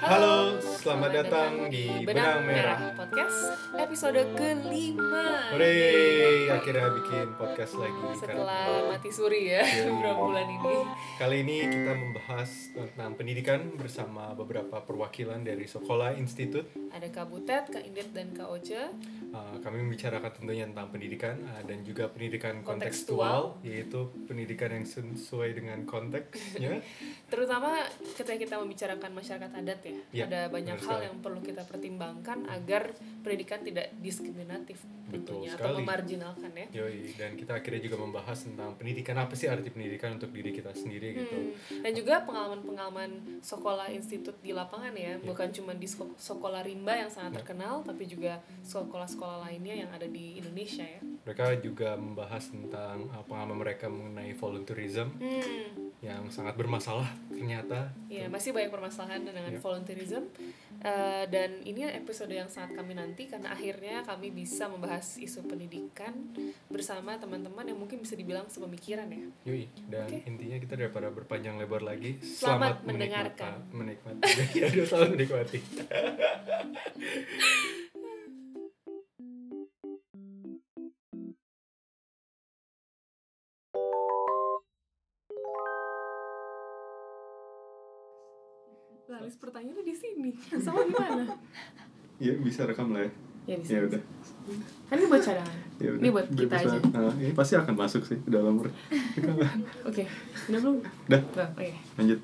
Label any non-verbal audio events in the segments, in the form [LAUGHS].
Halo, selamat datang di Benang Merah. Podcast episode kelima. Hore, akhirnya bikin podcast lagi. Setelah mati suri ya Iya. beberapa bulan ini. Kali ini kita membahas tentang pendidikan bersama beberapa perwakilan dari Sekolah Institut. Ada Kak Butet, Kak Indit, dan Kak Oce. Uh, kami membicarakan tentunya tentang pendidikan uh, dan juga pendidikan Kontekstual. kontekstual, yaitu pendidikan yang sesuai dengan konteksnya. [LAUGHS] Terutama ketika kita membicarakan masyarakat adat ya, Iya, ada banyak hal sekali. yang perlu kita pertimbangkan agar pendidikan tidak diskriminatif Betul tentunya atau sekali. memarjinalkan ya. Yoi, dan kita akhirnya juga membahas tentang pendidikan apa sih arti pendidikan untuk diri kita sendiri gitu. Hmm. Dan juga pengalaman-pengalaman sekolah institut di lapangan ya, bukan cuma di sekolah rimba yang sangat Ya. terkenal, tapi juga sekolah-sekolah lainnya yang ada di Indonesia ya. Mereka juga membahas tentang pengalaman mereka mengenai volunteerism Hmm, yang sangat bermasalah ternyata. ya masih banyak permasalahan dengan Ya. volunteerism Eh, dan ini episode yang sangat kami nanti karena akhirnya kami bisa membahas isu pendidikan bersama teman-teman yang mungkin bisa dibilang sepemikiran ya. Yoi, dan Oke. intinya kita daripada berpanjang lebar lagi, Selamat selamat, mendengarkan. menikmati. menikmati. [LAUGHS] Aduh, selamat menikmati. [LAUGHS] Pertanyaannya di sini. [LAUGHS] Sama gimana? Iya, bisa rekam lah ya. Ya di Ya udah. Kan ini buat cadangan. Ya. Ini buat kita Bisa. aja. Nah, ini pasti akan masuk sih ke dalam. [LAUGHS] Oke. Udah belum? Udah, Udah, Oke. lanjut.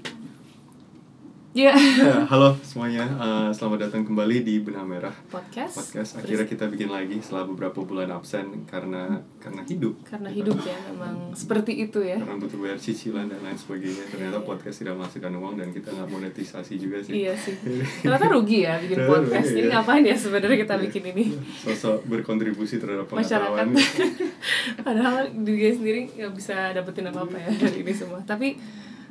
Ya. Ya, halo semuanya, Eh, selamat datang kembali di Benang Merah Podcast. Podcast. Akhirnya kita bikin lagi setelah beberapa bulan absen karena karena hidup. Karena hidup ya memang seperti itu ya. karena butuh bayar cicilan dan lain sebagainya ternyata podcast tidak menghasilkan uang dan kita nggak monetisasi juga sih Iya sih. [LAUGHS] Ternyata rugi ya bikin Ternyata podcast. rugi, Ini ya. ngapain ya sebenarnya kita bikin ini? sosok berkontribusi terhadap masyarakat [LAUGHS] padahal diri sendiri nggak bisa dapetin apa apa ya dari ini semua tapi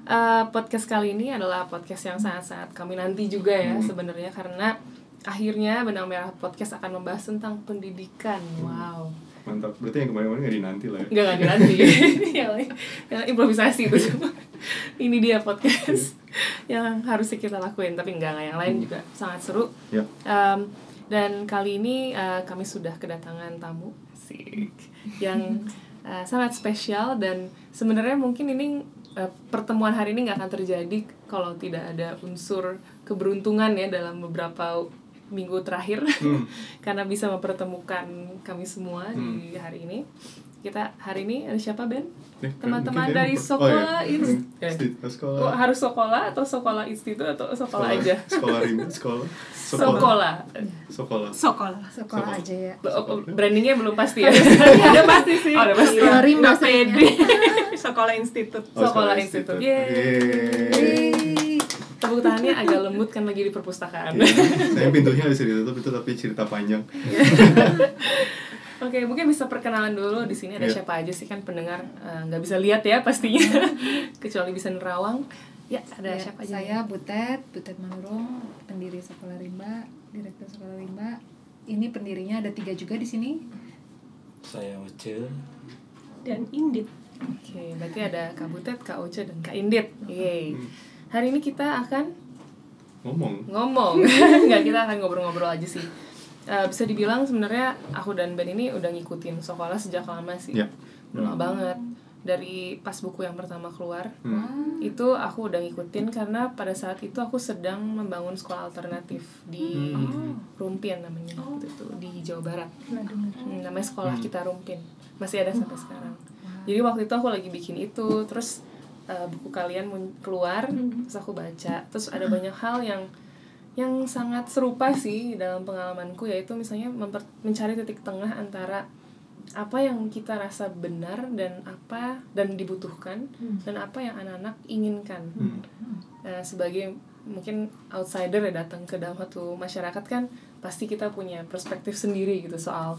eh, podcast kali ini adalah podcast yang sangat-sangat kami nanti juga ya sebenarnya karena akhirnya benang merah podcast akan membahas tentang pendidikan. Wow. Mantap. Berarti yang kemarin-kemarin nggak dinanti lah ya? Nggak nggak nanti yang [LAUGHS] lain [LAUGHS] yang lain improvisasi itu semua. [LAUGHS] Ini dia podcast yang harusnya kita lakuin tapi enggak yang lain juga sangat seru. Ya. Um, dan kali ini uh, kami sudah kedatangan tamu. Asik. yang uh, sangat spesial dan sebenarnya mungkin ini uh, pertemuan hari ini nggak akan terjadi kalau tidak ada unsur keberuntungan ya dalam beberapa minggu terakhir. Hmm. [LAUGHS] karena bisa mempertemukan kami semua di hari ini kita hari ini ada siapa Ben Eh, teman-teman mungkin dari sekolah oh, iya. Sti- Oh, sekolah harus sekolah atau sekolah institut atau sekolah, aja sekolah rim sekolah sekolah sekolah Sekolah. sekolah aja ya Oh, brandingnya belum pasti ya [LAUGHS] Ada pasti sih. Oh, ada pasti. Sekolah pede. [LAUGHS] Sekolah institut. Oh, Sekolah institut. Yeay. Yeay. Tepuk tangannya agak lembut kan lagi di perpustakaan. Oke. saya pintunya bisa ditutup itu tapi cerita panjang [LAUGHS] Oke, mungkin bisa perkenalan dulu di sini ada Iya. siapa aja sih kan pendengar eh, nggak bisa lihat ya pastinya, [LAUGHS] kecuali bisa nerawang. Ya, ada Ya, siapa aja? saya Butet Butet Manurung pendiri sekolah rimba direktur sekolah rimba ini pendirinya ada tiga juga di sini Saya Uce. Dan Indit. Oke, berarti ada Kak Butet, Kak Oce, dan Kak Indit. Yeay. Hari ini kita akan ngomong ngomong [LAUGHS] nggak kita akan ngobrol-ngobrol aja sih Eh, bisa dibilang sebenarnya aku dan Ben ini udah ngikutin sekolah sejak lama sih Ya. udah lama banget dari pas buku yang pertama keluar Hmm. itu aku udah ngikutin karena pada saat itu aku sedang membangun sekolah alternatif di Hmm. Rumpin namanya waktu itu di Jawa Barat. Hmm, namanya sekolah Hmm. kita Rumpin masih ada sampai sekarang jadi waktu itu aku lagi bikin itu terus uh, buku kalian keluar terus aku baca terus ada banyak hal yang yang sangat serupa sih dalam pengalamanku yaitu misalnya memper- mencari titik tengah antara apa yang kita rasa benar dan apa dan dibutuhkan dan apa yang anak-anak inginkan. Hmm. Nah, sebagai mungkin outsider ya datang ke dalam satu masyarakat kan pasti kita punya perspektif sendiri gitu soal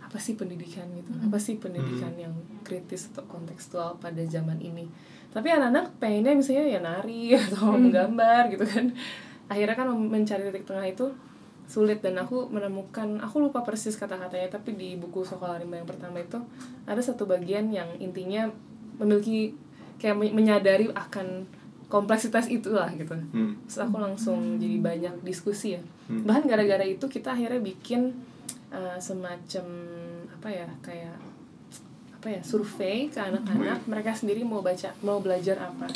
apa sih pendidikan gitu apa sih pendidikan yang kritis atau kontekstual pada zaman ini. Tapi anak-anak pengennya misalnya ya nari [LAUGHS] atau menggambar gitu kan akhirnya kan mencari titik tengah itu sulit dan aku menemukan aku lupa persis kata-katanya tapi di buku sekolah rimba yang pertama itu ada satu bagian yang intinya memiliki kayak men- menyadari akan kompleksitas itulah gitu. Hmm. terus aku langsung jadi banyak diskusi ya. Hmm. bahkan gara-gara itu kita akhirnya bikin uh, semacam apa ya kayak apa ya survei ke anak-anak mereka sendiri mau baca mau belajar apa.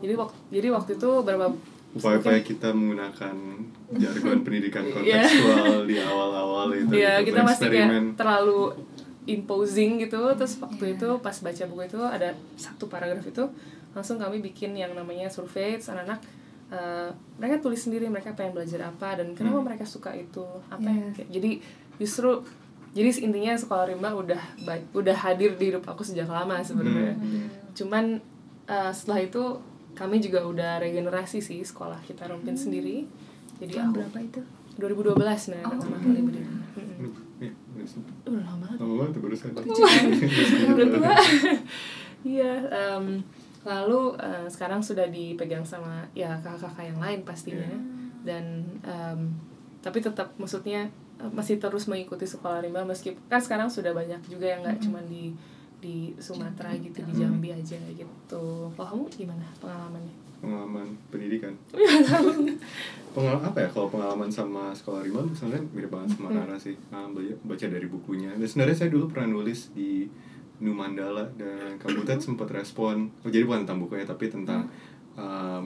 Jadi waktu jadi waktu itu berapa upaya-upaya kita menggunakan jargon [LAUGHS] pendidikan Iya. kontekstual di awal-awal itu ya gitu, kita masih kayak terlalu imposing gitu. Terus waktu itu pas baca buku itu ada satu paragraf itu langsung kami bikin yang namanya survei anak-anak eh, mereka tulis sendiri mereka pengen belajar apa dan kenapa mereka suka itu apa yang Iya. kayak- jadi justru jadi intinya sekolah rimba udah ba- udah hadir di hidup aku sejak lama sebenarnya. Cuman eh, setelah itu kami juga udah regenerasi sih sekolah kita rompin sendiri. Jadi Tahun berapa itu? 2012 nah pertama kali berdiri Mm-mm. Iya, iya. udah lama banget. Lama banget tuh [LAUGHS] barusan. [LAUGHS] udah tua. Iya em, lalu eh, sekarang sudah dipegang sama ya kakak-kakak yang lain pastinya. Dan em, tapi tetap maksudnya eh, masih terus mengikuti sekolah rimba meskipun kan sekarang sudah banyak juga yang nggak cuma di di Sumatera gitu di Jambi aja gitu. Kalau kamu gimana pengalamannya? Pengalaman pendidikan. [LAUGHS] Pengalaman apa ya kalau pengalaman sama sekolah rimba sebenarnya mirip banget sama Rara sih. Ah, bela- baca dari bukunya. Dan sebenarnya saya dulu pernah nulis di Nu Mandala dan Kabutet sempat respon. Oh, jadi bukan tentang bukunya tapi tentang um,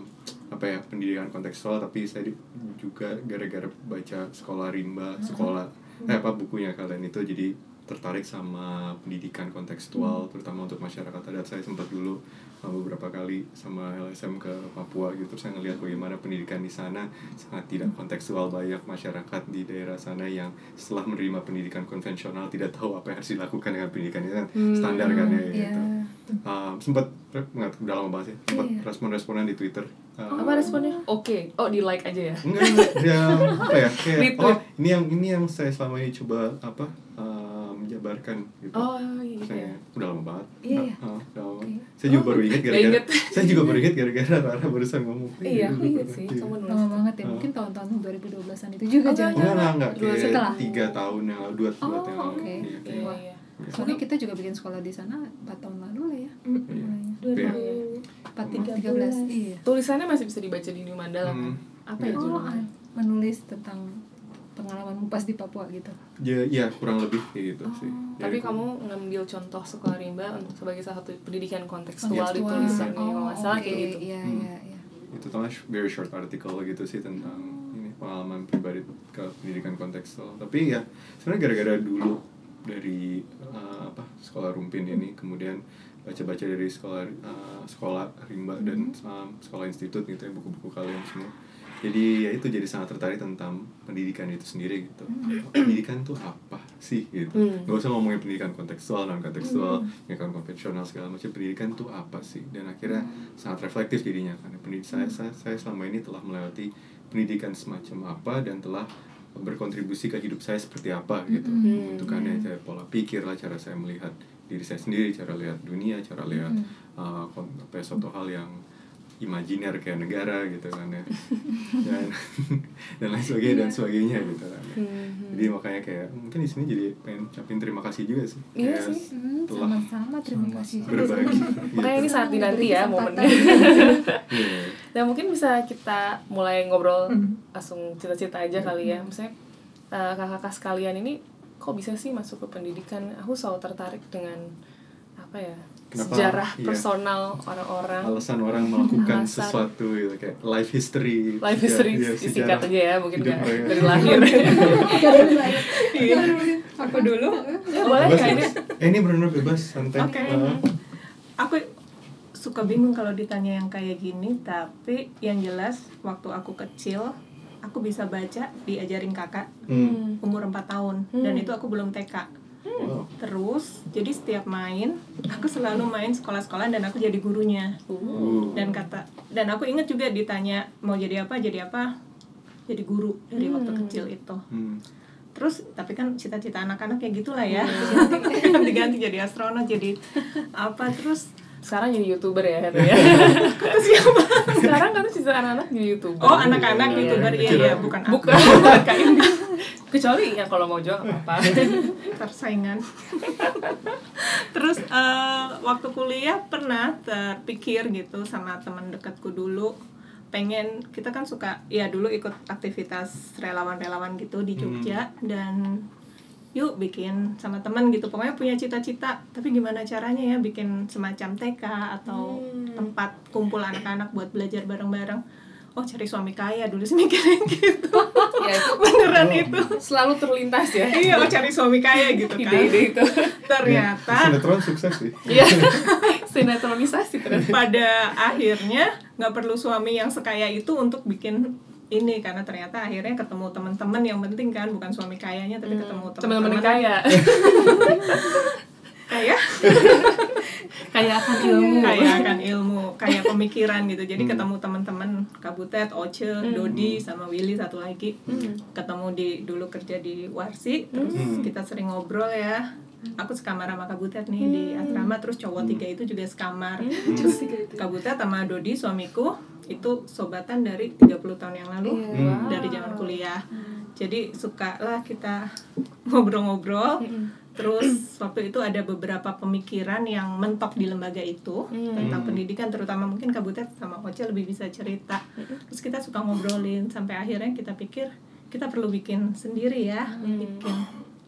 apa ya pendidikan kontekstual tapi saya di- juga gara-gara baca sekolah rimba sekolah eh apa bukunya kalian itu jadi tertarik sama pendidikan kontekstual terutama untuk masyarakat adat. Saya sempat dulu uh, beberapa kali sama LSM ke Papua gitu. Saya ngelihat bagaimana pendidikan di sana sangat tidak kontekstual. Banyak masyarakat di daerah sana yang setelah menerima pendidikan konvensional tidak tahu apa yang harus dilakukan dengan pendidikan itu kan standar kan ya Iya. gitu. Um, sempat nggak udah lama banget ya sempat Iya. respon-responan di Twitter. Uh, apa responnya? Oke. Oh di like aja ya? Enggak enggak. Dia apa ya kayak oh ini yang ini yang saya selama ini coba apa uh, menjabarkan gitu oh iya saya udah lama banget Iya, iya. Ah, udah lama Oke. saya juga baru ingat gara-gara [LAUGHS] saya juga baru ingat gara-gara Rara barusan ngomong iya aku pernah. sih Iya. kamu nulis Lama banget ya, Oh. mungkin tahun-tahun 2012-an itu juga Oh, jangan enggak enggak enggak Dua kayak setelah. tiga tahun yang lalu dua Oh, tahun yang lalu oke. Iya, iya iya Soalnya kita juga bikin sekolah di sana 4 tahun lalu lah ya. Iya. mulainya. Iya. 4 13. Iya. tulisannya masih bisa dibaca di New Mandala kan? Hmm. apa ya Oh, judulnya ah, menulis tentang pengalamanmu pas di Papua gitu. ya iya kurang lebih kayak gitu sih Oh, tapi kamu ngambil contoh sekolah rimba untuk sebagai salah satu pendidikan kontekstual di tulisannya kalau nggak salah oke. kayak gitu Iya, Hmm. iya, iya. itu tentang very short article gitu sih tentang ini pengalaman pribadi ke pendidikan kontekstual tapi ya sebenarnya gara-gara dulu dari uh, apa sekolah rumpin ini kemudian baca-baca dari sekolah uh, sekolah rimba dan um, sekolah institut gitu ya buku-buku kalian semua jadi ya itu jadi sangat tertarik tentang pendidikan itu sendiri gitu. Pendidikan tuh apa sih gitu? Hmm. nggak usah ngomongin pendidikan kontekstual non kontekstual pendidikan konvensional segala macam. Pendidikan tuh apa sih? Dan akhirnya sangat reflektif jadinya karena pendidik saya, saya saya selama ini telah melewati pendidikan semacam apa dan telah berkontribusi ke hidup saya seperti apa gitu. Hmm. itu kan ya cara pola pikir lah cara saya melihat diri saya sendiri cara lihat dunia cara lihat uh, kon- apa ya, suatu hal yang imajiner kayak negara gitu kan ya dan [LAUGHS] dan lain sebagainya dan sebagainya gitu kan ya. Hmm. jadi makanya kayak mungkin di sini jadi pengen ucapin terima kasih juga sih Iya Kayak sih. Hmm, telah sama-sama terima kasih. berbagi [LAUGHS] makanya ini saat dinanti ya Kesempatan. momennya [LAUGHS] Iya. dan mungkin bisa kita mulai ngobrol Hmm. langsung cita-cita aja kali ya misalnya eh, kakak-kakak sekalian ini kok bisa sih masuk ke pendidikan aku selalu tertarik dengan apa ya Kenapa? sejarah Iya. personal orang-orang alasan orang melakukan Alasan. sesuatu gitu kayak life history life history disingkat sejarah aja ya mungkin mereka. dari lahir [LAUGHS] Iya. Aku dulu. ya, boleh ya? ini Eh, ini benar-benar bebas santai Oke. Ah. Aku suka bingung kalau ditanya yang kayak gini, tapi yang jelas waktu aku kecil aku bisa baca diajarin kakak Hmm. umur 4 tahun dan itu aku belum TK. Wow. Terus jadi setiap main aku selalu main sekolah-sekolah dan aku jadi gurunya. Uh. Dan kata dan aku inget juga ditanya mau jadi apa jadi apa jadi guru dari waktu kecil itu. Hmm. Terus tapi kan cita-cita anak-anak kayak gitulah ya. Ganti- [LAUGHS] Diganti jadi astronot jadi apa terus sekarang jadi youtuber ya Heru ya? [LAUGHS] Sekarang kan cerita anak-anak jadi youtuber. Oh anak-anak Iya, youtuber iya iya ya. bukan aku. bukan. [LAUGHS] Bukan kak Indi. [LAUGHS] Kecuali ya kalau mau jual apa-apa. Persaingan terus eh, waktu kuliah pernah terpikir gitu sama teman dekatku dulu pengen kita kan suka ya dulu ikut aktivitas relawan-relawan gitu di Jogja dan yuk bikin sama teman gitu. Pokoknya punya cita-cita. Tapi gimana caranya ya bikin semacam TK atau tempat kumpul anak-anak buat belajar bareng-bareng. Oh cari suami kaya dulu sih mikirnya [LAUGHS] gitu. Ya itu beneran itu. selalu terlintas ya. Iya oh cari suami kaya gitu kan. Ide-ide itu. Ternyata sinetron sukses sih. Iya, [LAUGHS] sinetronisasi terus. pada akhirnya nggak perlu suami yang sekaya itu untuk bikin ini karena ternyata akhirnya ketemu teman-teman yang penting kan bukan suami kayanya tapi ketemu Teman-teman yang kaya, [LAUGHS] kaya? Kaya akan ilmu. kaya akan ilmu kaya pemikiran gitu. Jadi ketemu teman-teman Kabutet Oce Dodi sama Willy satu lagi. Ketemu di dulu kerja di Warsi terus kita sering ngobrol ya aku sekamar sama Kabutet nih di asrama terus cowok tiga itu juga sekamar. Terus Kabutet sama Dodi suamiku itu sobatan dari 30 tahun yang lalu Iya. dari zaman kuliah. Jadi suka lah kita [LAUGHS] ngobrol-ngobrol. Terus waktu itu ada beberapa pemikiran yang mentok di lembaga itu tentang pendidikan terutama mungkin Kabutet sama Oce lebih bisa cerita. Terus kita suka ngobrolin sampai akhirnya kita pikir kita perlu bikin sendiri ya bikin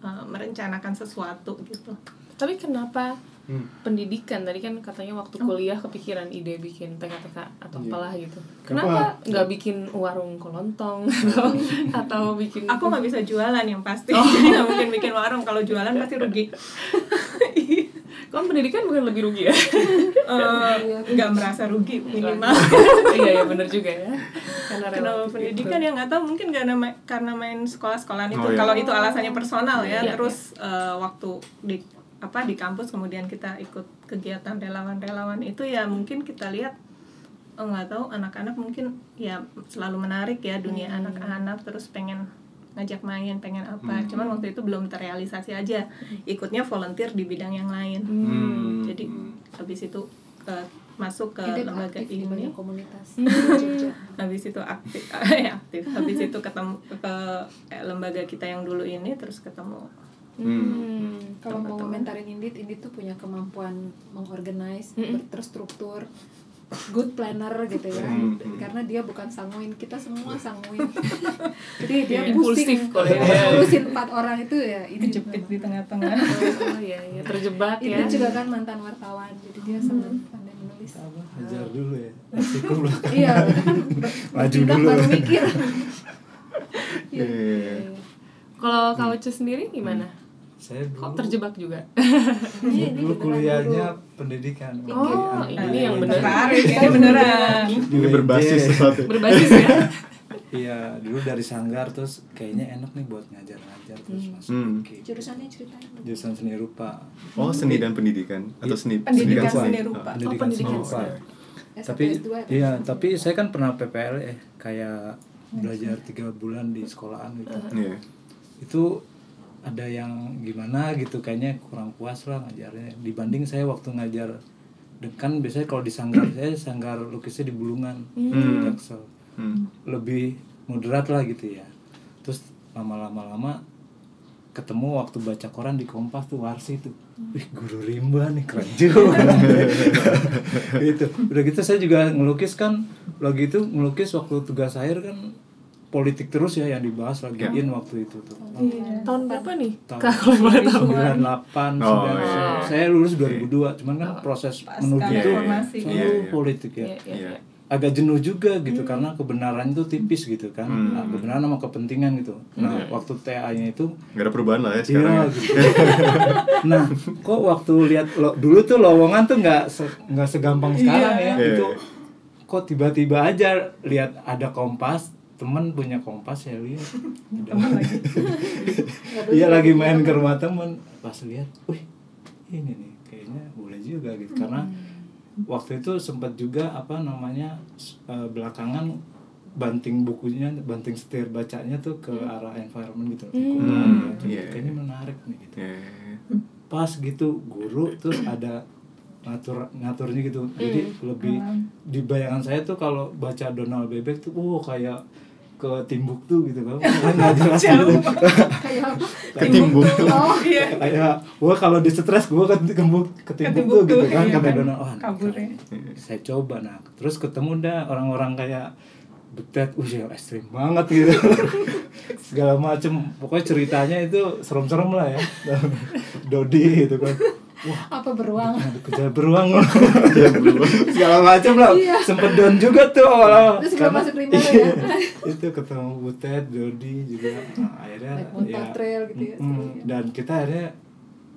uh, merencanakan sesuatu gitu Tapi kenapa Hmm. pendidikan tadi kan katanya waktu kuliah kepikiran ide bikin TK-TK atau Iya. apalah gitu. Kenapa? Nggak bikin warung kolontong atau [LAUGHS] atau bikin aku nggak bisa jualan yang pasti jadi [LAUGHS] nggak mungkin bikin warung kalau jualan pasti rugi [LAUGHS] Kan pendidikan bukan lebih rugi ya? [LAUGHS] Eh, nggak merasa rugi minimal iya ya bener juga ya. Karena Kenapa pendidikan itu. ya nggak tahu mungkin karena ma- karena main sekolah-sekolahan itu Oh, iya. kalau itu alasannya personal ya Iya, terus eh, waktu di apa di kampus kemudian kita ikut kegiatan relawan-relawan itu ya mungkin kita lihat oh nggak tahu anak-anak mungkin ya selalu menarik ya dunia Hmm. anak-anak terus pengen ngajak main pengen apa. Cuman waktu itu belum terrealisasi aja. Ikutnya volunteer di bidang yang lain. Hmm. jadi habis itu eh, masuk ke Ide lembaga aktif ini komunitas. [LAUGHS] Habis itu aktif [LAUGHS] eh, aktif. Habis itu ketemu ke eh, lembaga kita yang dulu ini terus ketemu. Hmm. Kalau mau komentarin Indit, Indit tuh punya kemampuan mengorganize, Mm-mm. ber- terstruktur, good planner gitu ya. Mm. Karena dia bukan sanguin, kita semua sanguin. Jadi dia Iya, pusing, impulsif kalau ya. ngurusin empat orang itu ya. Ini kejepit di tengah-tengah Oh iya, iya terjebak ya. Itu juga kan mantan wartawan, jadi dia sangat pandai menulis. apa hajar dulu ya Asikum lah Iya, kan [LAUGHS] Maju dulu. baru mikir. [LAUGHS] Iya, iya, iya. Kalau kau sendiri gimana? Saya Kok dulu terjebak juga? [LAUGHS] Dulu beneran kuliahnya pendidikan Oh, Di- ini yang di- bener. Menarik, ini beneran Ini berbasis sesuatu. Berbasis ya. [LAUGHS] iya dulu dari sanggar terus kayaknya enak nih buat ngajar-ngajar terus masuk Hmm. ke Jurusannya ceritain. jurusan seni rupa Oh, seni dan pendidikan atau seni Pendidikan pendidikan seni rupa. Oh, pendidikan rupa. seni. S1, tapi S2 ya? iya tapi saya kan pernah PPL eh kayak belajar tiga bulan di sekolahan gitu Iya. itu ada yang gimana gitu kayaknya kurang puas lah ngajarnya. Dibanding saya waktu ngajar dan kan biasanya kalau di sanggar saya sanggar lukisnya di bulungan di Jaksel. Hmm. lebih moderat lah gitu ya. Terus lama-lama lama ketemu waktu baca koran di Kompas tuh Warsi tuh. Wih guru rimba nih keren juga. [LAUGHS] Gitu. Udah gitu saya juga ngelukis kan. Lagi itu ngelukis waktu tugas akhir kan politik terus ya yang dibahas lagi Ya. in waktu itu tuh Tahun berapa nih? tahun Kak, kalau boleh tahu. 98 Oh, 99. iya. saya lulus 2002 cuman kan proses Pas menuju itu selalu Iya, iya. politik ya Iya, iya, Iya. iya. agak jenuh juga gitu karena kebenaran itu tipis gitu kan Hmm. Nah, kebenaran sama kepentingan gitu nah waktu TA-nya itu Nggak ada perubahan lah ya sekarang iya ya. gitu [LAUGHS] nah kok waktu lihat lo, dulu tuh lowongan tuh nggak se- nggak segampang sekarang ya Iya. itu kok tiba-tiba aja lihat ada kompas temen punya kompas ya lihat [LAUGHS] iya lagi main ke rumah temen. Pas lihat wih ini nih kayaknya boleh juga gitu. Karena waktu itu sempat juga apa namanya eh, belakangan banting bukunya banting setir bacanya tuh ke arah environment gitu Hmm, ya. iya. kayaknya menarik nih gitu. Iya. pas gitu guru terus ada ngatur ngaturnya gitu. Jadi lebih di bayangan saya tuh kalau baca Donald Bebek tuh wow kayak ke Timbuktu gitu kan. [LAUGHS] Nggak jelas gitu. Kayak apa? Ketimbuk tuh. oh Iya. kayak gua kalau di stres gua ke Timbuk ke Timbuktu gitu kan. iya kata kan. Donald oh Kabur ya. saya coba nah terus ketemu dah orang-orang kayak betet, ya ekstrim banget gitu. [LAUGHS] Segala macem. Pokoknya ceritanya itu serem-serem lah ya. [LAUGHS] Dodi gitu kan wah apa beruang? kejar [LAUGHS] beruang. Segala macam lah. Iya. sempet down juga tuh awal-awal. Terus Karena- masuk rimba ya? iya, [LAUGHS] itu ketemu Butet Dodi juga. Nah, akhirnya Naik motor trail gitu ya, mm, ya. dan kita akhirnya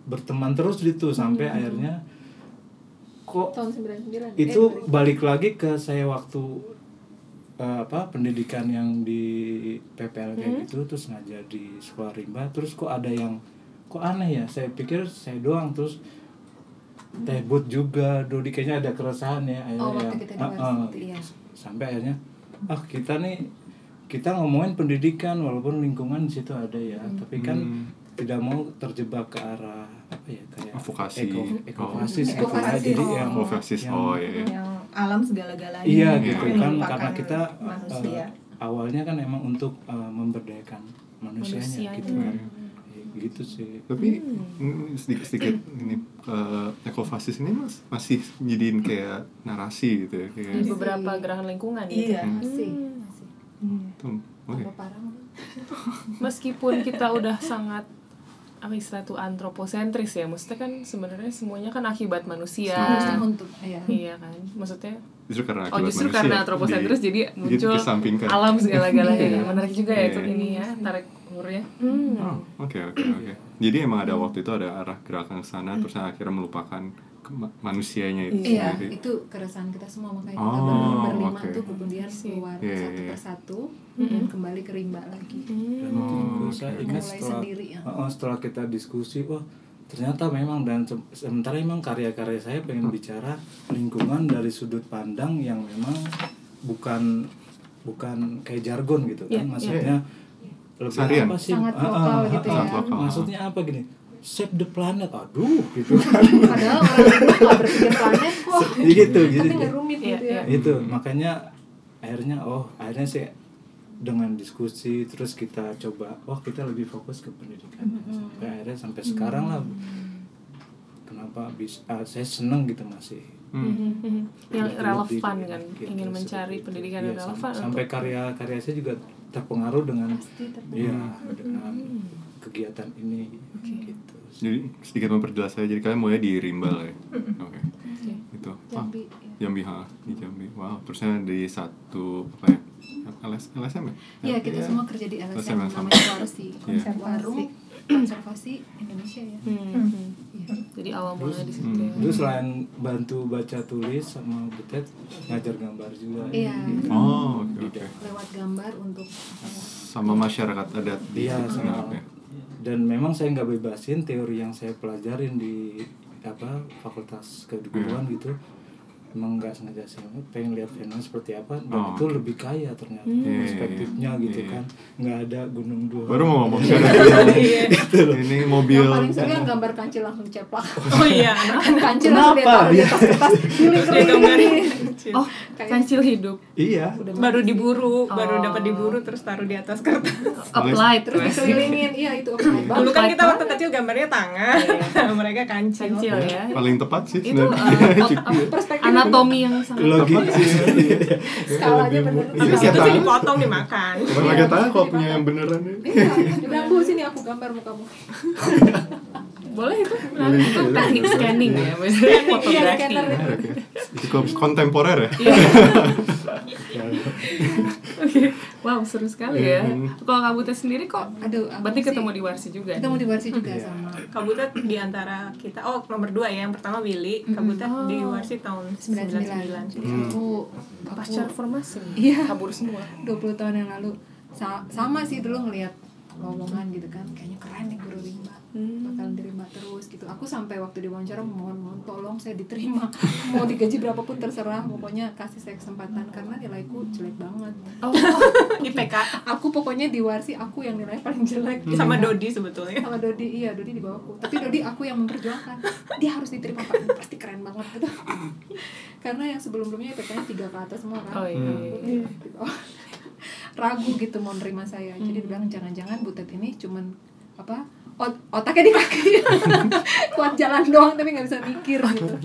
berteman terus gitu sampai Hmm. akhirnya kok tahun 99 itu eh, balik lagi ke saya waktu eh, apa pendidikan yang di PPL kayak Hmm. gitu terus ngajar di sekolah rimba. Terus kok ada yang kok aneh ya saya pikir saya doang terus Teh Bud juga Dodi kayaknya ada keresahan ya akhirnya Oh, waktu yang- kita ah, itu, iya. sampai akhirnya ah kita nih kita ngomongin pendidikan walaupun lingkungan di situ ada ya Hmm. tapi kan Hmm. tidak mau terjebak ke arah apa ya kayak Advokasi. eko Oh. ekofasis gitu ya Ekofasis, jadi oh. yang Ekofasis, yang- oh, iya, iya. Yang alam segala-galanya. Iya Iya. gitu kan karena kita manusia. eh, awalnya kan emang untuk eh, memberdayakan manusianya Manusianya. gitu kan Ya, gitu sih. Tapi mm, sedikit-sedikit ini eh, ekofasis ini mas masih jadiin kayak narasi gitu ya di kayak beberapa gerakan lingkungan gitu Iya. masih. Masih. Tuh, oke. tambah parah mungkin. [LAUGHS] meskipun kita udah sangat apa istilah tuh antroposentris ya maksudnya kan sebenarnya semuanya kan akibat manusia. Harusnya untuk ya iya kan maksudnya Justru karena oh justru manusia. karena antroposentris di- jadi muncul alam segala-galanya. Iya. menarik juga ya itu Iya. ini ya tarik ulurnya hmm. Oh, oke oke oke. Jadi emang ada waktu itu ada arah gerakan ke sana terus akhirnya melupakan manusianya itu Iya, sendiri. itu keresahan kita semua makanya kita Oh, ber- berlima oke. tuh kemudian keluar Iya, iya, satu iya. persatu dan kembali ke rimba lagi. dan Hmm. itu juga Oh, saya oke. ingat Mulai setelah sendiri, ya. Oh, oh, setelah kita diskusi wah ternyata memang dan se- sementara memang karya-karya saya pengen bicara lingkungan dari sudut pandang yang memang bukan bukan kayak jargon gitu kan Iya, maksudnya lebih Seharian. apa sih Sangat Ah, ah, lokal ah, gitu ah, ya. Sangat lokal. maksudnya apa gini save the planet aduh gitu kan [LAUGHS] Padahal orang rimba nggak berpikir planet kok. [LAUGHS] gitu Tapi gitu nggak rumit Iya, gitu ya. itu makanya akhirnya oh akhirnya sih dengan diskusi terus kita coba oh kita lebih fokus ke pendidikan sampai akhirnya sampai sekarang lah kenapa bisa ah, saya seneng gitu masih Hmm. yang relevan kan gitu, ingin mencari itu. pendidikan Iya, yang relevan sampai karya-karya saya juga terpengaruh dengan Pasti terpengaruh. iya dengan kegiatan ini gitu Jadi sedikit memperjelas saya jadi kalian mulai di Rimba lah ya. Oke. Itu. Wah, Jambi. ya. Jambi ha, di Jambi. Wow, terusnya di satu apa ya? LS, LSM ya? Iya, kita Iya. semua kerja di LSM LSM yang sama. namanya Warsi. Iya. Warung Konservasi Indonesia ya. Hmm. Iya. Jadi awal mulanya di situ Hmm. ya Terus selain bantu baca tulis sama butet ngajar gambar juga Iya. Oh, oke oke. Lewat gambar untuk Sama masyarakat adat di Iya, sana. sama. oke. Dan memang saya nggak bebasin teori yang saya pelajarin di apa fakultas keguruan Hmm. gitu. Emang nggak sengaja saya pengen lihat fenomena seperti apa dan Oh. itu lebih kaya ternyata Iya, perspektifnya iya, gitu iya. kan nggak ada gunung dua Baru mau ngomong [LAUGHS] sekarang. Iya. Ini mobil. yang paling suka yang gambar kancil langsung diceplak. Oh iya, [LAUGHS] anak-anak kancil langsung dia taruh di Iya. atas kertas, giling dia gambarin. oh kancil hidup iya baru diburu, baru Oh. dapat diburu terus taruh di atas kertas. [LAUGHS] applied terus dikelilingin. Iya, itu banget. Dulu kan kita waktu kecil gambarnya tangan, mereka kancil. kancil ya paling tepat sih itu ot- apa, Perspektif anatomi yang sangat logis skalanya bener. Iya, Habis kayak itu tangan. dipotong dimakan. Bukan pakai tangan kalau punya yang beneran ya. Iya, bilang, Bu, sini aku gambar mukamu. [LAUGHS] boleh itu itu teknik scanning ya maksudnya Iya, fotografi scanner itu. Menarik ya. Cukup kontemporer ya. [LAUGHS] Oke, wow seru sekali ya. Hmm. Kalau Kak Butet sendiri kok, Aduh, berarti sih- ketemu di Warsi juga. Ketemu di Warsi juga Iya. sama Kabutet di antara kita, oh nomor dua ya, yang pertama Willy, Kabutet di Warsi tahun 99. 99. Jadi aku pasca reformasi. Iya. Kabur semua. 20 tahun yang lalu Sa- sama sih dulu ngelihat lowongan gitu kan kayaknya keren nih guru rimba Hmm. bakalan diterima terus gitu. Aku sampai waktu diwawancara mohon mohon tolong saya diterima. [LAUGHS] Mau digaji berapapun terserah. Pokoknya kasih saya kesempatan karena nilaiku jelek banget. Oh, [LAUGHS] [LAUGHS] IPK aku pokoknya di warsi aku yang nilai paling jelek. Sama Dodi sebetulnya. sama Dodi iya Dodi di bawahku. Tapi Dodi aku yang memperjuangkan. Dia harus diterima pak. Pasti keren banget. Gitu karena yang sebelum sebelumnya IPK-nya tiga ke atas semua kan Oh, iya, di ragu gitu mau nerima saya. Jadi bilang jangan-jangan butet ini cuman apa ot- otaknya di kaki [LAUGHS] kuat jalan doang tapi nggak bisa mikir gitu.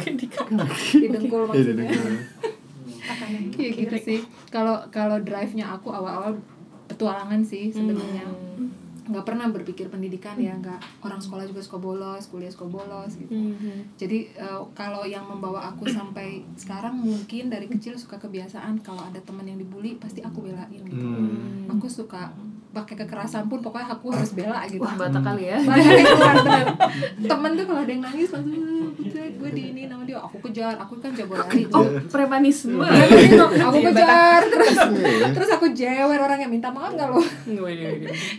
Di [LAUGHS] dengkul Iya, maksudnya. iya, [LAUGHS] Iya gitu sih. Kalau kalau drive-nya aku awal-awal petualangan sih sebenarnya. Nggak pernah berpikir pendidikan ya nggak. Orang sekolah juga suka bolos kuliah suka bolos gitu. Jadi eh, kalau yang membawa aku sampai sekarang mungkin dari kecil suka kebiasaan kalau ada teman yang dibully pasti aku belain gitu. Hmm. aku suka pakai kekerasan pun pokoknya aku harus bela gitu. Wah, bata kali ya. Temen tuh kalau ada yang nangis langsung "Eh, Putri, gue di ini nama dia. Aku kejar aku kan jago lari Oh, premanisme. aku kejar terus terus aku jewer orang yang minta maaf nggak lo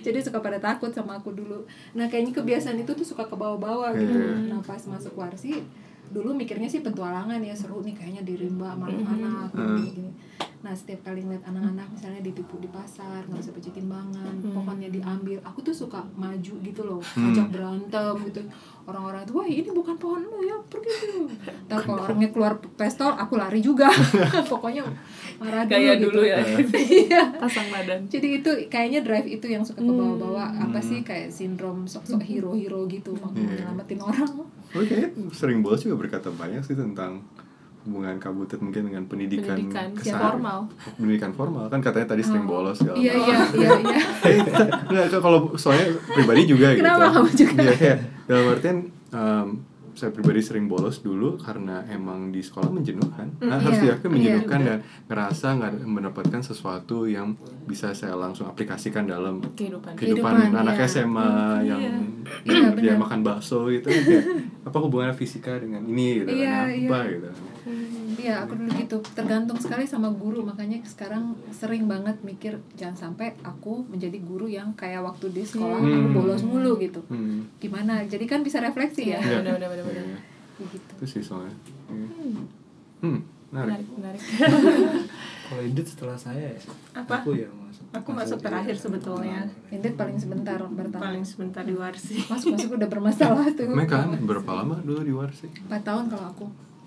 jadi suka pada takut sama aku dulu nah kayaknya kebiasaan itu tuh suka ke bawah-bawah gitu Hmm. nah pas masuk warsi dulu mikirnya sih petualangan ya seru nih kayaknya di rimba sama anak-anak Hmm. gini. Nah setiap kali ngeliat anak-anak misalnya ditipu di pasar nggak bisa baca timbangan pokoknya diambil. Aku tuh suka maju gitu loh ngajak berantem gitu. Orang-orang itu wah ini bukan pohon lu ya pergi tuh Ntar kalau orangnya keluar pistol aku lari juga. [LAUGHS] Pokoknya marah dulu Gaya gitu. dulu ya. [LAUGHS] iya. Pasang badan. jadi itu kayaknya drive itu yang suka ke bawah-bawah Hmm. apa sih kayak sindrom sok-sok hero-hero gitu mau nyelamatin orang Oke, kayaknya sering bolos juga berkata banyak sih tentang hubungan kabutet mungkin dengan pendidikan, Pendidikan, ya, keseharian. formal. pendidikan formal kan katanya tadi sering bolos segala iya iya iya [LAUGHS] Nggak, kalau soalnya pribadi juga gitu. Kenapa kamu juga? Iya, kayak dalam artian em, saya pribadi sering bolos dulu karena emang di sekolah menjenuhkan. Nah, harus iya, diakui menjenuhkan dan ngerasa nggak mendapatkan sesuatu yang bisa saya langsung aplikasikan dalam Kehidupan. kehidupan, Kehidupan, anak iya. SMA yang Iya, dia benar. makan bakso gitu kayak apa hubungannya fisika dengan ini gitu Iya, kan, iya. apa gitu. Iya aku dulu gitu tergantung sekali sama guru makanya sekarang sering banget mikir jangan sampai aku menjadi guru yang kayak waktu di sekolah aku Hmm. bolos mulu gitu Hmm. gimana jadi kan bisa refleksi ya Iya. Benar, benar, benar, benar. Iya. gitu Itu sih soalnya. Iya. Hmm, menarik. Menarik, menarik. [LAUGHS] Kalau Indit setelah saya ya. Apa? Aku ya masuk. Aku masuk terakhir sebetulnya. Indit paling sebentar bertahan Paling sebentar di Warsi. masuk masuk udah bermasalah tuh Mereka berapa lama dulu di Warsi? empat tahun kalau aku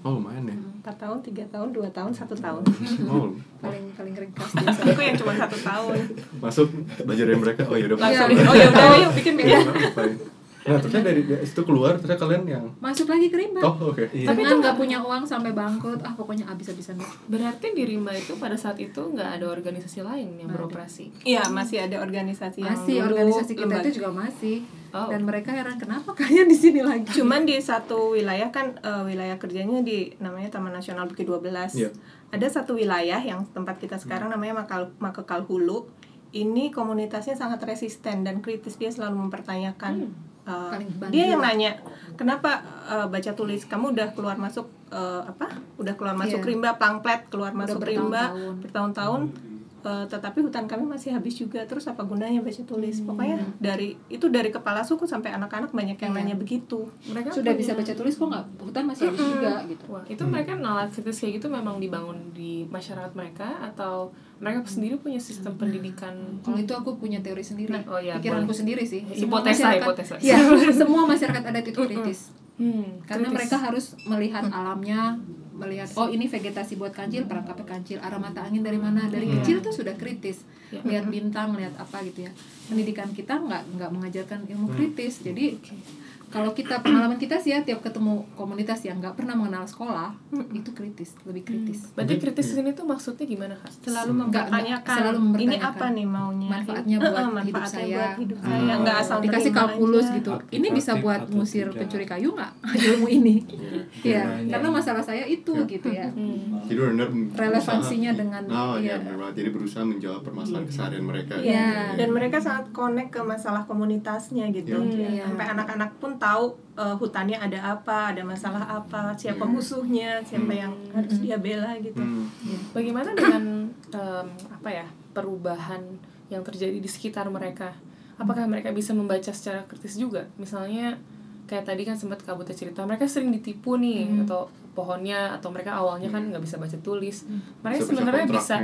Oh lumayan ya. 4 tahun, 3 tahun, 2 tahun, 1 tahun. [LAUGHS] Oh, paling paling ringkas Aku yang cuma satu tahun. masuk belajar dari mereka. Oh ya udah Langsung, Iya. oh ya udah yuk bikin bikin. Nah, terusnya dari situ keluar, terusnya kalian yang masuk lagi ke rimba Oh, oke. Iya. tapi kan nggak punya uang sampai bangkrut ah pokoknya abis-abisan deh. Berarti di Rimba itu pada saat itu nggak ada organisasi lain yang beroperasi. Iya, masih ada organisasi yang masih organisasi kita lembaga. itu juga masih Oh. dan mereka heran kenapa kalian di sini lagi Cuman di satu wilayah kan eh, wilayah kerjanya di namanya Taman Nasional Bukit 12. Iya. Ada satu wilayah yang tempat kita sekarang namanya Makal Makekal Hulu. Ini komunitasnya sangat resisten dan kritis dia selalu mempertanyakan eh, Paling bandel. dia yang nanya kenapa eh, baca tulis kamu udah keluar masuk eh, apa udah keluar masuk Iya. rimba pangplet keluar Udah masuk rimba bertahun-tahun. bertahun-tahun eh, tetapi hutan kami masih habis juga. Terus apa gunanya baca tulis? Hmm. pokoknya dari itu dari kepala suku sampai anak-anak banyak yang Iya. nanya begitu. Mereka sudah punya- bisa baca tulis kok nggak? Hutan masih habis juga gitu. Wah, itu mereka nalar kritis kayak gitu memang dibangun di masyarakat mereka atau mereka sendiri punya sistem pendidikan? Kalau itu aku punya teori sendiri. Nah, oh ya, pikiranku boleh. sendiri sih. Semua Hipotesa, masyarakat- hipotesa. Iya, [LAUGHS] semua masyarakat adat itu kritis hmm, karena kritis. mereka harus melihat alamnya melihat oh ini vegetasi buat kancil perangkapnya kancil arah mata angin dari mana? Dari kecil tuh sudah kritis. Ya. lihat bintang lihat apa gitu ya. Pendidikan kita nggak nggak mengajarkan ilmu kritis. Jadi kalau kita pengalaman kita sih ya tiap ketemu komunitas yang nggak pernah mengenal sekolah itu kritis lebih kritis Berarti kritis di sini tuh maksudnya gimana kak? selalu mempertanyakan, selalu ini mempertanyakan. apa nih maunya Manfaatnya Eh, buat hidup manfaatnya saya. buat hidup Hmm. saya nggak asal dikasih kalkulus aja. gitu Arti ini bisa buat tidak. pencuri kayu nggak [LAUGHS] ilmu ini ya karena masalah saya itu gitu ya Hmm. jadi benar Relevansinya dengan- Oh iya, iya. benar. Jadi berusaha menjawab permasalahan keseharian mereka. Iya. dan mereka sangat connect ke masalah komunitasnya gitu Iya. Ya, sampai anak-anak pun tahu eh, hutannya ada apa ada masalah apa siapa Iya. musuhnya siapa yang harus dia bela gitu Hmm. Bagaimana dengan em, apa ya perubahan yang terjadi di sekitar mereka? Apakah mereka bisa membaca secara kritis juga? Misalnya kayak tadi kan sempat kabutnya cerita mereka sering ditipu nih atau pohonnya atau mereka awalnya kan nggak bisa baca tulis. Mereka Bisa baca sebenarnya bisa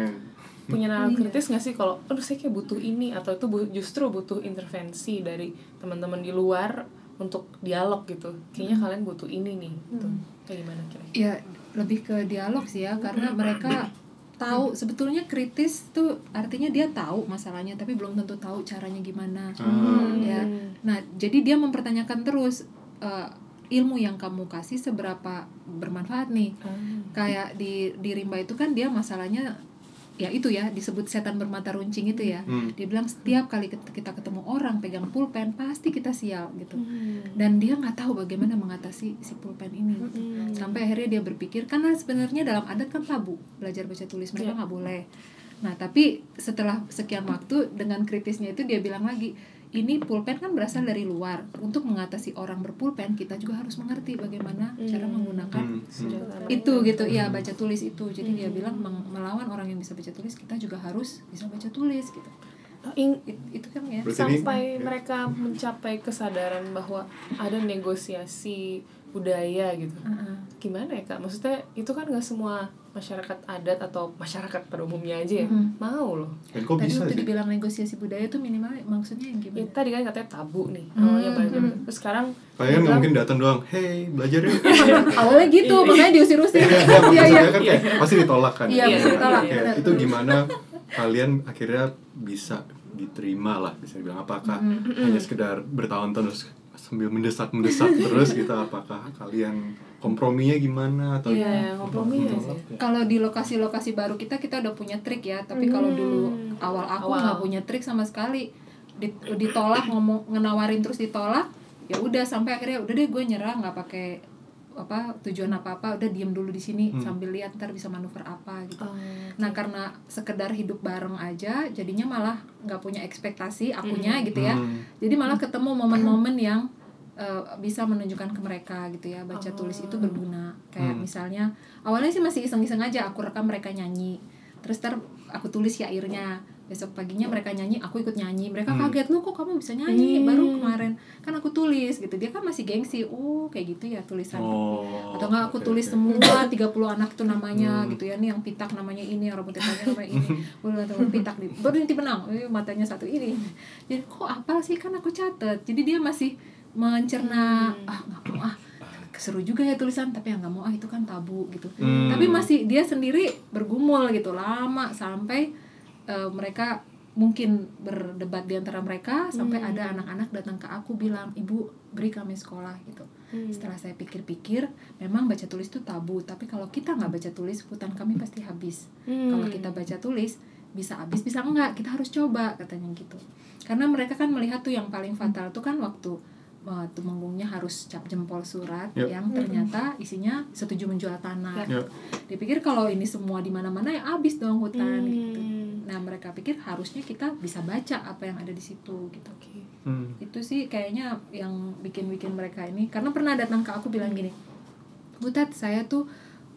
punya nalar kritis nggak sih kalau aduh saya kayak butuh ini atau itu bu- justru butuh intervensi dari teman-teman di luar untuk dialog gitu. Kayaknya kalian butuh ini nih gitu. Kayak gimana kira ya lebih ke dialog sih ya karena mereka tahu sebetulnya kritis tuh artinya dia tahu masalahnya tapi belum tentu tahu caranya gimana. Ah. ya. Nah jadi dia mempertanyakan terus eh, ilmu yang kamu kasih seberapa bermanfaat nih. Kayak di di rimba itu kan dia masalahnya ya itu ya disebut setan bermata runcing itu ya Hmm. dia bilang setiap kali kita ketemu orang pegang pulpen pasti kita sial gitu Hmm. dan dia nggak tahu bagaimana mengatasi si pulpen ini gitu. sampai akhirnya dia berpikir karena sebenarnya dalam adat kan tabu belajar baca tulis mereka Iya. nggak boleh nah tapi setelah sekian waktu dengan kritisnya itu dia bilang lagi ini pulpen kan berasal dari luar. Untuk mengatasi orang berpulpen kita juga harus mengerti bagaimana cara menggunakan Hmm. Hmm. Itu gitu. Iya baca tulis itu. Jadi dia bilang melawan orang yang bisa baca tulis kita juga harus bisa baca tulis gitu. Oh, ing- It- itu kan ya. Berarti ini- sampai ya. mereka mencapai kesadaran bahwa ada negosiasi budaya gitu. Heeh. gimana ya kak? Maksudnya itu kan nggak semua masyarakat adat atau masyarakat pada umumnya aja ya Mhm. mau loh. Dan kok tadi bisa waktu sih? dibilang negosiasi budaya itu minimal maksudnya yang ya, gimana tadi kan katanya tabu nih Hmm, awalnya belajar. Hmm. terus sekarang Kalian nggak mungkin datang doang, hey belajar yuk. [LAUGHS] awalnya gitu makanya diusir-usir. Iya, iya iya maksudnya kan kayak pasti ditolak kan. Iya, pasti ditolak, itu gimana kalian akhirnya bisa diterima lah bisa dibilang apakah hanya sekedar bertahun-tahun terus sambil mendesak-mendesak [LAUGHS] terus gitu apakah kalian komprominya gimana atau iya kompromi ya sih. Kalau di lokasi-lokasi baru kita kita udah punya trik ya. Tapi kalau Hmm. dulu awal aku nggak punya trik sama sekali. Di- ditolak ngomong ngenawarin terus ditolak ya udah sampai akhirnya udah deh gue nyerah nggak pakai apa tujuan apa apa udah diem dulu di sini Hmm. sambil lihat ntar bisa manuver apa gitu Oh, nah karena sekedar hidup bareng aja jadinya malah nggak punya ekspektasi akunya gitu ya Hmm. jadi malah ketemu momen-momen yang eh, bisa menunjukkan ke mereka gitu ya baca Oh. tulis itu berguna kayak Hmm. misalnya awalnya sih masih iseng-iseng aja aku rekam mereka nyanyi terus ter aku tulis syairnya besok paginya mereka nyanyi aku ikut nyanyi. Mereka Hmm. kaget lu kok kamu bisa nyanyi? Hmm. baru kemarin kan aku tulis gitu. Dia kan masih gengsi. Oh kayak gitu ya tulisan Oh, atau enggak aku oke, tulis oke. semua 30 anak tuh namanya Hmm. gitu ya. Nih yang pitak namanya ini yang rambutnya panjang namanya ini. [LAUGHS] Boleh atau pitak baru nanti benang eh, matanya satu ini. Jadi kok apa sih? Kan aku catet. Jadi dia masih mencerna Hmm. ah nggak mau ah. Seru juga ya tulisan tapi yang nggak mau ah itu kan tabu gitu. Hmm. tapi masih dia sendiri bergumul gitu lama sampai eh, mereka mungkin berdebat di antara mereka sampai Hmm. ada anak-anak datang ke aku bilang ibu beri kami sekolah gitu Hmm. setelah saya pikir-pikir memang baca tulis itu tabu tapi kalau kita nggak baca tulis hutan kami pasti habis Hmm. kalau kita baca tulis bisa habis bisa enggak kita harus coba katanya gitu karena mereka kan melihat tuh yang paling fatal tuh kan waktu uh, tumenggungnya harus cap jempol surat Yep. yang ternyata isinya setuju menjual tanah Ya. dipikir kalau ini semua di mana-mana ya habis dong hutan gitu Hmm. nah mereka pikir harusnya kita bisa baca apa yang ada di situ gitu Oke. Hmm. itu sih kayaknya yang bikin-bikin mereka ini karena pernah datang ke aku bilang gini Butet saya tuh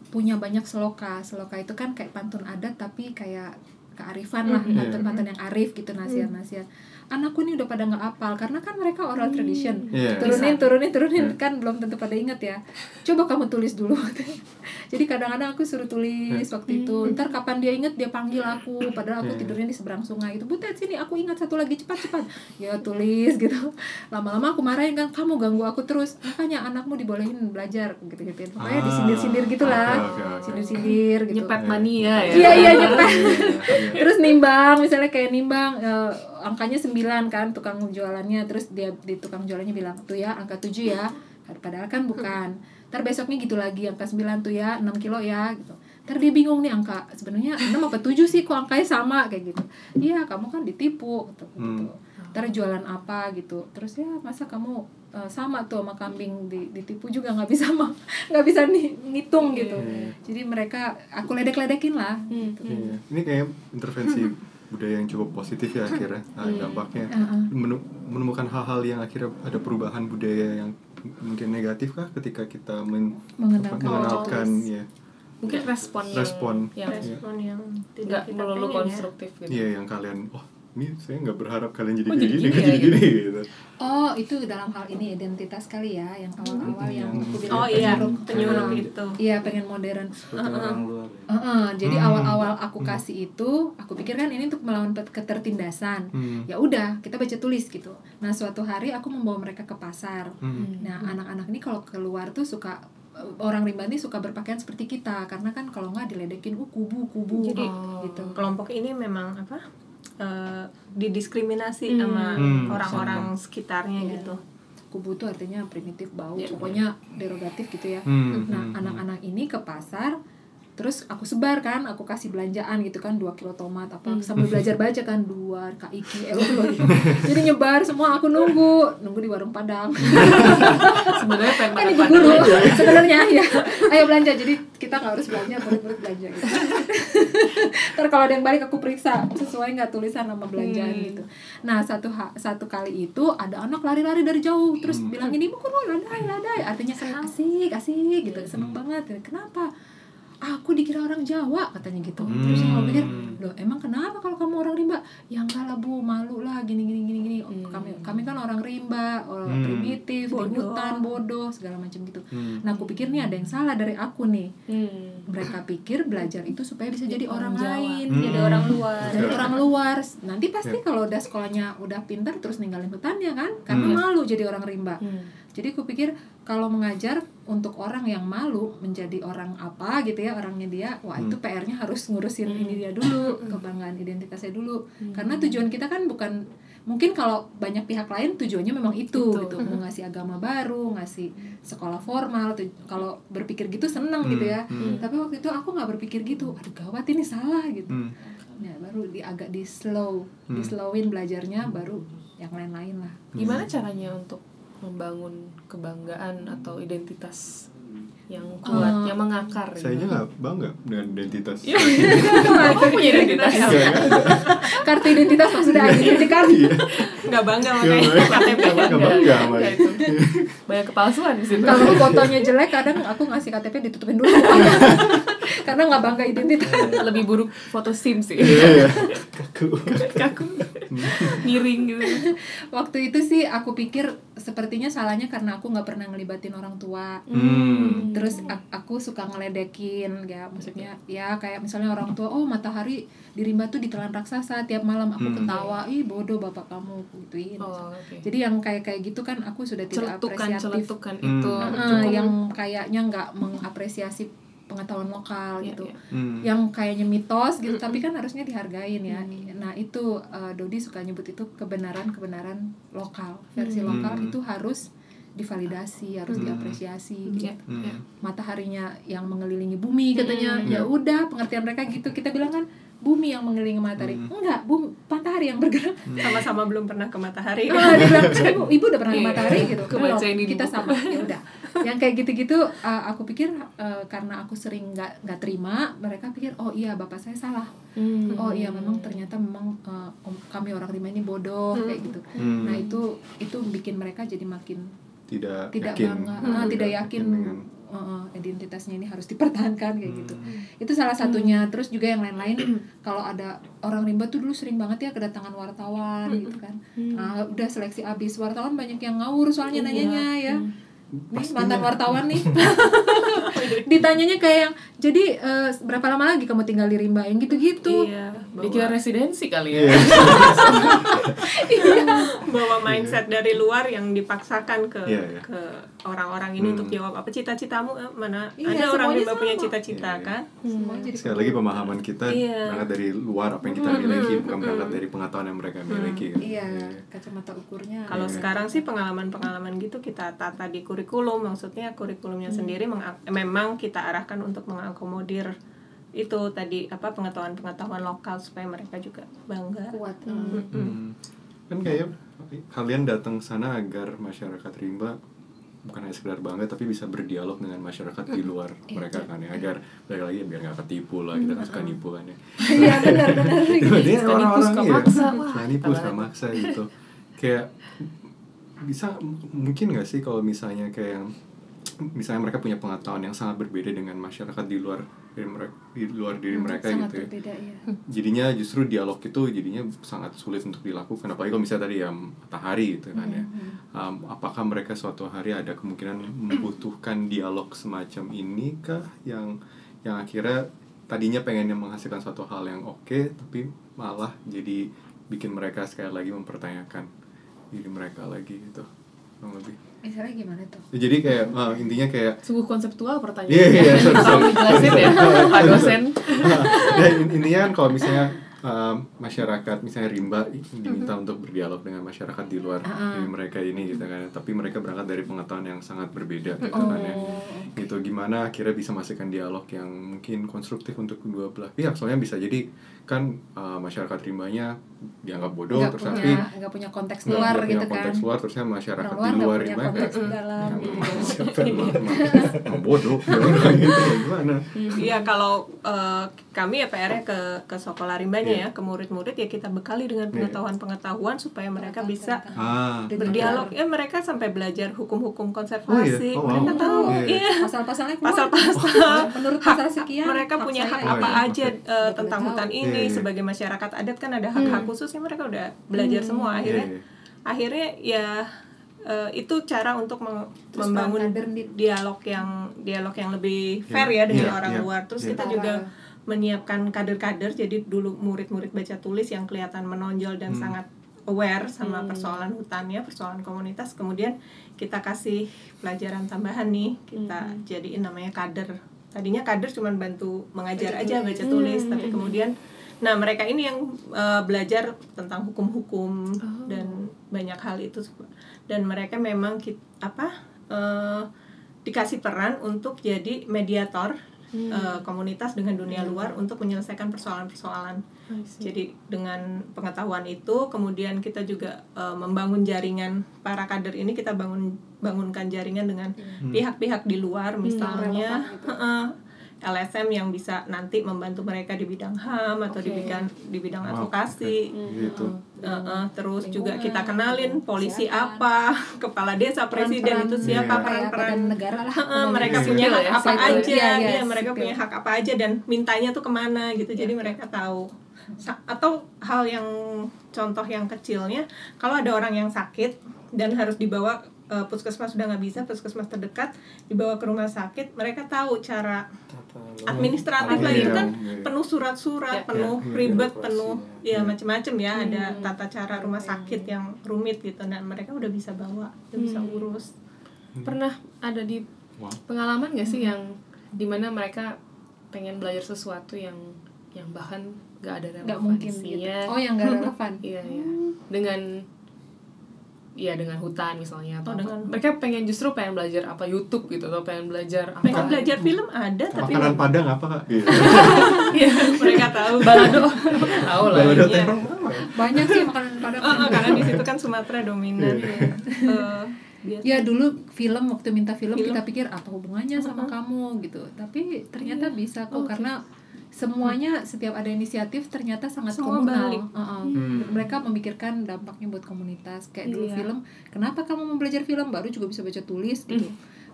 punya banyak seloka seloka itu kan kayak pantun adat tapi kayak kearifan lah Mhm. pantun-pantun yang arif gitu nasihat-nasihat anakku ini udah pada nggak apal karena kan mereka oral tradition. Iya. turunin turunin turunin Hmm. kan belum tentu pada inget ya. Coba kamu tulis dulu. [LAUGHS] Jadi kadang-kadang aku suruh tulis waktu itu ntar kapan dia inget dia panggil aku. Padahal aku Hmm. tidurnya di seberang sungai itu. Butet sini aku ingat satu lagi cepat cepat ya tulis [LAUGHS] gitu. Lama-lama aku marahin kan kamu ganggu aku terus makanya anakmu dibolehin belajar gitu gitu pokoknya Ah. disindir-sindir gitulah Oke, oke, oke. sindir-sindir gitu. Nyepet mania ya. Iya iya nyepet Iya, iya. terus nimbang misalnya kayak nimbang eh, angkanya 9 kan tukang jualannya terus dia di tukang jualannya bilang tuh ya angka 7 ya padahal kan bukan ntar besoknya gitu lagi angka 9 tuh ya 6 kilo ya gitu ntar dia bingung nih angka sebenarnya 6 apa 7 sih kok angkanya sama kayak gitu iya kamu kan ditipu gitu, gitu. Hmm. ntar jualan apa gitu terus ya masa kamu eh, sama tuh sama kambing di, ditipu juga nggak bisa ma- [LAUGHS] nggak bisa nih ngitung gitu Iya. jadi mereka aku ledek-ledekin lah Hmm. Iya. Ini kayak intervensi [LAUGHS] budaya yang cukup positif ya akhirnya nah, dampaknya Heeh. Menu- menemukan hal-hal yang akhirnya ada perubahan budaya yang mungkin negatif kah ketika kita men- Mengenalkan mengenalkan ya mungkin respon yang Respon. yang Iya. respon yang nggak tidak melulu ya. konstruktif gitu Iya yang kalian oh ini saya nggak berharap kalian jadi Oh, kayak jadi gini, gini [LAUGHS] ya, jadi gini gitu. Oh, itu dalam hal ini identitas kali ya, yang awal-awal yang Yang- aku bilang oh iya penyuruh. itu Iya, pengen modern. seperti orang luar ya. Heeh, jadi Hmm. awal-awal aku kasih itu, aku pikir kan ini untuk melawan ketertindasan. Hmm. Ya udah, kita baca tulis gitu. Nah, suatu hari aku membawa mereka ke pasar. Hmm. Nah, anak-anak ini kalau keluar tuh suka orang rimba ini suka berpakaian seperti kita karena kan kalau nggak diledekin uh kubu kubu Jadi, Oh. gitu kelompok ini memang apa eh, didiskriminasi Hmm. sama Hmm, orang-orang sekitarnya Iya. gitu kubu itu artinya primitif bau Iya. pokoknya derogatif gitu ya Hmm, nah hmm, anak-anak ini ke pasar terus aku sebar kan aku kasih belanjaan gitu kan dua kilo tomat apa Hmm. sambil belajar baca kan dua kaiki euro gitu. [LAUGHS] Jadi nyebar semua aku nunggu nunggu di warung padang. [LAUGHS] Sebenarnya pengen kan ibu guru [LAUGHS] sebenarnya ya. Ayo belanja jadi kita nggak harus belanja murid-murid belanja gitu. Ntar kalau ada yang balik aku periksa sesuai nggak tulisan nama belanjaan Hmm. gitu. Nah satu satu kali itu ada anak lari-lari dari jauh terus Hmm. bilang ini ibu guru ladai ladai. Artinya asik. Asik gitu seneng banget. Kenapa aku dikira orang Jawa katanya gitu terus Hmm. aku pikir loh emang kenapa kalau kamu orang rimba ya enggak lah bu malu lah gini gini gini gini Hmm. kami kami kan orang rimba orang Hmm. primitif di Bodoh. hutan bodoh segala macam gitu Hmm. nah aku pikir nih ada yang salah dari aku nih Hmm. mereka pikir belajar itu supaya bisa jadi orang, Orang Jawa. lain Hmm. jadi Jadi orang luar dari orang luar nanti pasti Ya. kalau udah sekolahnya udah pinter terus ninggalin hutannya kan karena Hmm. malu jadi orang rimba Hmm. jadi aku pikir kalau mengajar untuk orang yang malu menjadi orang apa gitu ya orangnya dia wah itu Hmm. PR-nya harus ngurusin Hmm. ini dia dulu kebanggaan identitasnya dulu Hmm. karena tujuan kita kan bukan mungkin kalau banyak pihak lain tujuannya memang itu Itu. gitu mau ngasih agama baru ngasih sekolah formal tu- kalau berpikir gitu seneng gitu ya Hmm. tapi waktu itu aku nggak berpikir gitu aduh gawat ini salah gitu Hmm. ya baru di agak di slow di Hmm. slowin belajarnya baru yang lain-lain lah Gimana caranya untuk membangun kebanggaan atau identitas yang kuat, Eh, yang mengakar? gitu? Saya nggak bangga dengan identitas. Iya. [LAUGHS] Aku punya identitas. Nggak ada. kartu identitas maksudnya identity card Iya. nggak bangga makanya bangga. KTP Nggak bangga. Banyak kepalsuan di situ. kalau fotonya jelek kadang aku ngasih KTP ditutupin dulu [LAUGHS] karena nggak bangga identitas lebih buruk foto SIM sih. Iya, iya. Kaku. Kaku. Miring gitu. waktu itu sih aku pikir sepertinya salahnya karena aku nggak pernah ngelibatin orang tua Hmm. Terus a- aku suka ngeledekin ya maksudnya ya kayak misalnya orang tua oh matahari di rimba tuh ditelan raksasa tiap malam aku Hmm. ketawa ih bodoh bapak kamu gituin Oh, oke. jadi yang kayak kayak gitu kan aku sudah tidak Celetukan, apresiatif celetukan Hmm. itu Uh, yang kayaknya nggak mengapresiasi pengetahuan lokal Iya, gitu. Hmm. yang kayaknya mitos gitu tapi kan harusnya dihargain ya nah itu eh, Dodi suka nyebut itu kebenaran kebenaran lokal versi Hmm. lokal Hmm. itu harus divalidasi harus Hmm. diapresiasi Iya, gitu. Hmm. mataharinya yang mengelilingi bumi katanya Hmm. ya udah pengertian mereka gitu kita bilang kan bumi yang mengelilingi matahari Hmm. enggak bumi matahari yang bergerak sama-sama belum pernah ke matahari Ah, dia bilang [LAUGHS] ibu ibu udah pernah ke Iya. matahari gitu Kebaca Belum, kita buku. sama ya udah [LAUGHS] yang kayak gitu-gitu uh, aku pikir uh, karena aku sering nggak nggak terima mereka pikir oh iya bapak saya salah Hmm. oh iya memang ternyata memang uh, kami orang Rima ini bodoh Hmm. kayak gitu Hmm. nah itu itu bikin mereka jadi makin tidak tidak yakin. bangga Hmm. ah, tidak yakin dengan uh, uh, identitasnya ini harus dipertahankan kayak gitu Hmm. itu salah satunya terus juga yang lain-lain [CLEARS THROAT] kalau ada orang rimba tuh dulu sering banget ya kedatangan wartawan gitu kan Hmm. nah udah seleksi abis wartawan banyak yang ngawur soalnya Iya. nanyanya ya Hmm. nih Pastinya. mantan wartawan nih [LAUGHS] ditanyanya kayak yang jadi eh, berapa lama lagi kamu tinggal di rimba yang gitu-gitu iya Dikira bawa, residensi kali ya. Iya. [LAUGHS] bawa mindset dari luar yang dipaksakan ke Iya, iya. ke orang-orang ini Hmm. untuk jawab apa cita-citamu eh, mana Iya, ada orang rimba punya cita-cita Iya. kan semua jadi Sekali lagi pemahaman kita Iya. berangkat dari luar apa yang kita Hmm, miliki hmm, bukan hmm, berangkat hmm. dari pengetahuan yang mereka miliki. kan. iya kacamata ukurnya Kalau Iya. sekarang sih pengalaman-pengalaman gitu kita tata di kurikulum, maksudnya kurikulumnya sendiri mengak- memang kita arahkan untuk mengakomodir itu tadi apa pengetahuan-pengetahuan lokal supaya mereka juga bangga. kuat Hmm. eh. Hmm. Kan kayak kalian datang sana agar masyarakat rimba bukan hanya sekedar bangga tapi bisa berdialog dengan masyarakat di luar Iya, mereka kan ya agar balik lagi biar nggak ketipu lah kita kan suka nipu kan ya iya benar-benar Dia [LAUGHS] Suka nipu, orang-orang iya. Wah, suka nipu suka maksa gitu kayak bisa mungkin nggak sih kalau misalnya kayak misalnya mereka punya pengetahuan yang sangat berbeda dengan masyarakat di luar dari mereka di luar diri mereka sangat gitu ya. berbeda ya jadinya justru dialog itu jadinya sangat sulit untuk dilakukan. Apalagi kalau misalnya tadi ya matahari gitu kan ya. Um, apakah mereka suatu hari ada kemungkinan membutuhkan dialog semacam ini kah? Yang yang akhirnya tadinya pengennya menghasilkan suatu hal yang oke tapi malah jadi bikin mereka sekali lagi mempertanyakan diri mereka lagi gitu kurang lebih misalnya gimana tuh Ya, jadi kayak eh, intinya kayak Sungguh konseptual pertanyaan. Iya, iya, sorry, Tolong sorry. dijelasin ya, [LAUGHS] Pak dosen. ya, in- intinya kan kalau misalnya um, masyarakat misalnya rimba diminta untuk berdialog dengan masyarakat di luar Ah, ah. dari mereka ini gitu kan. Tapi mereka berangkat dari pengetahuan yang sangat berbeda gitu kan ya. Oh. gitu gimana akhirnya bisa masukkan dialog yang mungkin konstruktif untuk kedua belah pihak? Soalnya bisa jadi kan uh, masyarakat rimbanya dianggap bodoh terus punya tapi nggak punya konteks nggak luar punya gitu kan. konteks luar terusnya masyarakat orang di luar luar rimba kayak, dalam "Ya, gitu. bodoh gitu [LAUGHS] gimana? Iya kalau eh, kami ya PR-nya ke ke sekolah rimbanya Iya. ya ke murid-murid ya kita bekali dengan pengetahuan-pengetahuan supaya mereka bisa ah berdialog ya mereka sampai belajar hukum-hukum Oh konservasi iya? Oh, wow. mereka tahu Iya, iya. iya pasal-pasalnya pasal-pasal menurut hak- pasal sekian mereka hak punya hak ini. apa Iya. aja eh, tentang tahu. hutan Iya, ini iya. sebagai masyarakat adat kan ada hak-hak khususnya mereka udah belajar semua akhirnya Iya, iya. akhirnya ya eh, itu cara untuk meng- Terus membangun dialog yang dialog yang lebih Iya, fair ya dengan iya, orang iya. luar terus Iya. kita juga menyiapkan kader-kader jadi dulu murid-murid baca tulis yang kelihatan menonjol dan Hmm. sangat aware sama Hmm. persoalan hutannya persoalan komunitas kemudian kita kasih pelajaran tambahan nih kita Hmm. jadiin namanya kader tadinya kader cuma bantu mengajar Baca aja tulis. baca tulis Hmm. tapi kemudian nah mereka ini yang uh, belajar tentang hukum-hukum Oh. dan banyak hal itu dan mereka memang kit- apa uh, dikasih peran untuk jadi mediator Hmm. uh, komunitas dengan dunia luar untuk menyelesaikan persoalan-persoalan jadi dengan pengetahuan itu kemudian kita juga uh, membangun jaringan para kader ini kita bangun bangunkan jaringan dengan Hmm. pihak-pihak di luar misalnya relevan gitu. heeh, LSM yang bisa nanti membantu mereka di bidang HAM atau di Oke. bidang di bidang Wow, advokasi. gitu Heeh, terus juga Lingkungan, kita kenalin polisi kesehatan. apa, [LAUGHS] kepala desa, presiden Peran-peran, itu siapa Iya. peran-peran negara lah pokoknya. mereka Iya. punya hak ya, apa aja, iya, iya, mereka sipil. punya hak apa aja dan mintanya tuh ke mana gitu, jadi Iya. mereka tahu. Sa- Atau hal yang contoh yang kecilnya, kalau ada orang yang sakit dan harus dibawa eh, puskesmas sudah nggak bisa, puskesmas terdekat dibawa ke rumah sakit, mereka tahu cara administratif Iya, lah itu kan iya. penuh surat-surat, Ya. penuh Iya, ribet, penuh ya. ya macam-macam ya, ada Hmm. tata cara rumah sakit yang rumit gitu. Dan mereka udah bisa bawa, udah bisa Hmm. urus. Pernah ada di pengalaman gak sih yang di mana mereka pengen belajar sesuatu yang yang bahkan gak ada nggak mungkin gitu. Relevansinya oh yang nggak [LAUGHS] relevan. Iya iya. Dengan Iya dengan hutan misalnya atau Oh, apa. dengan- mereka pengen justru pengen belajar apa YouTube gitu atau pengen belajar apa Pengen belajar film ada tapi makanan padang apa kak [LAUGHS] Iya. Iya. mereka tahu balado tahu lah Balado iya. apa ya? banyak sih makanan padang Oh, oh, karena di situ kan Sumatera dominan. Iya. Eh, biasa- ya dulu film waktu minta film, Film. kita pikir apa hubungannya sama kamu gitu tapi ternyata Iya. bisa kok Oke. karena semuanya setiap ada inisiatif ternyata sangat Semua komunal balik. Uh-uh. Hmm. mereka memikirkan dampaknya buat komunitas kayak dulu Iya. film kenapa kamu mau belajar film baru juga bisa baca tulis gitu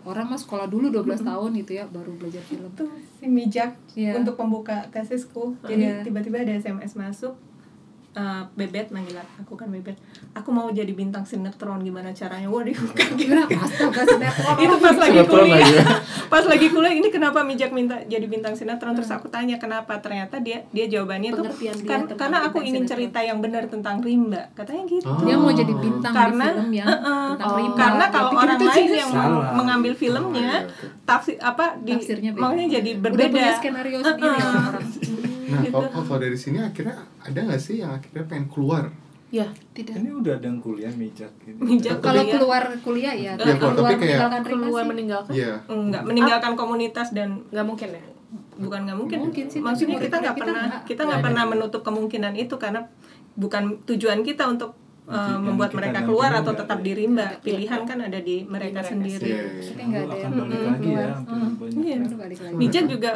orang mah sekolah dulu 12 tahun gitu ya baru belajar film itu si mijak Iya. untuk pembuka tesisku. Jadi Iya. tiba-tiba ada SMS masuk. Eh, bebet manggil aku kan bebet aku mau jadi bintang sinetron gimana caranya waduh [LAUGHS] kaget Kira astaga sinetron itu pas lagi kuliah aja. [LAUGHS] pas lagi kuliah ini kenapa mijak minta jadi bintang sinetron terus aku tanya kenapa ternyata dia dia jawabannya Pengertian dia kan- karena aku ingin sinetron. cerita yang benar tentang rimba katanya gitu Oh. dia mau jadi bintang Karena- di film yang [LAUGHS] Heeh. tentang Oh. rimba karena kalau pikir orang itu lain yang Salah. mengambil filmnya Oh, iya, tafsir apa di Tafsirnya beda. makanya jadi udah berbeda punya skenario sendiri Heeh. orang-orang nah Gitu. kalau kalau dari sini akhirnya ada nggak sih yang akhirnya pengen keluar ya tidak Ini udah ada yang kuliah mijak gitu. Mijak kalau kuliah. keluar kuliah ya Iya, keluar, keluar tapi kayak- meninggalkan rimba keluar sih. meninggalkan iya enggak meninggalkan komunitas dan nggak mungkin ya bukan nggak mungkin, Mungkin sih, maksudnya kita nggak kita pernah kita nggak pernah menutup kemungkinan itu karena bukan tujuan kita untuk uh, membuat kita mereka keluar atau tetap ada. di rimba Iya. pilihan kan ada di mereka mereka sendiri Iya, iya, tapi iya. nggak ada yang balik keluar. lagi ya. Iya. Baru balik lagi. Mijak juga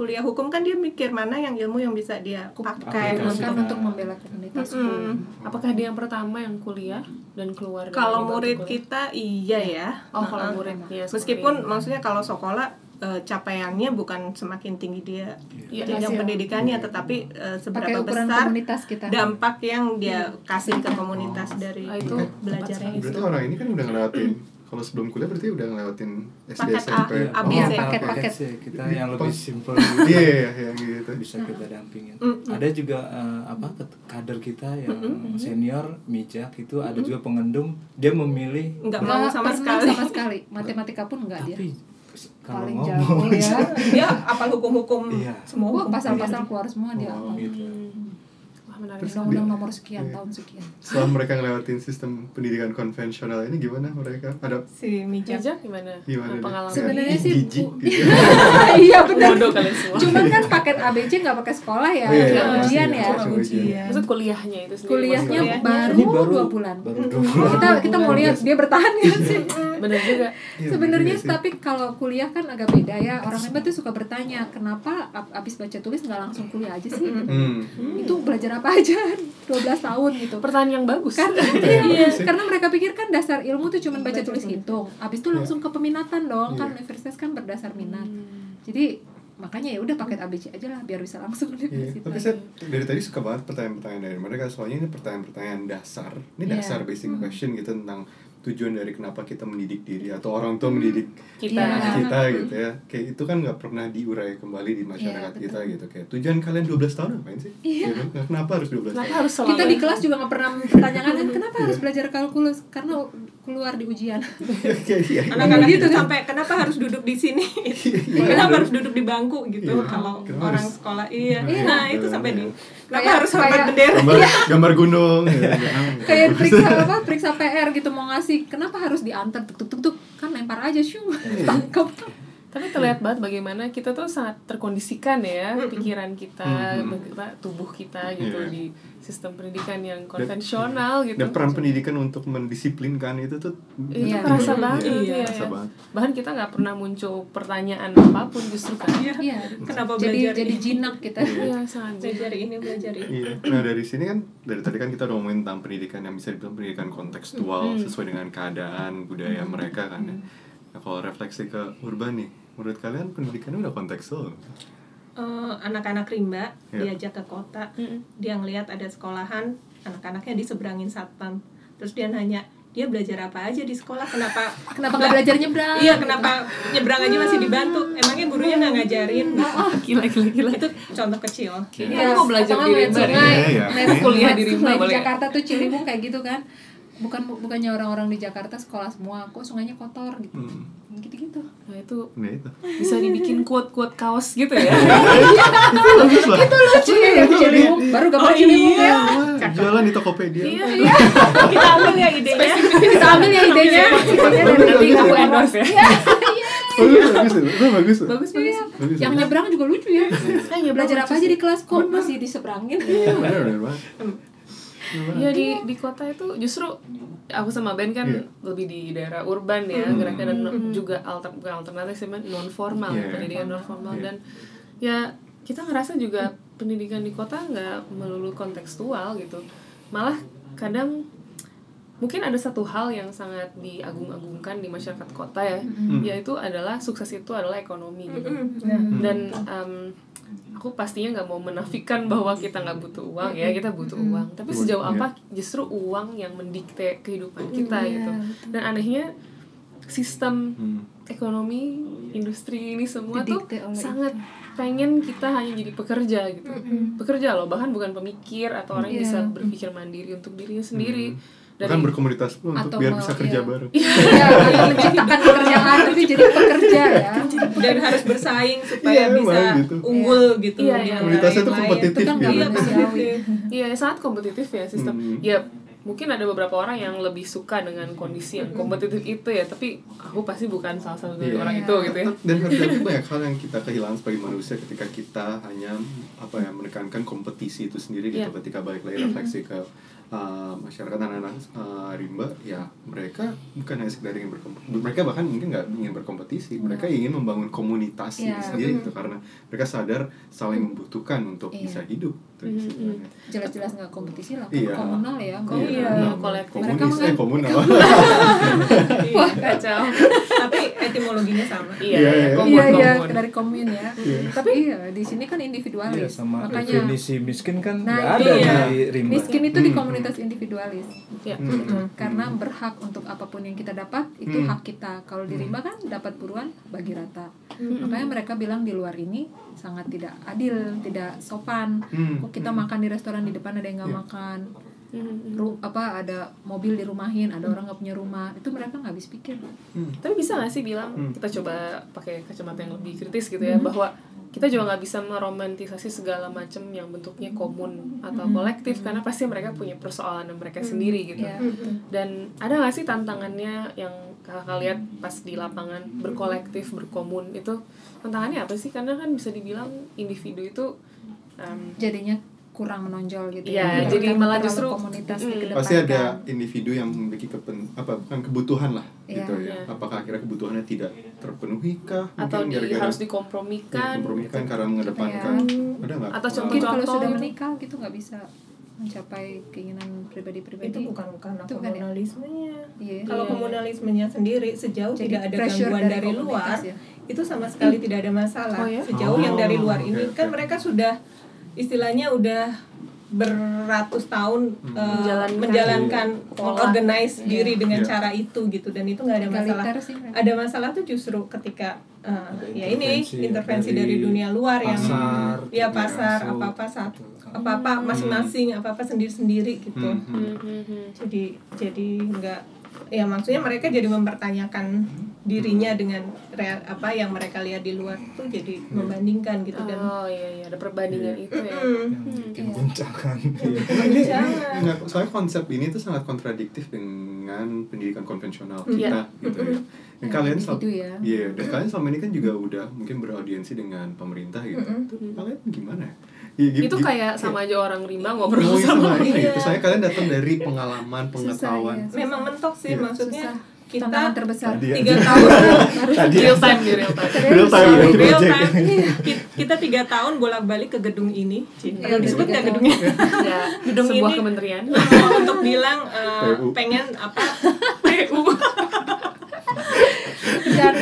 kuliah hukum kan dia mikir mana yang ilmu yang bisa dia pakai untuk untuk membela komunitas. Mm-mm. apakah dia yang pertama yang kuliah dan keluar dari kalau murid kuliah? kita iya ya. Oh kalau Heeh. muridnya meskipun maksudnya kalau sekolah eh, capaiannya bukan semakin tinggi dia Iya, jenjang pendidikannya tetapi eh, pakai seberapa ukuran besar komunitas kita. dampak yang dia kasih ke komunitas dari Ah, itu belajarnya itu berarti orang ini kan udah ngelewatin kalau sebelum kuliah berarti udah ngelewatin SD Paket A, SMP Iya, A, B, oh, C. Paket-paket. sih kita yang lebih simple iya iya iya gitu. Bisa kita dampingin. Mm, mm. Ada juga eh, apa kader kita yang senior mijak itu ada juga pengendum. Dia memilih nggak Nggak mau sama sekali. sama sekali. Matematika pun enggak dia. kalau paling ngomong jago [LAUGHS] ya. Dia apal hukum-hukum Iya. semua pasal-pasal keluar semua dia. Oh, gitu. Menarik. Terus undang-undang nomor sekian Iya. tahun sekian setelah [LAUGHS] mereka ngelewatin sistem pendidikan konvensional ini gimana mereka ada si mijak Mijak gimana? gimana? Pengalaman. Sebenarnya sih, Jijik Bu. gitu. [LAUGHS] [LAUGHS] iya benar Bodoh kalian semua. cuman kan paket ABC nggak pakai sekolah ya Oh, iya, iya, ujian pasti, ya pasti. ujian Maksud kuliahnya itu sendiri. kuliahnya maksudnya. baru, dua bulan baru dua bulan. kita kita mau lihat dia bertahan nggak sih Bener juga. Iya, sebenarnya iya sih. tapi kalau kuliah kan agak beda ya orang hebat tuh suka bertanya kenapa ab- abis baca tulis nggak langsung kuliah aja sih gitu. Hmm. itu belajar apa aja [LAUGHS] 12 tahun gitu Pertanyaan yang bagus. karena Iya, iya, sih. karena mereka pikir kan dasar ilmu tuh cuma baca tulis hitung abis itu langsung ke peminatan dong kan Iya. universitas kan berdasar minat Hmm. jadi makanya ya udah paket ABC aja lah biar bisa langsung Iya, universitas tapi saya dari tadi suka banget pertanyaan-pertanyaan dari mereka soalnya ini pertanyaan-pertanyaan dasar ini Iya. dasar basic question gitu tentang tujuan dari kenapa kita mendidik diri atau orang tua mendidik Kita. Iya. kita gitu ya kayak itu kan nggak pernah diurai kembali di masyarakat Iya, kita gitu kayak tujuan kalian 12 tahun ngapain sih Iya. Gitu. Nah, kenapa harus 12 Kenapa tahun harus kita di kelas juga nggak pernah mempertanyakan kan kenapa harus belajar kalkulus karena keluar di ujian Kayak iya. anak-anak Gitu itu kan? sampai kenapa harus duduk di sini Iya. [LAUGHS] kenapa harus duduk di bangku gitu Iya. kalau orang sekolah iya Iya. nah itu sampai di kenapa Kayak- harus hormat kayak- bendera? Gambar gambar gunung gitu. [LAUGHS] kayak periksa apa periksa PR gitu mau ngasih kenapa harus diantar? Tuk tuk tuk tuk. Kan lempar aja syung tangkap Tapi terlihat banget bagaimana kita tuh sangat terkondisikan ya pikiran kita, apa, tubuh kita gitu Iya. di sistem pendidikan yang konvensional gitu. dan peran pendidikan untuk mendisiplinkan itu tuh itu Iya, kerasa bener. banget Iya, ya, kerasa ya. banget. Bahkan kita nggak pernah muncul pertanyaan apa pun justru kan. Iya. iya kenapa jadi belajar jadi ini jinak kita Iya, sangat belajar ini belajar ini Iya. Nah dari sini kan dari tadi kan kita udah ngomongin tentang pendidikan yang bisa dibilang pendidikan kontekstual Hmm. sesuai dengan keadaan budaya mereka kan ya. Nah, kalau refleksi ke urban nih, menurut kalian pendidikannya udah kontekstual? Eh, anak-anak rimba Iya. diajak ke kota Mm-mm. dia ngelihat ada sekolahan anak-anaknya diseberangin satpam terus dia nanya dia belajar apa aja di sekolah kenapa [LAUGHS] kenapa nggak belajar nyebrang iya kenapa nyebrang aja masih dibantu emangnya gurunya nggak ngajarin Oh, gila gila gila. itu contoh kecil Kayaknya Iya, aku mau belajar di nggak ngeliat Rimba sungai, Iya, iya. ngeliat Kuliah di Rimba ya? Jakarta tuh Ciliwung kayak gitu kan bukan bukannya orang-orang di Jakarta sekolah semua kok sungainya kotor gitu Hmm. gitu-gitu Nah, itu Nah itu. bisa dibikin quote-quote kaos gitu ya. [LAUGHS] Bagus lah. itu lucu ya yang baru gambar Oh, Ciliwung iya. ya Jualan di Tokopedia. Iya. kita ambil ya idenya kita ambil ya idenya idenya dari Nanti aku endorse ya. Bagus bagus itu. Itu bagus. Bagus bagus. Bagus. yang nyebrang juga lucu ya nyebrang belajar apa aja di kelas kok masih diseberangin Iya, di di kota itu justru aku sama Ben kan Iya. lebih di daerah urban ya Hmm. gerakan dan no- juga alter bukan alternatif sih non formal Iya. pendidikan non formal Iya. dan ya kita ngerasa juga pendidikan di kota nggak melulu kontekstual gitu malah kadang mungkin ada satu hal yang sangat diagung-agungkan di masyarakat kota ya Hmm. yaitu adalah sukses itu adalah ekonomi gitu. Hmm. dan em, aku pastinya nggak mau menafikan bahwa kita nggak butuh uang ya kita butuh uang. Tapi sejauh Iya. apa justru uang yang mendikte kehidupan kita Iya, gitu. dan anehnya sistem Hmm. ekonomi industri ini semua Didikte tuh sangat pengen kita hanya jadi pekerja gitu. Pekerja loh bahkan bukan pemikir atau orang yang Iya. bisa berpikir mandiri untuk dirinya sendiri. Bahkan dari berkomunitas pun untuk biar bisa kerja iya. bareng. ya atau menciptakan pekerjaan tapi jadi pekerja ya dan harus bersaing supaya Iya, bisa gitu. unggul gitu Iya, iya. Komunitasnya kompetitif Itu kan nggak gitu. iya kompetitif [LAUGHS] Iya, sangat kompetitif ya sistem. Hmm. Ya, mungkin ada beberapa orang yang lebih suka dengan kondisi yang kompetitif itu ya, tapi aku pasti bukan salah satu dari Iya. orang itu gitu ya. Dan harusnya [LAUGHS] banyak hal yang kita kehilangan sebagai manusia ketika kita hanya apa ya menekankan kompetisi itu sendiri gitu Iya. ketika balik lagi refleksi ke uh, masyarakat anak-anak uh, rimba ya mereka bukan hanya sekedar ingin berkompetisi mereka bahkan mungkin nggak ingin berkompetisi mereka ingin membangun komunitas Iya. sendiri gitu karena mereka sadar saling membutuhkan untuk Iya. bisa hidup gitu, Mhm. sebenarnya. jelas-jelas nggak kompetisi lah Iya. komunal ya Iya. Iya, Nah, kolektif. Mereka komunis eh komunal [LAUGHS] Wah, kacau. tapi etimologinya sama Iya, Iya, iya, iya. komun, iya iya komun. dari komun ya tapi iya di sini kan individualis Iya, sama makanya definisi miskin kan Nah, nggak ada iya. di rimba miskin itu di komunitas individualis Iya. Hmm. karena berhak untuk apa pun yang kita dapat itu Hmm. hak kita kalau di rimba kan dapat buruan bagi rata makanya mereka bilang di luar ini sangat tidak adil tidak sopan Hmm. kok kita makan di restoran di depan ada yang nggak Iya. makan Mhm. Ru- apa ada mobil dirumahin ada orang nggak punya rumah itu mereka nggak habis pikir Hmm. Tapi bisa gak sih bilang Hmm. kita coba pakai kacamata yang lebih kritis gitu ya bahwa kita juga nggak bisa meromantisasi segala macam yang bentuknya komun atau kolektif karena pasti mereka punya persoalan mereka sendiri gitu. Iya. Dan ada gak sih tantangannya yang kakak lihat pas di lapangan berkolektif berkomun itu tantangannya apa sih? Karena kan bisa dibilang individu itu em, jadinya kurang menonjol gitu Iya, ya. jadi malah justru- komunitas Mm. pasti ada individu yang memiliki kepen apa bukan kebutuhan lah Iya. gitu ya Iya. apakah akhirnya kebutuhannya tidak terpenuhi kah atau Mungkin di, gara-gara harus ya, dikompromikan kompromikan karena mengedepankan Iya. ada nggak Atau mungkin kalau sudah gitu. menikah gitu nggak bisa mencapai keinginan pribadi-pribadi itu bukan karena Itu bukan ya? komunalismenya Iya. kalau Iya. komunalismenya sendiri sejauh Jadi tidak ada gangguan dari dari, luar ya? itu sama sekali tidak ada masalah Oh, ya? sejauh Oh, yang dari luar oke, ini oke. kan mereka sudah istilahnya udah beratus tahun Hmm. eh, Menjalankan. menjalankan Pola. organize diri dengan Iya. cara itu gitu dan itu nggak ada masalah sih ada masalah tuh justru ketika Ada ya ini intervensi dari dari, dunia luar yang pasar, ya gitu, pasar apa apa saat Betul. apa apa masing-masing apa apa sendiri sendiri gitu Hmm, hmm. Mhm. jadi jadi nggak ya maksudnya mereka jadi mempertanyakan dirinya dengan real, apa yang mereka lihat di luar tuh jadi membandingkan gitu dan Oh iya iya ada perbandingan itu ya. Mm. yang bikin guncangan Iya. ini Jangan. nggak soalnya konsep ini tuh sangat kontradiktif dengan pendidikan konvensional kita Iya. gitu ya. Dan Ya, kalian selama, ya. iya, dan kalian selama ini kan juga udah mungkin beraudiensi dengan pemerintah gitu. Mm-mm. Tuh, kalian gimana? Ya, gi- Itu gi- kayak sama aja orang rimba ngobrol Oh, iya, sama Iya. itu. Saya kalian datang dari pengalaman, pengetahuan. ya. memang mentok sih Iya. maksudnya Susah. kita tantangan terbesar ya. tiga [LAUGHS] tahun tadi real time di real time. Real time, real kita tiga tahun bolak balik ke gedung ini. Iya, perlu disebut nggak gedungnya Ya, Gedung sebuah ini- kementerian. [LAUGHS] untuk bilang PU. pengen apa PU. [LAUGHS] dan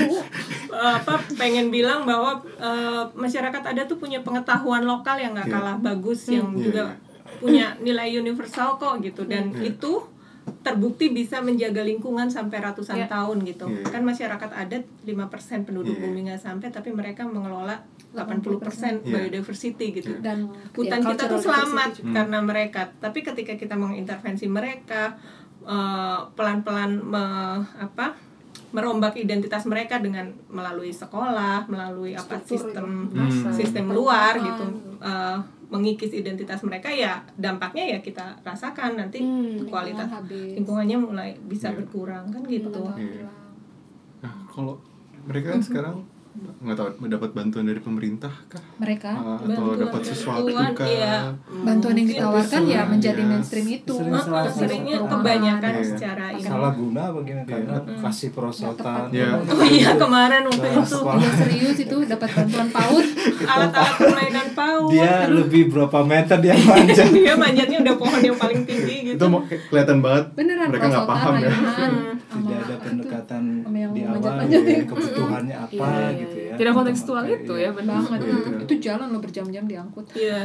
apa pengen bilang bahwa eh, masyarakat ada tuh punya pengetahuan lokal yang nggak Iya. kalah bagus yang Iya, juga punya nilai universal kok gitu dan Iya. itu terbukti bisa menjaga lingkungan sampai ratusan Iya. tahun gitu Iya. kan masyarakat adat 5% penduduk Iya. bumi nggak sampai tapi mereka mengelola 80% 80%. Iya. biodiversity gitu Iya. dan hutan ya, kita tuh selamat. Hmm. karena mereka tapi ketika kita mengintervensi mereka eh, pelan-pelan me- apa merombak identitas mereka dengan melalui sekolah melalui apa Struktur sistem Hmm. sistem luar gitu eh, mengikis identitas mereka ya dampaknya ya kita rasakan nanti Hmm, kualitas lingkungan habis. lingkungannya mulai bisa Iya. berkurang kan gitu hilang. Nah, kalau mereka kan sekarang nggak tahu mendapat bantuan dari pemerintah kah? mereka Ah, atau dapat sesuatu bantuan, kah? iya. bantuan yang ditawarkan ya Iya. menjadi mainstream itu Sering Oh, salah- seringnya kebanyakan Iya. secara ini salah guna bagaimana karena Iya. kasih perosotan Iya. oh iya kemarin waktu itu. Iya serius itu dapat bantuan PAUD alat-alat permainan PAUD dia lebih berapa meter dia manjat [LAUGHS] dia manjatnya udah pohon yang paling tinggi gitu Itu kelihatan banget beneran mereka nggak paham ya. tidak ada pendekatan di awal ya, ya. kebutuhannya [LAUGHS] apa Iya, gitu ya Tidak kontekstual itu iya. ya benar. banget Iya, itu jalan lo berjam-jam diangkut Iya.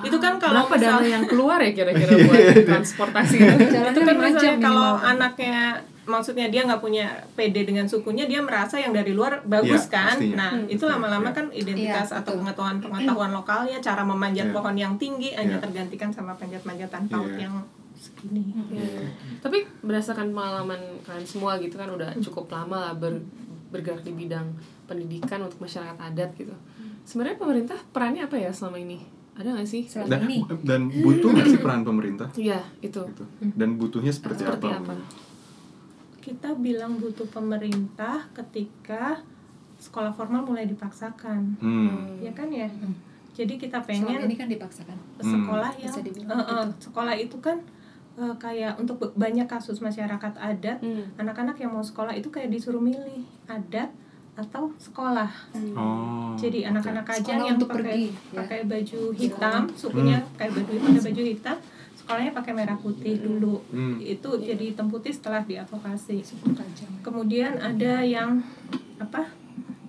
Itu kan kalau Berapa dana misal- yang keluar ya kira-kira buat transportasi [LAUGHS] itu? kan jam misalnya kalau anaknya maksudnya dia nggak punya PD dengan sukunya dia merasa yang dari luar bagus Iya, kan pastinya. nah Hmm. itu lama-lama kan identitas Iya, atau pengetahuan pengetahuan lokalnya cara memanjat Iya. pohon yang tinggi hanya tergantikan sama panjat-panjatan paut yang segini Iya. Tapi berdasarkan pengalaman kalian semua gitu kan udah cukup lama lah ber- bergerak di bidang pendidikan untuk masyarakat adat gitu. Sebenarnya pemerintah perannya apa ya selama ini? Ada nggak sih? Selama Dan, ini dan butuh nggak sih peran pemerintah? Iya itu. Gitu. Dan butuhnya seperti, Seperti apa? apa? kita bilang butuh pemerintah ketika sekolah formal mulai dipaksakan Hmm. ya kan ya jadi kita selama pengen ini kan dipaksakan sekolah Hmm. yang eh, gitu. sekolah itu kan eh, kayak untuk banyak kasus masyarakat adat Hmm. anak-anak yang mau sekolah itu kayak disuruh milih adat atau sekolah Oh. jadi anak-anak aja Sekolah yang untuk pakai pergi, ya. pakai baju hitam sukunya Hmm. pakai baju pakai baju hitam sekolahnya pakai merah putih dulu Hmm. itu jadi hitam putih setelah diadvokasi kemudian ada yang apa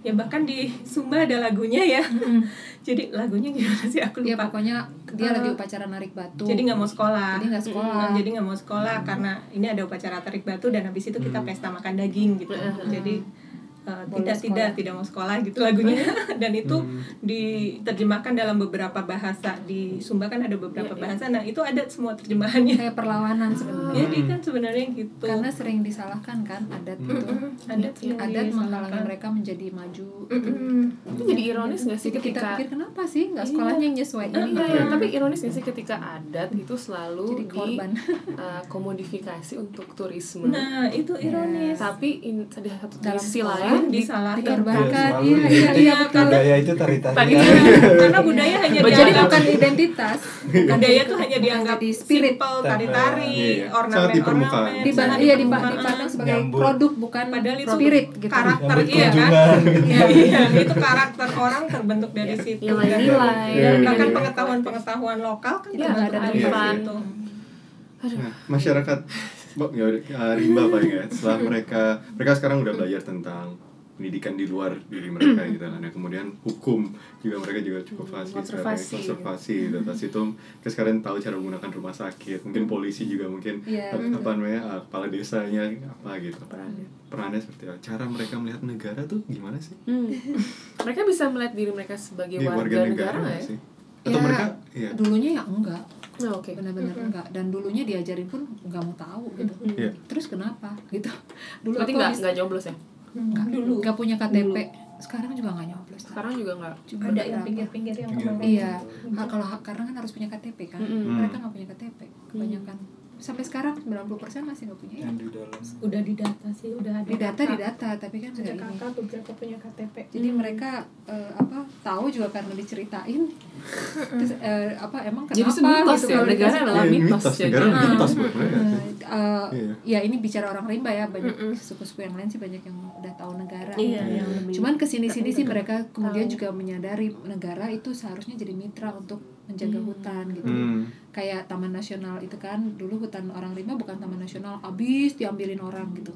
ya bahkan di Sumba ada lagunya ya. [LAUGHS] Jadi lagunya gimana sih? Aku ya lupa. pokoknya dia Eh, lagi upacara narik batu. jadi nggak mau sekolah. Jadi nggak sekolah. Jadi nggak mau sekolah karena ini ada upacara tarik batu dan habis itu kita pesta makan daging gitu. Jadi uh, tidak Bolos tidak mau sekolah gitu lagunya. [LAUGHS] Dan itu Hmm. diterjemahkan dalam beberapa bahasa. Di Sumba kan ada beberapa Iya, iya. bahasa. Nah itu ada semua terjemahannya. Kayak perlawanan [LAUGHS] sebenarnya. Jadi kan sebenarnya gitu. Karena sering disalahkan kan adat itu. Mm-mm, adat Ya, adat menghalangi mereka menjadi maju. Mm-mm. itu jadi ironis gak sih jadi kita ketika pikir kenapa sih nggak sekolahnya yang nyesuaiin Iya, iya, tapi ironis gak sih ketika adat itu selalu Jadi korban. di [LAUGHS] uh, komodifikasi untuk turisme. nah itu ironis. Tapi in, di satu sisi lain di, disalahkan dikorbankan. Selalu iya iya iya betul budaya itu tari Tadi- tarian karena budaya hanya Jadi bukan identitas. Budaya tuh hanya dianggap jadi spirit. Iya, iya. Sangat ornamen di ornamen, di sangat iya di permukaan. dipandang sebagai produk bukan Padahal itu spirit gitu. karakter iya kan? gitu. iya, iya, itu karakter orang terbentuk dari situ. Nilai-nilai. Iya, iya, bahkan iya. pengetahuan-pengetahuan lokal kan Iya, terbentuk ada dari situ. Nah, masyarakat Mbak, ya uh, rimba paling ya setelah mereka mereka sekarang udah belajar tentang pendidikan di luar diri mereka gitu kan. Nah, kemudian hukum juga mereka juga cukup fasih sekarang ya, Konservasi. konservasi gitu. Pas itu kita sekarang tahu cara menggunakan rumah sakit. Mungkin polisi juga mungkin Iya, apa, apa namanya uh, kepala desanya apa gitu. Perannya. perannya seperti apa? Cara mereka melihat negara tuh gimana sih? Hmm. Mereka bisa melihat diri mereka sebagai Di warga, negara, nggak ya? sih? Atau Ya, mereka iya. dulunya ya enggak. Oh, Oke. benar-benar enggak. Dan dulunya diajarin pun nggak mau tahu gitu. Iya. terus kenapa? Gitu. Dulu Berarti aku nggak habis- nggak nyoblos ya? Nggak Dulu. nggak punya KTP sekarang juga nggak nyoblos Sekarang juga nggak. Cuma ada yang pinggir-pinggir yang Iya, kalau karena kan harus punya KTP kan. Mm-mm. Mereka nggak punya KTP, kebanyakan. Sampai sekarang 90% masih nggak punya. ya. yang di dalam udah didata sih udah ada Di data di kakak. data, tapi kan ada nggak ini. kakak beberapa punya KTP Jadi mereka eh, apa tahu juga karena diceritain. [LAUGHS] Terus eh, apa emang kenapa Jadi mitos gitu ya, kalau negara adalah Iya, mitos mitos, negara Ah. mitos eh, Iya. ya ini bicara orang rimba ya banyak suku-suku yang lain sih banyak yang udah tahu negara iya gitu. yang lebih cuman ke sini-sini sih mereka kemudian Tahu. juga menyadari negara itu seharusnya jadi mitra untuk menjaga hutan gitu Hmm. Kayak taman nasional itu kan dulu hutan orang rimba bukan taman nasional abis diambilin orang gitu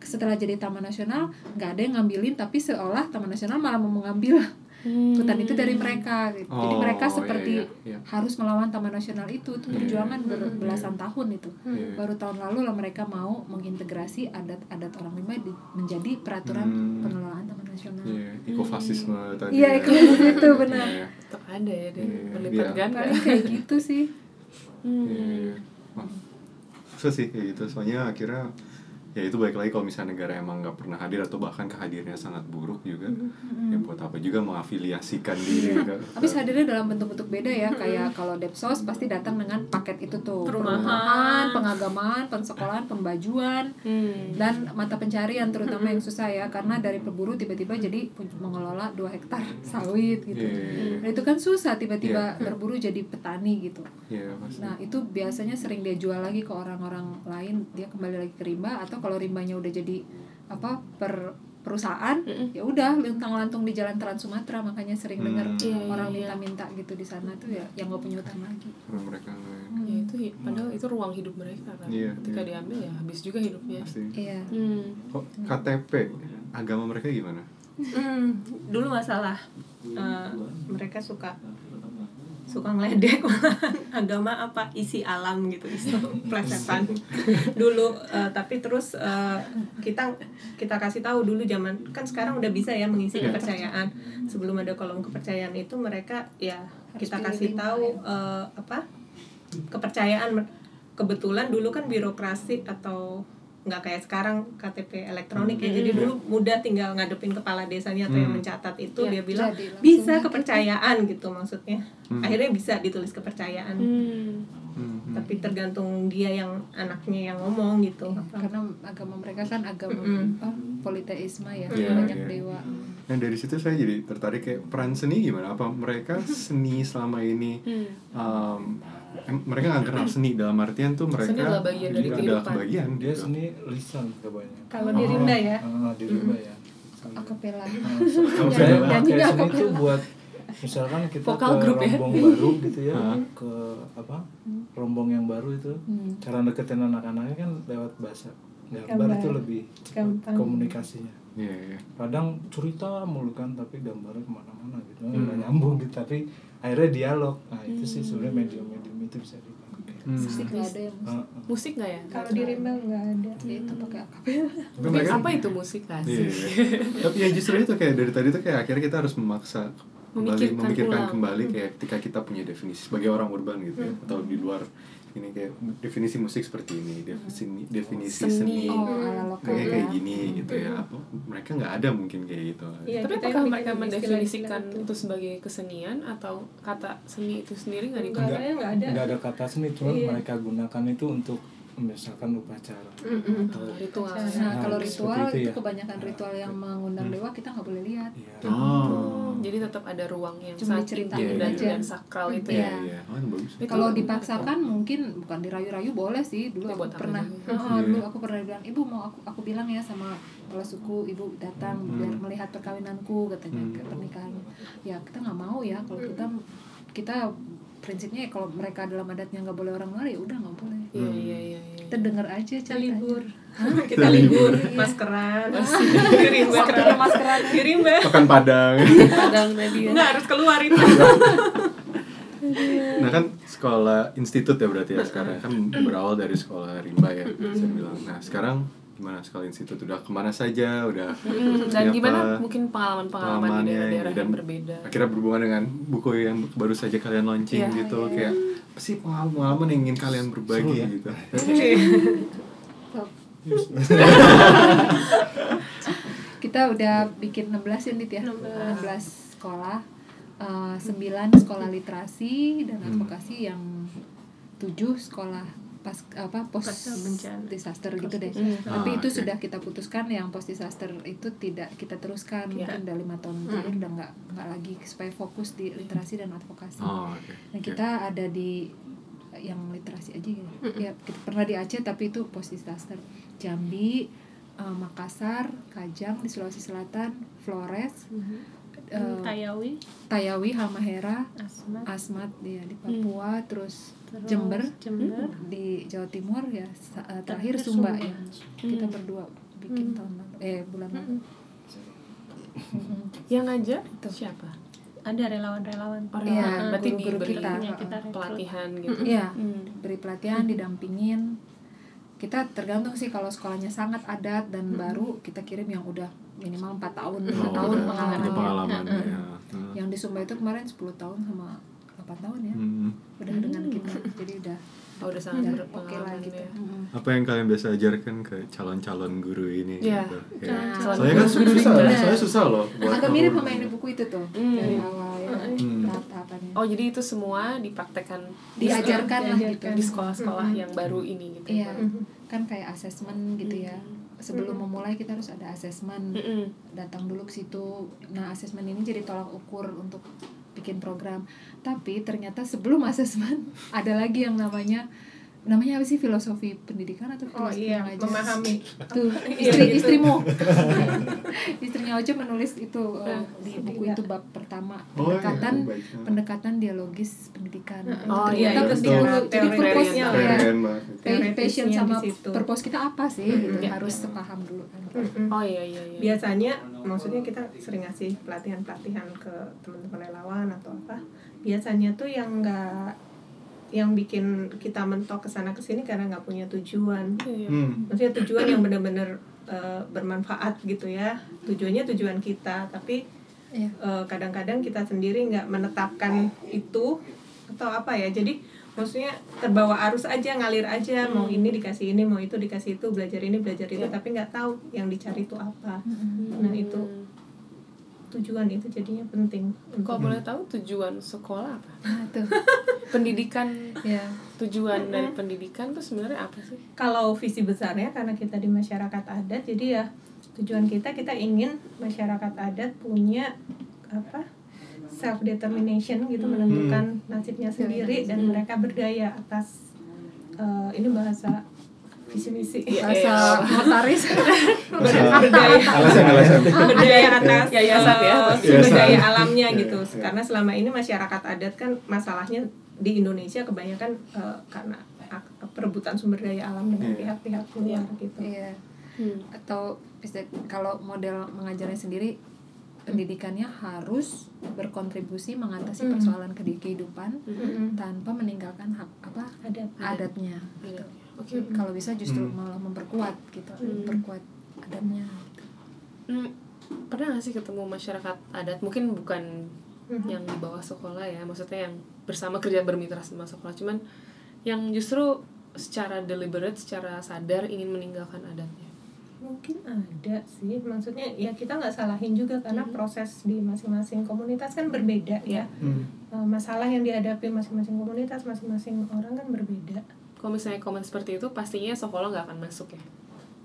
setelah jadi taman nasional nggak ada yang ngambilin tapi seolah taman nasional malah mau mengambil Hmm. hutan itu dari mereka gitu. jadi Oh, mereka iya, seperti iya, iya. harus melawan taman nasional itu itu Iya, perjuangan iya, ber- belasan tahun itu Iya. baru tahun lalu lah mereka mau mengintegrasi adat-adat orang rimba di- menjadi peraturan Hmm. pengelolaan taman nasional Iya, ekofasisme tadi. iya ya. ekologi itu benar Iya, Tetap ada ya deh. Iya, iya. ganda. paling kayak gitu sih Hmm. iya, iya. Wah, susah sih kayak gitu. Soalnya akhirnya ya itu baik lagi kalau misalnya negara emang nggak pernah hadir atau bahkan kehadirnya sangat buruk juga ya buat apa juga mengafiliasikan diri ke, Tapi hadirnya dalam bentuk-bentuk beda ya, kayak kalau Depsos pasti datang dengan paket itu tuh Perumahan. pengagaman, pensekolahan, pembajuan, Hmm. dan mata pencarian terutama yang susah ya, karena dari peburu tiba-tiba jadi mengelola dua hektar [LAUGHS] sawit gitu. Iya, Nah, itu kan susah tiba-tiba Iya. berburu jadi petani gitu. Iya, pasti. Nah itu biasanya sering dia jual lagi ke orang-orang lain, dia kembali lagi ke rimba atau kalau rimbanya udah jadi apa per perusahaan Mm-mm. ya udah luntang lantung di jalan Trans Sumatera makanya sering dengar Hmm. Iya, iya, orang iya. minta-minta gitu di sana tuh ya yang nggak punya utang lagi Karena mereka nggak- Ya itu padahal itu ruang hidup mereka kan. Iya, Ketika iya. diambil ya habis juga hidupnya. pasti. iya Hmm. Oh, KTP agama mereka gimana? Hmm, dulu masalah eh, mereka suka suka ngeledek. Malahan [LAUGHS] agama apa? Isi alam gitu itu plesetan. Dulu eh, tapi terus eh, kita kita kasih tahu dulu zaman kan sekarang udah bisa ya mengisi kepercayaan. Sebelum ada kolom kepercayaan itu mereka ya kita kasih tahu eh, apa? Kepercayaan. Kebetulan dulu kan birokrasi atau nggak kayak sekarang KTP elektronik ya jadi dulu mudah tinggal ngadepin kepala desanya atau yang Hmm. mencatat itu Ya, dia bilang bisa gitu. kepercayaan gitu maksudnya Hmm. akhirnya bisa ditulis kepercayaan Hmm. Hmm, hmm. tapi tergantung dia yang anaknya yang ngomong gitu Apa. karena agama mereka kan agama Mm-mm. apa, politeisme ya Iya, banyak iya. dewa Nah dari situ saya jadi tertarik kayak peran seni gimana? Apa mereka seni selama ini Hmm. um, mereka nggak kenal seni dalam artian tuh mereka Seni adalah bagian dari adalah kehidupan. kebagian dia gitu. seni lisan kebanyakan kalau di Rimba ya Ah, di rimba ya akapela Ah, [LAUGHS] Nyanyi- pakai nyanyinya seni itu buat misalkan kita Vokal ke group ya. rombong baru gitu ya ke apa rombong yang baru itu Hmm. cara deketin anak-anaknya kan lewat bahasa gambar, Gambar. itu lebih Gampang. komunikasinya Iya, iya. kadang cerita mulu kan tapi gambarnya ke mana-mana gitu Hmm. nggak nyambung gitu tapi akhirnya dialog nah itu sih sebenarnya medium-medium itu bisa dipakai Hmm. Musik nggak ada yang musik. Heeh. musik nggak ya Kalau di rimba nggak ada. Ya, itu pakai akapela. Mereka- apa itu musik Iya, kasih iya. Tapi ya justru itu kayak dari tadi tuh kayak akhirnya kita harus memaksa kembali Memikirkan memikirkan ulang. kembali kayak ketika kita punya definisi sebagai orang urban gitu ya atau di luar ini kayak definisi musik seperti ini definisi definisi Seni. seni, Oh, kayak ya. kayak gini gitu ya apa mereka nggak ada mungkin kayak gitu Iya, tapi apakah mereka mendefinisikan istilah-istilah itu sebagai kesenian atau kata seni itu sendiri nggak ada. nggak ada kata seni cuma Iya. mereka gunakan itu untuk misalkan upacara Mm-mm. atau ritual Nah, Nah, kalau seperti ritual itu itu ya. kebanyakan ritual yang mengundang Hmm. dewa kita nggak boleh lihat. Iya. oh jadi tetap ada ruang yang Cuma diceritain dan, aja. dan sakral itu iya ya iya oh itu bagus Itu Kalau dipaksakan mungkin bukan dirayu-rayu boleh sih. Dulu Ya, aku pernah? Oh, dulu aku pernah bilang, ibu mau aku aku bilang ya sama kepala suku, ibu datang Hmm. biar melihat perkawinanku katanya Hmm. ke pernikahan. Ya kita nggak mau ya kalau kita kita prinsipnya ya kalau mereka dalam adatnya nggak boleh orang luar ya udah nggak boleh. iya iya iya iya. Kita denger aja Kita libur. Kita libur, [LAUGHS] maskeran. Maskeran, maskeran. Di rimba. pekan padang padang tadi ya Nggak harus keluar itu. [LAUGHS] nah kan sekolah institut ya berarti ya sekarang kan berawal dari sekolah rimba ya bisa bilang nah sekarang gimana sekolah institut? Udah ke mana saja? Udah Mm, dan siapa gimana mungkin pengalaman-pengalaman di pengalamannya daerah-daerah dan yang berbeda? akhirnya berhubungan dengan buku yang baru saja kalian launching Iya, gitu iya. kayak apa sih pengalaman-pengalaman yang ingin kalian berbagi? Seru ya? gitu. [LAUGHS] Kita udah bikin 16 unit ya? 16. 16 sekolah. Eh, 9 sekolah literasi dan Hmm. advokasi yang 7 sekolah pas apa post disaster gitu deh. Hmm. tapi Ah, itu oke. sudah kita putuskan yang post disaster itu tidak kita teruskan. Iya. mungkin udah lima tahun terakhir udah nggak nggak lagi supaya fokus di literasi dan advokasi. Oh oke. Nah kita ada di yang literasi aja gitu. Ya kita pernah di Aceh tapi itu post disaster. Jambi, eh, Makassar, Kajang di Sulawesi Selatan, Flores, eh, Tayawi, Tayawi, Halmahera, Asmat, Asmat dia di Papua, terus terus Jember, Jember. di Jawa Timur ya sa- eh, terakhir Terakhir Sumba, Sumba. ya. Kita Hmm. berdua bikin Hmm. tahun lalu eh bulan lalu. Mm-mm. yang ngajar Itu. siapa Ada relawan-relawan. orang Iya, berarti guru-guru diberi kita. Kita rekrut. pelatihan gitu Iya. Hmm. beri pelatihan didampingin kita tergantung sih kalau sekolahnya sangat adat dan baru kita kirim yang udah minimal 4 tahun 5 Oh, tahun pengalamannya. pengalaman ya. Hmm. yang di Sumba itu kemarin 10 tahun sama 8 tahun ya. Hmm. udah dengan kita. Jadi udah oh udah sangat udah oke lah berpengalaman gitu ya Mm-mm. apa yang kalian biasa ajarkan ke calon-calon guru ini Iya. gitu? Nah, soalnya kan susah rimba. soalnya susah loh buat agak mirip guru. sama yang di buku itu tuh Hmm. dari awal ya Hmm. tahap-tahapannya oh jadi itu semua dipraktekkan di diajarkan lah gitu di sekolah-sekolah yang baru ini gitu iya kan kayak asesmen gitu ya sebelum memulai kita harus ada asesmen Mm-mm. datang dulu ke situ. Nah, asesmen ini jadi tolak ukur untuk bikin program. Tapi ternyata sebelum [LAUGHS] asesmen ada lagi yang namanya namanya apa sih filosofi pendidikan atau Oh filosofi iya, mengajar? memahami. Tuh, [LAUGHS] Iya, istri gitu. istrimu. [LAUGHS] Istrinya Oce menulis itu uh, di buku Iya. itu bab pertama Oh, iya, pendekatan baca. pendekatan dialogis pendidikan. Oh, Ternyata iya, itu penting tuh. dulu. Jadi purpose ya, passion di sama situ. purpose kita apa sih gitu. Iya, Harus iya. sepaham dulu kan. Mm-mm. oh iya iya iya biasanya maksudnya kita sering ngasih pelatihan-pelatihan ke teman-teman relawan atau apa biasanya tuh yang nggak yang bikin kita mentok ke sana ke sini karena nggak punya tujuan. Iya, hmm. maksudnya tujuan yang benar-benar eh, bermanfaat gitu ya. Tujuannya tujuan kita tapi Iya. eh, kadang-kadang kita sendiri nggak menetapkan itu atau apa ya. Jadi maksudnya terbawa arus aja ngalir aja. Mau ini dikasih ini mau itu dikasih itu belajar ini belajar itu. Iya. tapi nggak tahu yang dicari itu apa. Mm-mm. nah itu tujuan itu jadinya penting Kalau untuk boleh tahu tujuan sekolah apa? [LAUGHS] Nah, tuh. [LAUGHS] Pendidikan Ya. tujuan dari pendidikan tuh sebenarnya apa sih? kalau visi besarnya karena kita di masyarakat adat jadi ya tujuan kita kita ingin masyarakat adat punya apa self determination gitu menentukan nasibnya sendiri dan mereka berdaya atas eh, ini bahasa visi misi rasa notaris [LAUGHS] berdaya alasan alasan berdaya atas Yayasan ya, pasti. sumber daya alamnya Iya, gitu iya. karena selama ini masyarakat adat kan masalahnya di Indonesia kebanyakan eh, karena perebutan sumber daya alam dengan Iya. pihak-pihak luar gitu iya Hmm. atau bisa kalau model mengajarnya sendiri pendidikannya harus berkontribusi mengatasi Mm. persoalan ke- kehidupan Mm-mm. tanpa meninggalkan hak apa Adat. adatnya Iya. Oke, Mm-mm. kalau bisa justru Hmm. malah memperkuat gitu, Hmm. memperkuat adatnya. Hmm, pernah gak sih ketemu masyarakat adat mungkin bukan Mhm. yang di bawah sekolah ya maksudnya yang bersama kerja bermitra sama sekolah cuman yang justru secara deliberate secara sadar ingin meninggalkan adatnya mungkin ada sih maksudnya ya kita nggak salahin juga karena Mhm. proses di masing-masing komunitas kan berbeda ya Hmm. Eh, masalah yang dihadapi masing-masing komunitas masing-masing orang kan berbeda kalau misalnya komen seperti itu pastinya sekolah nggak akan masuk ya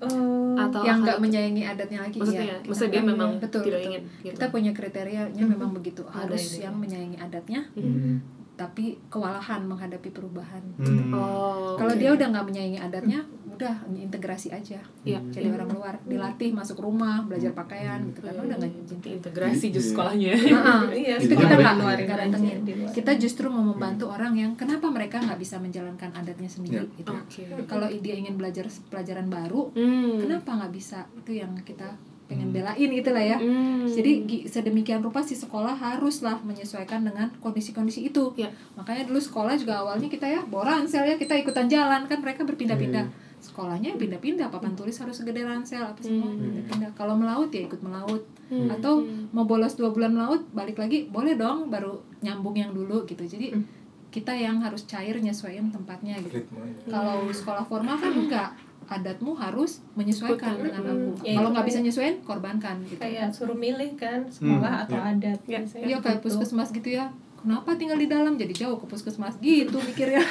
Eh, atau yang nggak menyayangi adatnya lagi maksudnya ya. ya kita maksudnya dia nggak- memang betul, tidak betul. ingin gitu Kita punya kriterianya Mhm. memang begitu Ada harus itu, yang ya. menyayangi adatnya, Hmm. tapi kewalahan menghadapi perubahan. Hmm. oh Kalau oke. dia udah nggak menyayangi adatnya, udah integrasi aja. Iya. Jadi orang luar dilatih masuk rumah, belajar pakaian gitu karena udah nggak cinta. integrasi Iya. justru sekolahnya Heeh. iya itu [LAUGHS] Jadi kita apa nggak datengin. luar. Kita justru mau membantu orang yang kenapa mereka nggak bisa menjalankan adatnya sendiri Ya. gitu. oke Kalau dia ingin belajar pelajaran baru, Hmm. kenapa nggak bisa itu yang kita pengen belain gitu lah ya Hmm. jadi sedemikian rupa si sekolah haruslah menyesuaikan dengan kondisi-kondisi itu Ya. makanya dulu sekolah juga awalnya kita ya bawa ransel ya kita ikutan jalan kan mereka berpindah-pindah sekolahnya pindah-pindah papan tulis harus segede ransel apa semua Hmm. pindah-pindah kalau melaut ya ikut melaut Hmm. atau Hmm. mau bolos dua bulan melaut balik lagi boleh dong baru nyambung yang dulu gitu jadi Hmm. kita yang harus cair nyesuaiin tempatnya gitu kalau sekolah formal kan enggak adatmu harus menyesuaikan Ikutan. dengan Hmm. aku Ya, kalau nggak bisa nyesuaiin korbankan gitu kayak suruh milih kan sekolah Hmm, atau ya. adat Ya, biasanya iya kayak gitu. puskesmas gitu ya kenapa tinggal di dalam? Jadi jauh ke puskesmas gitu mikirnya.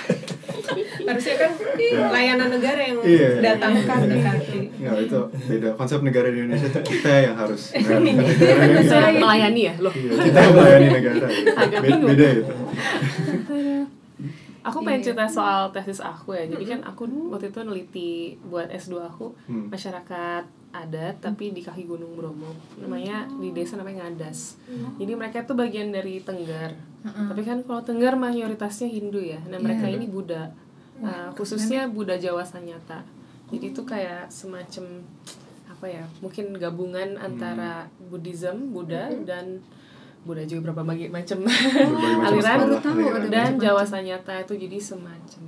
[LAUGHS] Harusnya kan layanan negara yang Iya. datangkan dekati Nggak, itu beda. Konsep negara di Indonesia itu kita yang harus [LAUGHS] Iya. negara yang Saya melayani ya loh. Iya, kita yang melayani negara. Agak Be- bingung. beda itu aku pengen Iya. cerita soal tesis aku ya. Jadi kan aku waktu itu neliti buat S2 aku Hmm. masyarakat adat tapi di kaki Gunung Bromo. Namanya di desa namanya Ngadas. Jadi mereka tuh bagian dari Tenggar. Tapi kan kalau Tenggar mayoritasnya Hindu ya. Nah mereka ini Buddha. Uh, khususnya Buddha Jawa Sanyata. Jadi itu kayak semacam apa ya mungkin gabungan antara Buddhism Buddha dan Buddha juga berapa bagi macam aliran dan. Jawa Sanyata itu jadi semacam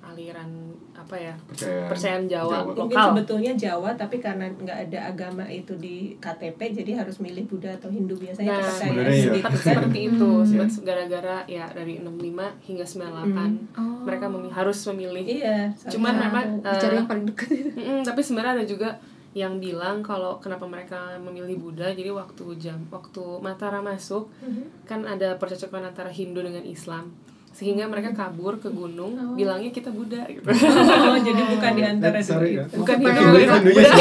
aliran apa ya? Kepercayaan percayaan Jawa, Jawa. mungkin lokal sebetulnya Jawa tapi karena nggak ada agama itu di KTP jadi harus milih Buddha atau Hindu. Biasanya Nah, kepercayaan sebenarnya iya. kan seperti itu. Hmm. sebab gara-gara ya dari 65 hingga 98 Oh. mereka memi- harus memilih. Iya Cuman memang, eh, Dicari yang paling dekat. Itu. Tapi sebenarnya ada juga yang bilang kalau kenapa mereka memilih Buddha. Jadi waktu jam waktu Matara masuk Mhm. kan ada percocokan antara Hindu dengan Islam sehingga mereka kabur ke gunung Oh. bilangnya kita Buddha gitu. Oh jadi bukan di antara sorry, itu. ya. Bukan Hindunya Buddha.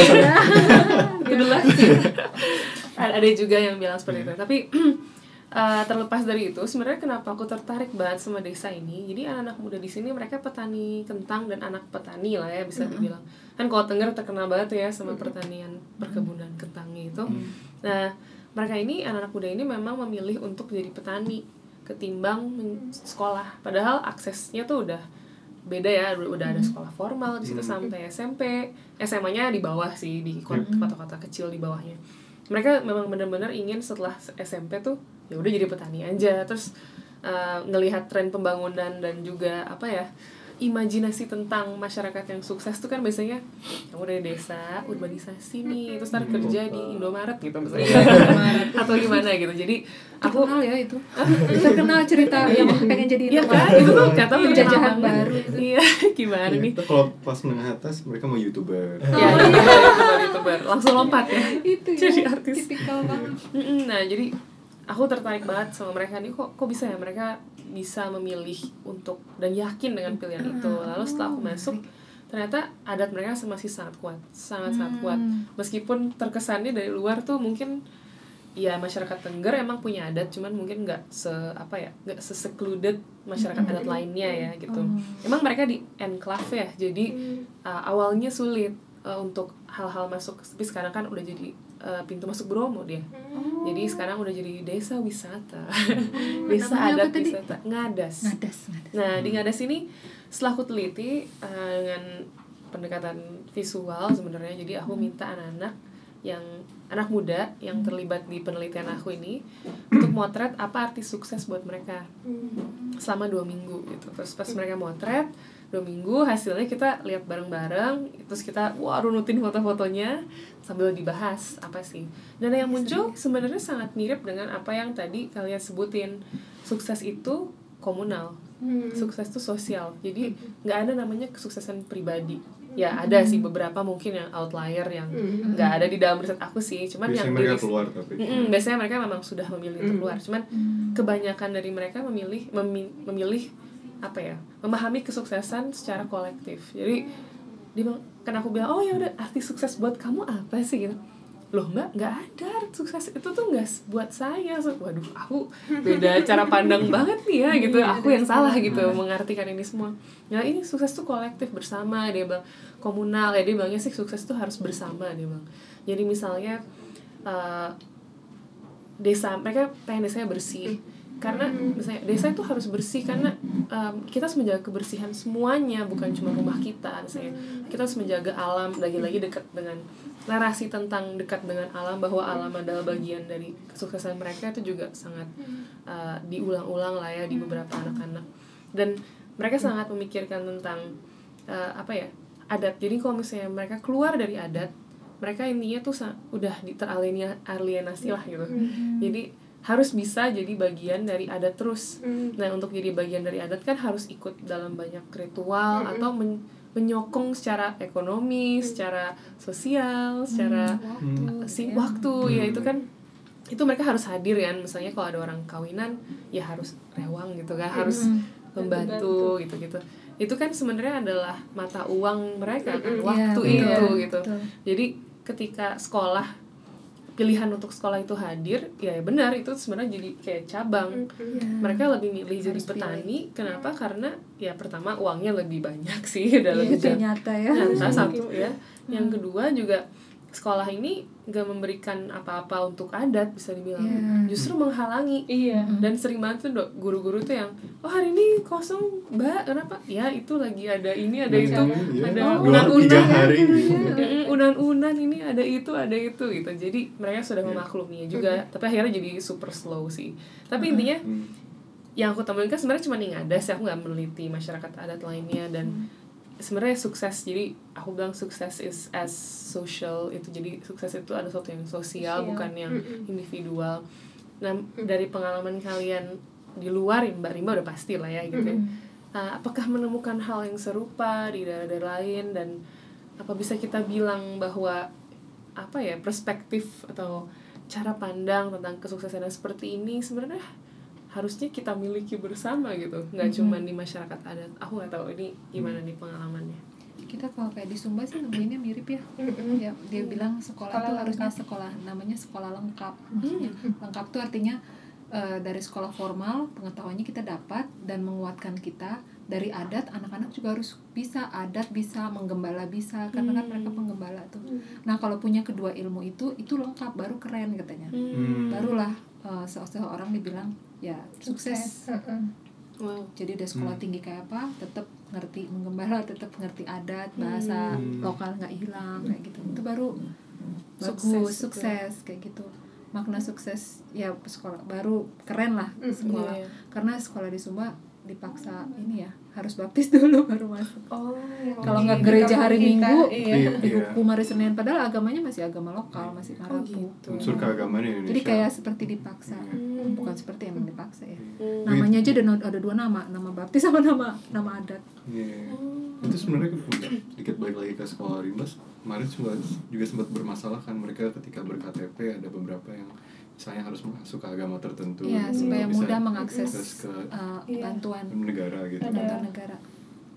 Kebetulan. [LAUGHS] ada ada juga yang bilang seperti itu. Tapi [CLEARS THROAT] eh, terlepas dari itu sebenarnya kenapa aku tertarik banget sama desa ini? Jadi anak-anak muda di sini mereka petani kentang dan anak petani lah ya bisa dibilang. Kan kalau Tengger terkenal banget ya sama pertanian perkebunan kentangnya itu. Nah mereka ini anak-anak muda ini memang memilih untuk jadi petani ketimbang sekolah. Padahal aksesnya tuh udah beda ya udah ada sekolah formal di situ sampai SMP SMA-nya di bawah sih di ko- kota-kota kecil di bawahnya. Mereka memang benar-benar ingin setelah SMP tuh ya udah jadi petani aja. Terus uh, ngelihat tren pembangunan dan juga apa ya imajinasi tentang masyarakat yang sukses tuh kan biasanya kamu dari desa urbanisasi nih terus ntar kerja di Indomaret gitu misalnya [LAUGHS] atau gimana gitu jadi aku Terkenal ya itu. Terkenal cerita yang pengen jadi Iya itu. kan, itu tuh ternyata penjajahan banget. baru. Iya, [LAUGHS] gimana nih? Itu kalau pas menengah atas mereka mau youtuber Ya, youtuber, youtuber, langsung lompat ya. Itu [LAUGHS] Jadi ya, artis. tipikal banget. Nah, jadi aku tertarik banget sama mereka nih kok kok bisa ya mereka bisa memilih untuk dan yakin dengan pilihan itu. Lalu setelah aku masuk ternyata adat mereka masih sangat kuat, sangat sangat kuat. Meskipun terkesannya dari luar tuh mungkin ya masyarakat Tengger emang punya adat cuman mungkin nggak se apa ya nggak se secluded masyarakat adat lainnya ya gitu. Emang mereka di enclave ya jadi uh, awalnya sulit uh, untuk hal-hal masuk tapi sekarang kan udah jadi uh, pintu masuk Bromo dia. Jadi sekarang udah jadi desa wisata. [LAUGHS] Desa Namanya apa adat wisata. Ngadas. Ngadas ngadas. Nah, di Ngadas ini setelah aku teliti uh, dengan pendekatan visual sebenarnya, jadi aku minta anak-anak yang anak muda yang terlibat di penelitian aku ini untuk motret apa arti sukses buat mereka. Selama dua minggu gitu. Terus pas mereka motret dua minggu hasilnya kita lihat bareng-bareng terus kita wah runutin foto-fotonya sambil dibahas apa sih. Dan yang muncul sebenarnya sangat mirip dengan apa yang tadi kalian sebutin. Sukses itu komunal sukses itu sosial. Jadi nggak ada namanya kesuksesan pribadi. Ya ada sih beberapa mungkin yang outlier yang nggak ada di dalam riset aku sih. Cuman biasanya yang mereka keluar tapi Mm-mm, biasanya mereka memang sudah memilih untuk keluar. Cuman kebanyakan dari mereka memilih memi- memilih apa ya memahami kesuksesan secara kolektif. Jadi dia bilang kan aku bilang oh ya udah arti sukses buat kamu apa sih? Gitu. Loh nggak nggak ada sukses itu tuh nggak buat saya. So, waduh aku beda cara pandang banget nih ya gitu. Aku yang salah gitu mengartikan ini semua. Ya ini sukses tuh kolektif bersama dia bilang komunal. Ya dia bilangnya sih sukses tuh harus bersama dia bilang. Jadi misalnya eh, desa mereka pengen desanya bersih karena misalnya desa itu harus bersih karena em, kita harus menjaga kebersihan semuanya bukan cuma rumah kita. Misalnya kita harus menjaga alam lagi-lagi dekat dengan narasi tentang dekat dengan alam bahwa alam adalah bagian dari kesuksesan mereka itu juga sangat eh, diulang-ulang lah ya di beberapa anak-anak. Dan mereka sangat memikirkan tentang eh, apa ya adat. Jadi kalau misalnya mereka keluar dari adat mereka intinya tuh udah teralienasi lah gitu. Jadi harus bisa jadi bagian dari adat terus. Nah untuk jadi bagian dari adat kan harus ikut dalam banyak ritual atau men- menyokong secara ekonomi secara sosial secara waktu si ya. waktu ya itu kan itu mereka harus hadir ya misalnya kalau ada orang kawinan ya harus rewang gitu kan harus membantu gitu gitu itu kan sebenarnya adalah mata uang mereka kan waktu Iya, itu betul, gitu. betul. jadi ketika sekolah pilihan untuk sekolah itu hadir ya benar itu sebenarnya jadi kayak cabang. Iya. mereka lebih milih jadi petani kenapa? Karena ya pertama uangnya lebih banyak [LAUGHS] sih dalam Iya, bidang nyata ya. nyata satu ya. Yang kedua juga sekolah ini gak memberikan apa-apa untuk adat bisa dibilang. Iya. justru menghalangi. Iya. dan sering banget tuh dok guru-guru tuh yang oh hari ini kosong mbak kenapa? Ya itu lagi ada ini ada itu Iya, ada dua unan-unan ya. hari. Mm, unan-unan ini ada itu ada itu gitu. Jadi mereka sudah memakluminya juga. Tapi akhirnya jadi super slow sih. Tapi intinya Hmm. yang aku temuin kan sebenarnya cuma nih ada sih aku nggak meneliti masyarakat adat lainnya. Dan sebenarnya sukses. Jadi aku bilang sukses is as social. Itu jadi sukses itu ada sesuatu yang sosial Sosial. bukan yang individual. Nah dari pengalaman kalian di luar mbak Rimba udah pasti lah ya gitu ya. Uh, apakah menemukan hal yang serupa di daerah-daerah lain? Dan apa bisa kita bilang bahwa apa ya perspektif atau cara pandang tentang kesuksesan yang seperti ini sebenarnya harusnya kita miliki bersama gitu. Nggak cuma di masyarakat adat. Aku nggak tahu ini gimana nih pengalamannya. Kita kalau kayak di Sumba sih nemuinnya mirip ya. Ya dia bilang sekolah Sekolah tuh harusnya sekolah namanya sekolah lengkap. Maksudnya lengkap tuh artinya eh, dari sekolah formal pengetahuannya kita dapat dan menguatkan kita. Dari adat anak-anak juga harus bisa adat bisa menggembala bisa karena kan mereka penggembala tuh. Nah kalau punya kedua ilmu itu itu lengkap baru keren katanya. Hmm. barulah eh, se- seseorang dibilang ya sukses Heeh. wow jadi udah sekolah tinggi kayak apa tetap ngerti menggembala tetap ngerti adat bahasa Hmm. lokal nggak hilang kayak gitu itu baru Sukses bagus juga. sukses kayak gitu makna sukses ya sekolah baru keren lah sekolah Iya, iya. karena sekolah di Sumba dipaksa ini ya harus baptis [LAUGHS] dulu baru masuk. Oh kalau Di- nggak gereja hari kita, minggu iya. Iya. dihukum hari Senin. Padahal agamanya masih agama lokal masih oh marabu. gitu. Unsur keagamaan Indonesia. Jadi kayak seperti dipaksa. Hmm. bukan seperti emang dipaksa ya. Hmm. namanya aja ada, ada dua nama nama baptis sama nama nama adat. Iya. itu sebenarnya sedikit balik lagi ke sekolah rimbas kemarin juga juga sempat bermasalah kan mereka ketika berKTP ada beberapa yang misalnya harus masuk ke agama tertentu gitu, supaya bisa mudah mengakses akses ke uh, Iya. bantuan negara gitu Ada. bantuan negara.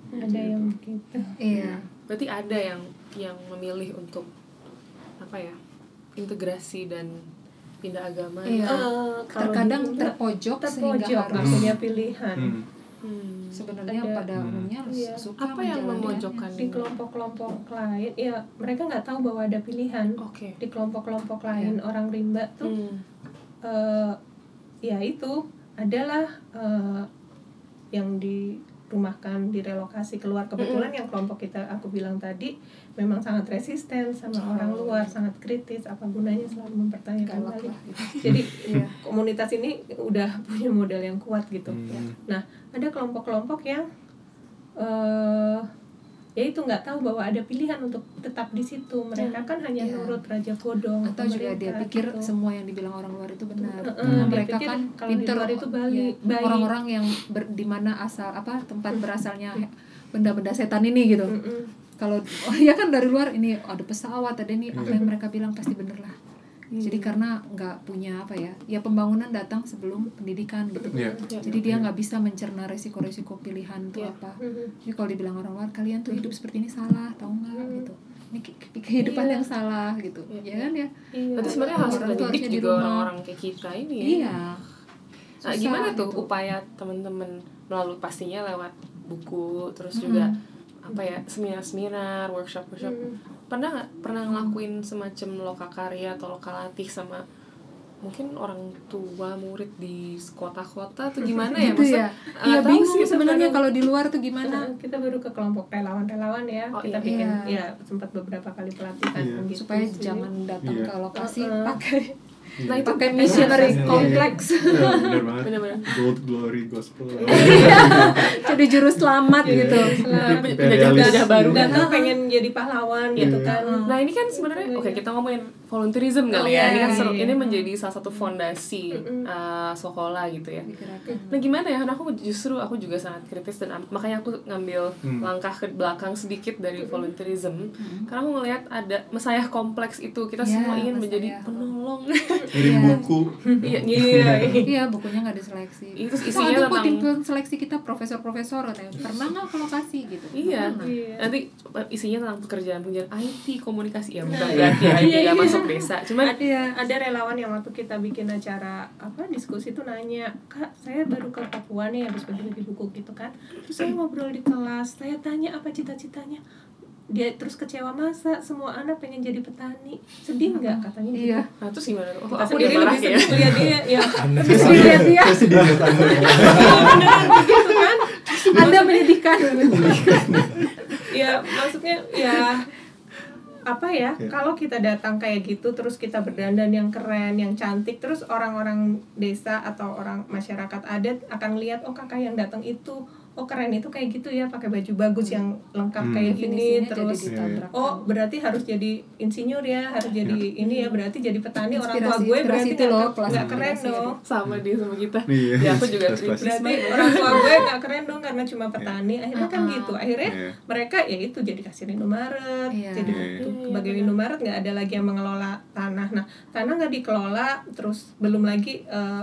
ada yang gitu Iya. berarti ada yang yang memilih untuk apa ya integrasi dan pindah agama Iya. Kalau terkadang nggak terpojok, sehingga terpojok harus punya pilihan Hmm. Hmm. sebenarnya Ada- pada Hmm. umumnya Iya. suka apa yang memojokkan di kelompok-kelompok lain ya mereka nggak tahu bahwa ada pilihan oke di kelompok-kelompok lain orang rimba tuh Hmm. eh, ya itu adalah eh, yang dirumahkan direlokasi keluar kebetulan yang kelompok kita aku bilang tadi memang sangat resisten sama orang luar sangat kritis apa gunanya selalu mempertanyakan Galak balik lah gitu. [LAUGHS] jadi [LAUGHS] Iya. komunitas ini udah [LAUGHS] punya modal yang kuat gitu Hmm. nah ada kelompok-kelompok yang eh ya itu nggak tahu bahwa ada pilihan untuk tetap di situ. Mereka kan hanya Iya. nurut raja kodong atau juga dia pikir gitu. semua yang dibilang orang luar itu benar. Karena dia mereka pikir kan kalau pinter luar itu ya, orang-orang yang ber, di mana asal apa tempat berasalnya benda-benda setan ini gitu. Kalau oh [LAUGHS] ya kan dari luar ini ada pesawat ada ini apa yang mereka bilang pasti bener lah jadi karena nggak punya apa ya ya pembangunan datang sebelum pendidikan gitu Iya. jadi dia nggak bisa mencerna resiko-resiko pilihan itu Iya. apa Mhm. jadi kalau dibilang orang luar kalian tuh hidup seperti ini salah tahu nggak gitu ini ke- ke- kehidupan Iya. yang salah gitu Iya. ya kan ya Iya. berarti sebenarnya harus tuh didik harusnya di juga rumah. orang-orang kayak kita ini ya iya Nah, Susah gimana tuh gitu. upaya teman-teman melalui pastinya lewat buku terus Mm-mm. juga apa ya seminar-seminar workshop-workshop Mm. Pernah nggak pernah ngelakuin semacam lokakarya atau lokalatih sama mungkin orang tua murid di kota-kota tuh gimana ya [LAUGHS] gitu Maksudnya, ya nggak iya bingung sih sebenarnya kalau di luar tuh gimana kita baru ke kelompok relawan-relawan ya. Oh, kita iya. bikin Iya. ya sempat beberapa kali pelatihan Iya. gitu supaya sih. jangan datang Iya. ke lokasi Heeh. pakai Iya. Nah, itu pakai missionary Iya. kompleks Iya, bener banget. Bener-bener. gold glory gospel. [LAUGHS] Jadi juru selamat gitu. Nah, Penjajah- penjajah baru dan kan tuh pengen jadi pahlawan gitu Iya. kan. Nah ini kan sebenarnya oke kita ngomongin volunteerism kali Oh, ya. Ini kan iya, seru. iya. Ini menjadi salah satu fondasi uh, sekolah gitu ya. Nah gimana ya? Karena aku justru aku juga sangat kritis dan makanya aku ngambil Hmm. langkah ke belakang sedikit dari volunteerism. Karena aku ngelihat ada mesayah kompleks itu. Kita semua ingin menjadi penolong. Ngirim Iya. buku Iya iya. iya. iya bukunya nggak diseleksi Itu isinya kok tentang- tim seleksi kita profesor-profesor katanya pernah nggak ke lokasi gitu Iya. Nanti uh, isinya tentang pekerjaan pekerjaan IT komunikasi ya bukan berarti iya. IT Iya, nggak iya. masuk desa. Cuman ada ada relawan yang waktu kita bikin acara apa diskusi tuh nanya kak saya baru ke Papua nih habis bagi-bagi buku gitu kan terus saya ngobrol di kelas saya tanya apa cita-citanya dia terus kecewa masa semua anak pengen jadi petani sedih nggak katanya gitu. iya nah terus gimana? Oh, Kita aku sendiri lebih ya. sedih lihat dia ya dia Saya sedih lihat Anda. [LAUGHS] beneran begitu kan anda menyedihkan [LAUGHS] ya maksudnya ya apa ya Ya. kalau kita datang kayak gitu terus kita berdandan yang keren yang cantik terus orang-orang desa atau orang masyarakat adat akan lihat oh kakak yang datang itu oh keren itu kayak gitu ya pakai baju bagus yang lengkap Hmm. kayak gini jadi terus ditabrakkan. oh berarti harus jadi insinyur ya harus jadi ini ya berarti jadi petani orang tua Inspirasi- gue berarti inspirasi itu loh, nggak keren inspirasi dong sama dia sama kita. Iya, Ya aku juga berarti orang tua gue nggak keren dong karena cuma petani akhirnya kan Uh-uh. gitu akhirnya Iya. mereka ya itu jadi kasir Indomaret Iya. jadi Iya. waktu Iya, sebagai benar. Indomaret nggak ada lagi yang mengelola tanah nah tanah nggak dikelola terus belum lagi eh,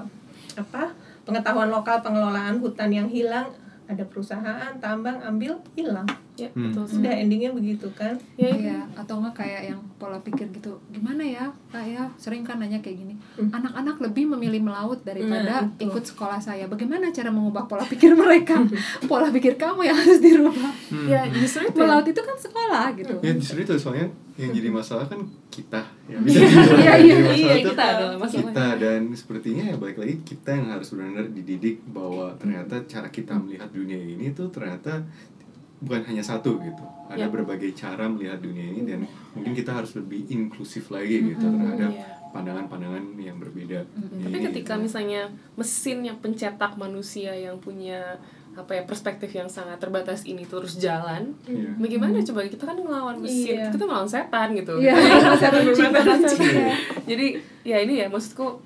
apa pengetahuan lokal pengelolaan hutan yang hilang ada perusahaan tambang ambil hilang Ya, Hmm. betul. sudah endingnya begitu kan Ya, itu. Iya, atau enggak kayak yang pola pikir gitu. Gimana ya, Kak ya? Sering kan nanya kayak gini. Hmm. Anak-anak lebih memilih melaut daripada itu. ikut sekolah saya. Bagaimana cara mengubah pola pikir mereka? [LAUGHS] pola pikir kamu yang harus dirubah. Hmm. Ya, justru itu. ya. Melaut itu kan sekolah gitu. Ya justru itu soalnya yang jadi masalah kan kita ya Iya, bisa iya, yang jadi iya, masalah iya, tuh kita adalah masalah. kita dan sepertinya ya balik lagi kita yang harus benar-benar dididik bahwa ternyata cara kita melihat dunia ini tuh ternyata bukan hanya satu gitu ada Ya. berbagai cara melihat dunia ini dan mungkin kita harus lebih inklusif lagi gitu terhadap Iya. pandangan-pandangan yang berbeda Tapi Jadi, ketika gitu. misalnya mesin yang pencetak manusia yang punya apa ya perspektif yang sangat terbatas ini terus jalan, Iya. bagaimana coba kita kan ngelawan mesin, Iya. kita melawan setan gitu. Iya, dan cinta. Jadi ya ini ya maksudku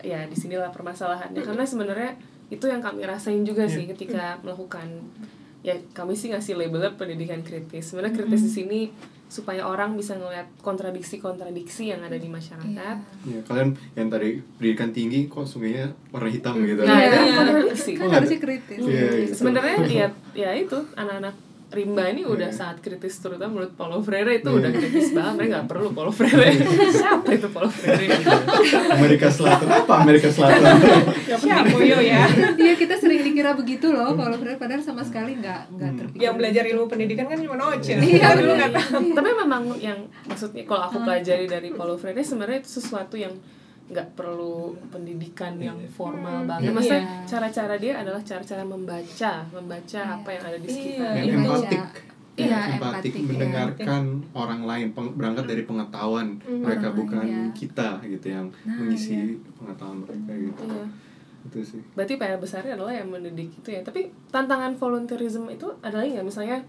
ya di sinilah permasalahannya karena sebenarnya itu yang kami rasain juga sih ketika melakukan ya kami sih ngasih labelnya pendidikan kritis. Sebenarnya kritis di sini supaya orang bisa ngeliat kontradiksi-kontradiksi yang ada di masyarakat. Ya, kalian yang tadi pendidikan tinggi kok sungainya warna hitam gitu Nah, Iya. itu kan kontradiksi. Kan Oh, harusnya kritis. Iya, iya. sebenarnya ya ya itu anak-anak rimba ini udah Iya. sangat kritis terutama menurut Paulo Freire itu udah kritis banget. Mereka nggak perlu Paulo Freire. Siapa itu Paulo Freire? Amerika Selatan. Apa Amerika Selatan? Siapa yo ya? Iya kita sering dikira begitu loh kalau Freire padahal sama sekali nggak nggak terpikir. yang belajar ilmu pendidikan kan cuma Oce. Iya, dulu nggak tahu. Tapi memang yang maksudnya kalau aku pelajari dari Paulo Freire sebenarnya itu sesuatu yang nggak perlu pendidikan yang formal banget Iya. maksudnya cara-cara dia adalah cara-cara membaca membaca apa yang ada di Iya. sekitar Membaca. empatik Iya, empatik empatik, iya. mendengarkan orang lain peng- berangkat dari pengetahuan mereka Orang bukan iya. kita gitu yang Nah, mengisi pengetahuan mereka gitu Iya. itu sih berarti PR besarnya adalah yang mendidik itu ya tapi tantangan volunteerism itu adalah nggak misalnya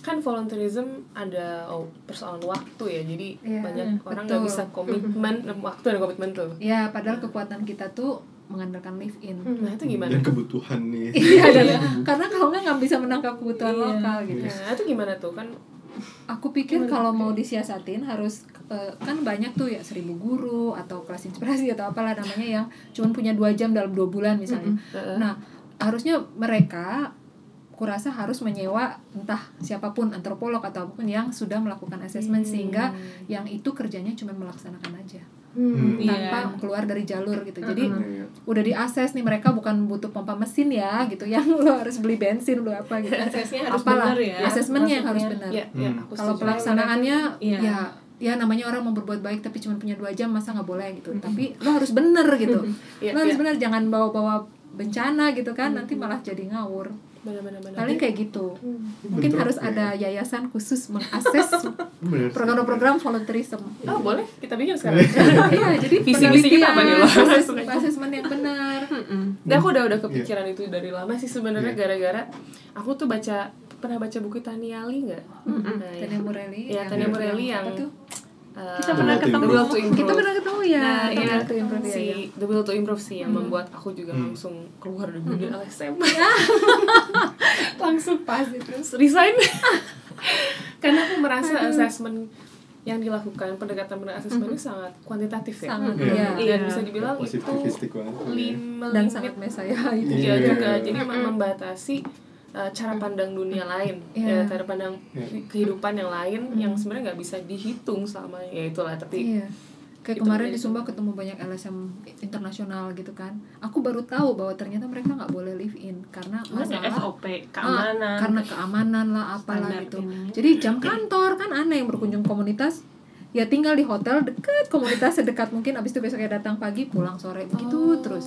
kan volunteerism ada oh, persoalan waktu ya jadi Iya, banyak orang betul. nggak bisa komitmen [LAUGHS] waktu dan komitmen tuh Ya padahal kekuatan kita tuh mengandalkan live in. nah itu gimana dan kebutuhan nih [LAUGHS] Iya, dan- karena kalau nggak nggak bisa menangkap kebutuhan Iya. lokal gitu. nah itu gimana tuh kan Aku pikir kalau mau disiasatin harus eh, kan banyak tuh ya seribu guru atau kelas inspirasi atau apalah namanya yang cuma punya dua jam dalam dua bulan misalnya. Nah harusnya mereka kurasa harus menyewa entah siapa pun antropolog atau apa pun yang sudah melakukan asesmen sehingga yang itu kerjanya cuma melaksanakan aja Hmm. tanpa Iya. keluar dari jalur gitu. Jadi Iya. udah diakses nih mereka bukan butuh pompa mesin ya gitu yang [LAUGHS] lo harus beli bensin lo apa gitu Aksesnya harus apalah benar ya. asesmennya yang harus benar ya ya Hmm. aku kalau pelaksanaannya Iya. ya ya namanya orang mau berbuat baik tapi cuma punya dua jam masa nggak boleh gitu tapi lo harus bener gitu [LAUGHS] Iya, lo harus iya. bener jangan bawa-bawa bencana gitu kan nanti malah jadi ngawur benar-benar paling kayak gitu. Mungkin Bentrok harus ya. ada yayasan khusus mengakses [LAUGHS] program-program volunteerism. Oh boleh. Kita bikin sekarang. Iya. [LAUGHS] Jadi Visi-misi kita apa nih, lo? penelitian, ases- asesmen [LAUGHS] yang benar Dan aku udah udah kepikiran itu dari lama sih sebenarnya gara-gara aku tuh baca pernah baca buku Tania Ali nggak? Nah, Tania Morelli Iya, yang- Tania Morelli yang apa tuh? Uh, Kita pernah ketemu. Kita pernah ketemu ya Nah, The iya, to Improve, ya, si ya. The Will to Improve sih yang membuat aku juga Hmm. langsung keluar dari dunia LSM. [LAUGHS] [LAUGHS] langsung pas itu Terus resign. [LAUGHS] Karena aku merasa assessment yang dilakukan pendekatan pendekatan assessment ini sangat kuantitatif ya. sangat Iya. ya Dan Iya. bisa dibilang itu Positivistik banget. lima dan sangat mesaya itu Iya Iya. juga, jadi mem- membatasi uh, cara pandang dunia lain, Iya. ya, cara pandang Iya. ke- kehidupan yang lain yang sebenarnya nggak bisa dihitung selama ya itulah tapi Iya. Kayak Itu kemarin di Sumba ketemu banyak LSM internasional gitu kan. Aku baru tahu bahwa ternyata mereka nggak boleh live in karena masalah SOP keamanan Ah, karena keamanan lah apalah gitu. ini. Jadi jam kantor kan aneh yang berkunjung komunitas ya tinggal di hotel deket komunitas sedekat mungkin abis itu besoknya datang pagi pulang sore begitu terus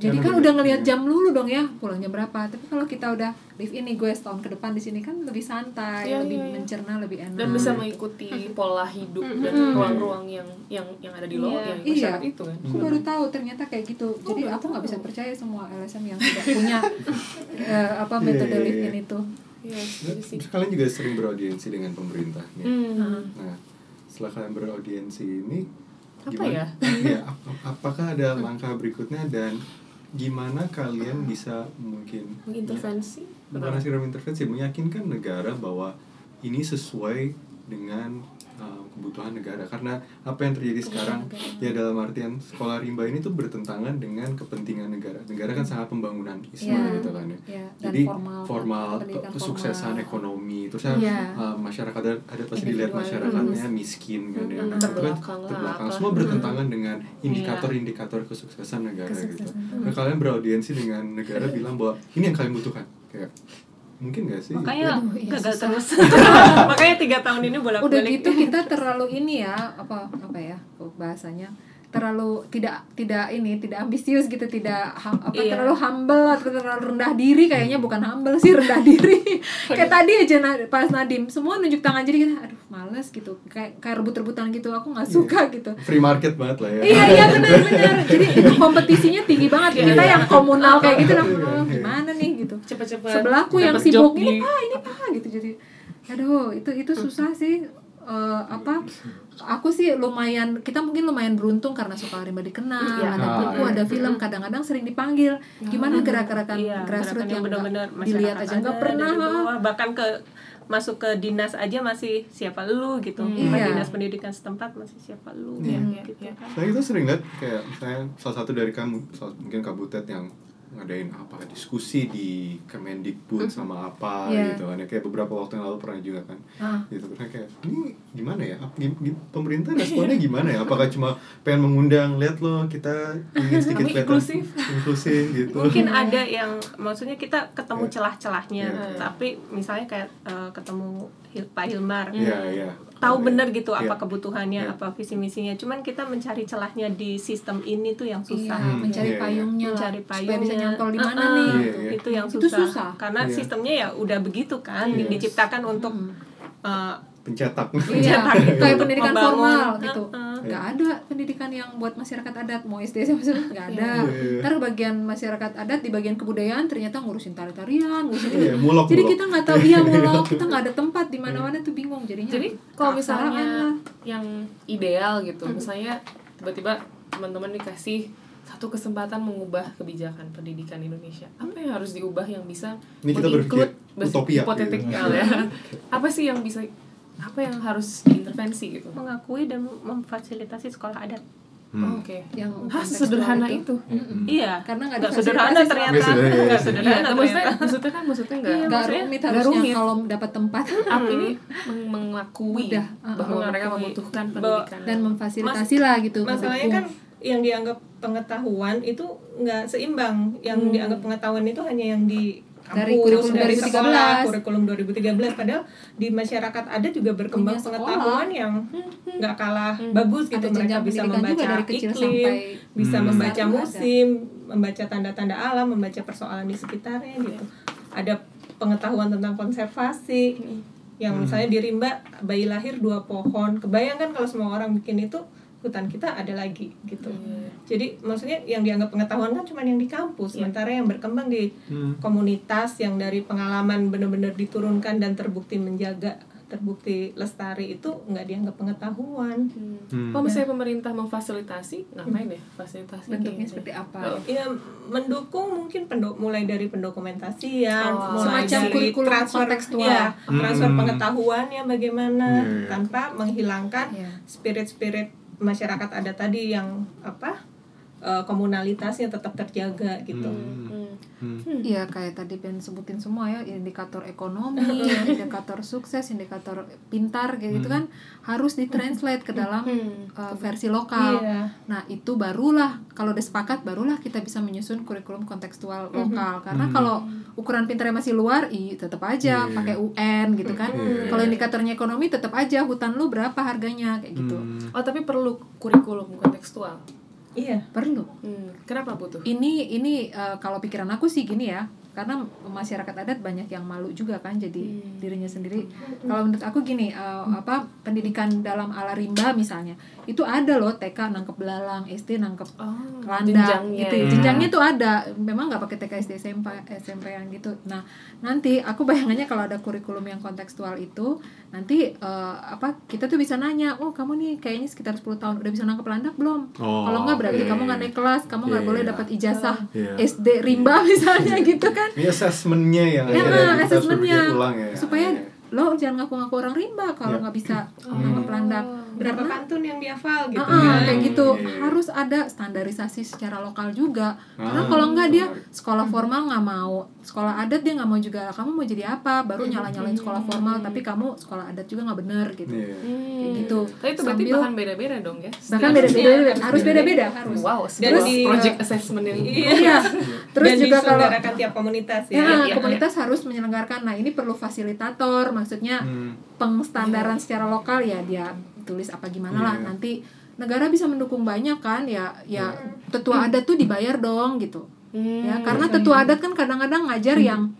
jadi kan udah ngelihat jam dulu dong ya pulang jam berapa tapi kalau kita udah live ini gue setahun ke depan di sini kan lebih santai Iya, lebih iya, iya. mencerna lebih enak dan bisa mengikuti pola hidup dan ruang-ruang yang yang yang ada di lo Iya. yang Iya. itu kan. aku baru tahu ternyata kayak gitu jadi aku nggak bisa percaya semua LSM yang tidak punya [LAUGHS] eh, apa Iya, metode iya, live iya. in itu Iya. Terus kalian juga sering beraudiensi dengan pemerintah nih. Hmm. Nah, setelah kalian beraudiensi ini Apa gimana? ya? [LAUGHS] ya ap- apakah ada langkah berikutnya dan gimana kalian bisa mungkin Mengintervensi. bukan sekedar intervensi meyakinkan negara bahwa ini sesuai dengan kebutuhan negara. Karena apa yang terjadi sekarang ya dalam artian sekolah rimba ini tuh bertentangan dengan kepentingan negara. Negara kan sangat pembangunan isma Iya. gitu kan ya. dan jadi formal, formal, kesuksesan formal. ekonomi terus ya Iya. uh, masyarakat ada, ada pasti dilihat Individual. masyarakatnya miskin kan ya. Hmm, kan terbelakang lah, terbelakang. apa. semua bertentangan dengan indikator-indikator kesuksesan negara gitu. Nah, kalian beraudiensi dengan negara [LAUGHS] bilang bahwa ini yang kalian butuhkan kayak mungkin gak sih? Makanya Aduh, iya, gagal susah. terus. [LAUGHS] Makanya tiga tahun ini bolak udah balik gitu kita terlalu ini ya apa apa ya kok bahasanya terlalu tidak tidak ini tidak ambisius gitu tidak ham- apa Iya. terlalu humble atau terlalu rendah diri kayaknya bukan humble sih [LAUGHS] rendah diri. Kayak tadi aja pas Nadim semua nunjuk tangan jadi kita aduh males gitu. Kayak kayak rebut-rebutan gitu aku nggak suka gitu. Free market banget lah ya. Iya iya benar-benar [LAUGHS] jadi itu kompetisinya tinggi banget. Kita yang komunal kayak gitu lah "Oh, gimana nih? gitu. Cepet-cepet. sebelahku yang sibuk ini pak ini pak gitu. Jadi aduh itu itu susah sih Eh, apa aku sih lumayan kita mungkin lumayan beruntung karena suka rimba dikenal Iya. ada Ah, buku iya. ada film kadang-kadang sering dipanggil gimana gerakan-gerakan Iya, grassroots gerakan yang benar-benar dilihat masyarakat aja nggak pernah bawah, bahkan ke masuk ke dinas aja masih siapa lu gitu Hmm. Iya. dinas pendidikan setempat masih siapa lu Iya. gitu Iya. kan Saya kita sering lihat kayak misalnya salah satu dari kamu, salah- mungkin Kak Butet yang ngadain apa diskusi di Kemendikbud sama apa Iya. gitu kan ya kayak beberapa waktu yang lalu pernah juga kan Ah. gitu pernah kayak ini gimana ya pemerintah responnya gimana ya apakah cuma pengen mengundang lihat loh kita ingin sedikit inklusif. inklusif gitu mungkin ada yang maksudnya kita ketemu Iya. celah-celahnya Iya. tapi misalnya kayak eh, ketemu Hil- Pak Hilmar Iya, iya. Tahu Iya. bener gitu apa Iya. kebutuhannya Iya. apa visi misinya cuman kita mencari celahnya di sistem ini tuh yang Iya, susah Hmm, mencari payungnya lah, mencari supaya payungnya bisa nyantol di mana Uh-uh, nih Iya, iya. itu yang Itu susah, susah. karena Iya. sistemnya ya udah begitu kan Yes. diciptakan untuk uh, pencetak Iya, Mencetak kayak untuk pendidikan membangun. formal gitu. Nggak ada pendidikan yang buat masyarakat adat mau SD sama SMP nggak ada. Iya, iya. Ntar bagian masyarakat adat di bagian kebudayaan ternyata ngurusin tari-tarian, ngurusin Iya, itu. mulok, Jadi mulok. kita nggak tahu iya [LAUGHS] mulok, kita nggak ada tempat di mana-mana tuh bingung jadinya. Jadi kalau misalnya yang ideal gitu, misalnya tiba-tiba teman-teman dikasih satu kesempatan mengubah kebijakan pendidikan Indonesia, apa yang harus diubah yang bisa Ini kita berpikir utopia, hipotetikal ya. [LAUGHS] apa sih yang bisa apa yang harus diintervensi gitu? mengakui dan memfasilitasi sekolah adat Hmm. Oh, Oke. yang Hah, sederhana itu. Mm-mm. iya Karena nggak nggak sederhana ternyata Nggak sederhana, iya. nggak sederhana Iya, maksudnya ternyata. maksudnya kan maksudnya enggak Iya, nggak maksudnya rumit nggak harusnya rumit. kalau dapat tempat Apa ini meng- mengakui Mudah, uh, bahwa uh, mereka mengakui. membutuhkan pendidikan dan memfasilitasi lah gitu. masalahnya kan yang dianggap pengetahuan itu nggak seimbang yang Hmm. dianggap pengetahuan itu hanya yang di Dari kurikulum dari 2013. sekolah kurikulum 2013 padahal di masyarakat ada juga berkembang Punya sekolah. pengetahuan yang nggak kalah bagus gitu. Ada mereka bisa membaca dari kecil iklim sampai bisa Hmm. membaca ada. musim membaca tanda-tanda alam membaca persoalan di sekitarnya gitu. Ada pengetahuan tentang konservasi yang misalnya di rimba bayi lahir dua pohon. Kebayangkan kalau semua orang bikin itu hutan kita ada lagi gitu jadi maksudnya yang dianggap pengetahuan kan cuma yang di kampus sementara yang berkembang di Hmm. komunitas yang dari pengalaman benar-benar diturunkan dan terbukti menjaga terbukti lestari itu nggak dianggap pengetahuan Hmm. Kalau misalnya pemerintah memfasilitasi, ngapain ya fasilitasi? bentuknya kayak seperti apa? Oh. ya mendukung mungkin pendo- mulai dari pendokumentasian Oh, mulai semacam dari kurikulum transfer kontekstual. ya, transfer Hmm. pengetahuannya bagaimana Iya, iya. tanpa menghilangkan Iya. spirit-spirit masyarakat ada tadi yang apa eh, komunalitasnya tetap terjaga gitu Hmm. Hmm. Iya kayak tadi Ben sebutin semua ya indikator ekonomi, [LAUGHS] indikator sukses, indikator pintar kayak gitu kan harus ditranslate ke dalam uh, versi lokal. Iya. Nah itu barulah kalau udah sepakat barulah kita bisa menyusun kurikulum kontekstual lokal. Karena Hmm. kalau ukuran pintarnya masih luar, i tetap aja Iya. pakai UN gitu kan. Iya. Kalau indikatornya ekonomi tetap aja hutan lu berapa harganya kayak gitu. Hmm. Oh tapi perlu kurikulum kontekstual. Iya Perlu. Hmm. Kenapa butuh? ini ini uh, kalau pikiran aku sih gini ya karena masyarakat adat banyak yang malu juga kan jadi Hmm. dirinya sendiri kalau menurut aku gini uh, apa pendidikan dalam ala rimba misalnya itu ada loh TK nangkep belalang SD nangkep Oh, landak gitu ya. jenjangnya tuh ada memang nggak pakai TK SD SMP SMP yang gitu nah nanti aku bayangannya kalau ada kurikulum yang kontekstual itu nanti uh, apa kita tuh bisa nanya oh kamu nih kayaknya sekitar 10 tahun udah bisa nangkep landak belum Oh, kalau nggak berarti iya, kamu iya. nggak naik kelas kamu nggak Iya, boleh iya. dapat ijazah Iya. SD rimba [LAUGHS] misalnya gitu kan Ini assessmentnya yang ya akhirnya nah, kita harus asesmennya ya. supaya Iya. lo jangan ngaku-ngaku orang rimba kalau Iya. nggak bisa [CLEARS THROAT] nangkep landak berapa karena pantun yang dihafal gitu. Ah, kan kayak gitu. Iya, iya. harus ada standarisasi secara lokal juga. Karena Ah, kalau enggak dia sekolah formal nggak mau. Sekolah adat dia nggak mau juga kamu mau jadi apa? Baru nyala nyalain sekolah formal tapi kamu sekolah adat juga nggak bener gitu. Iya. kayak gitu. Tapi itu berarti Sambil- bahkan beda-beda dong ya. bahkan beda beda Iya, harus beda beda harus. Wow, sebuah di- project assessment yang iya. Terus dan juga kalau tiap komunitas ya, ya, iya, komunitas harus menyelenggarakan. Nah ini perlu fasilitator maksudnya Hmm. pengstandaran secara lokal ya dia tulis apa gimana lah Iya. nanti negara bisa mendukung banyak kan ya ya tetua adat tuh dibayar dong gitu. Hmm, ya karena tetua adat kan kadang-kadang ngajar yang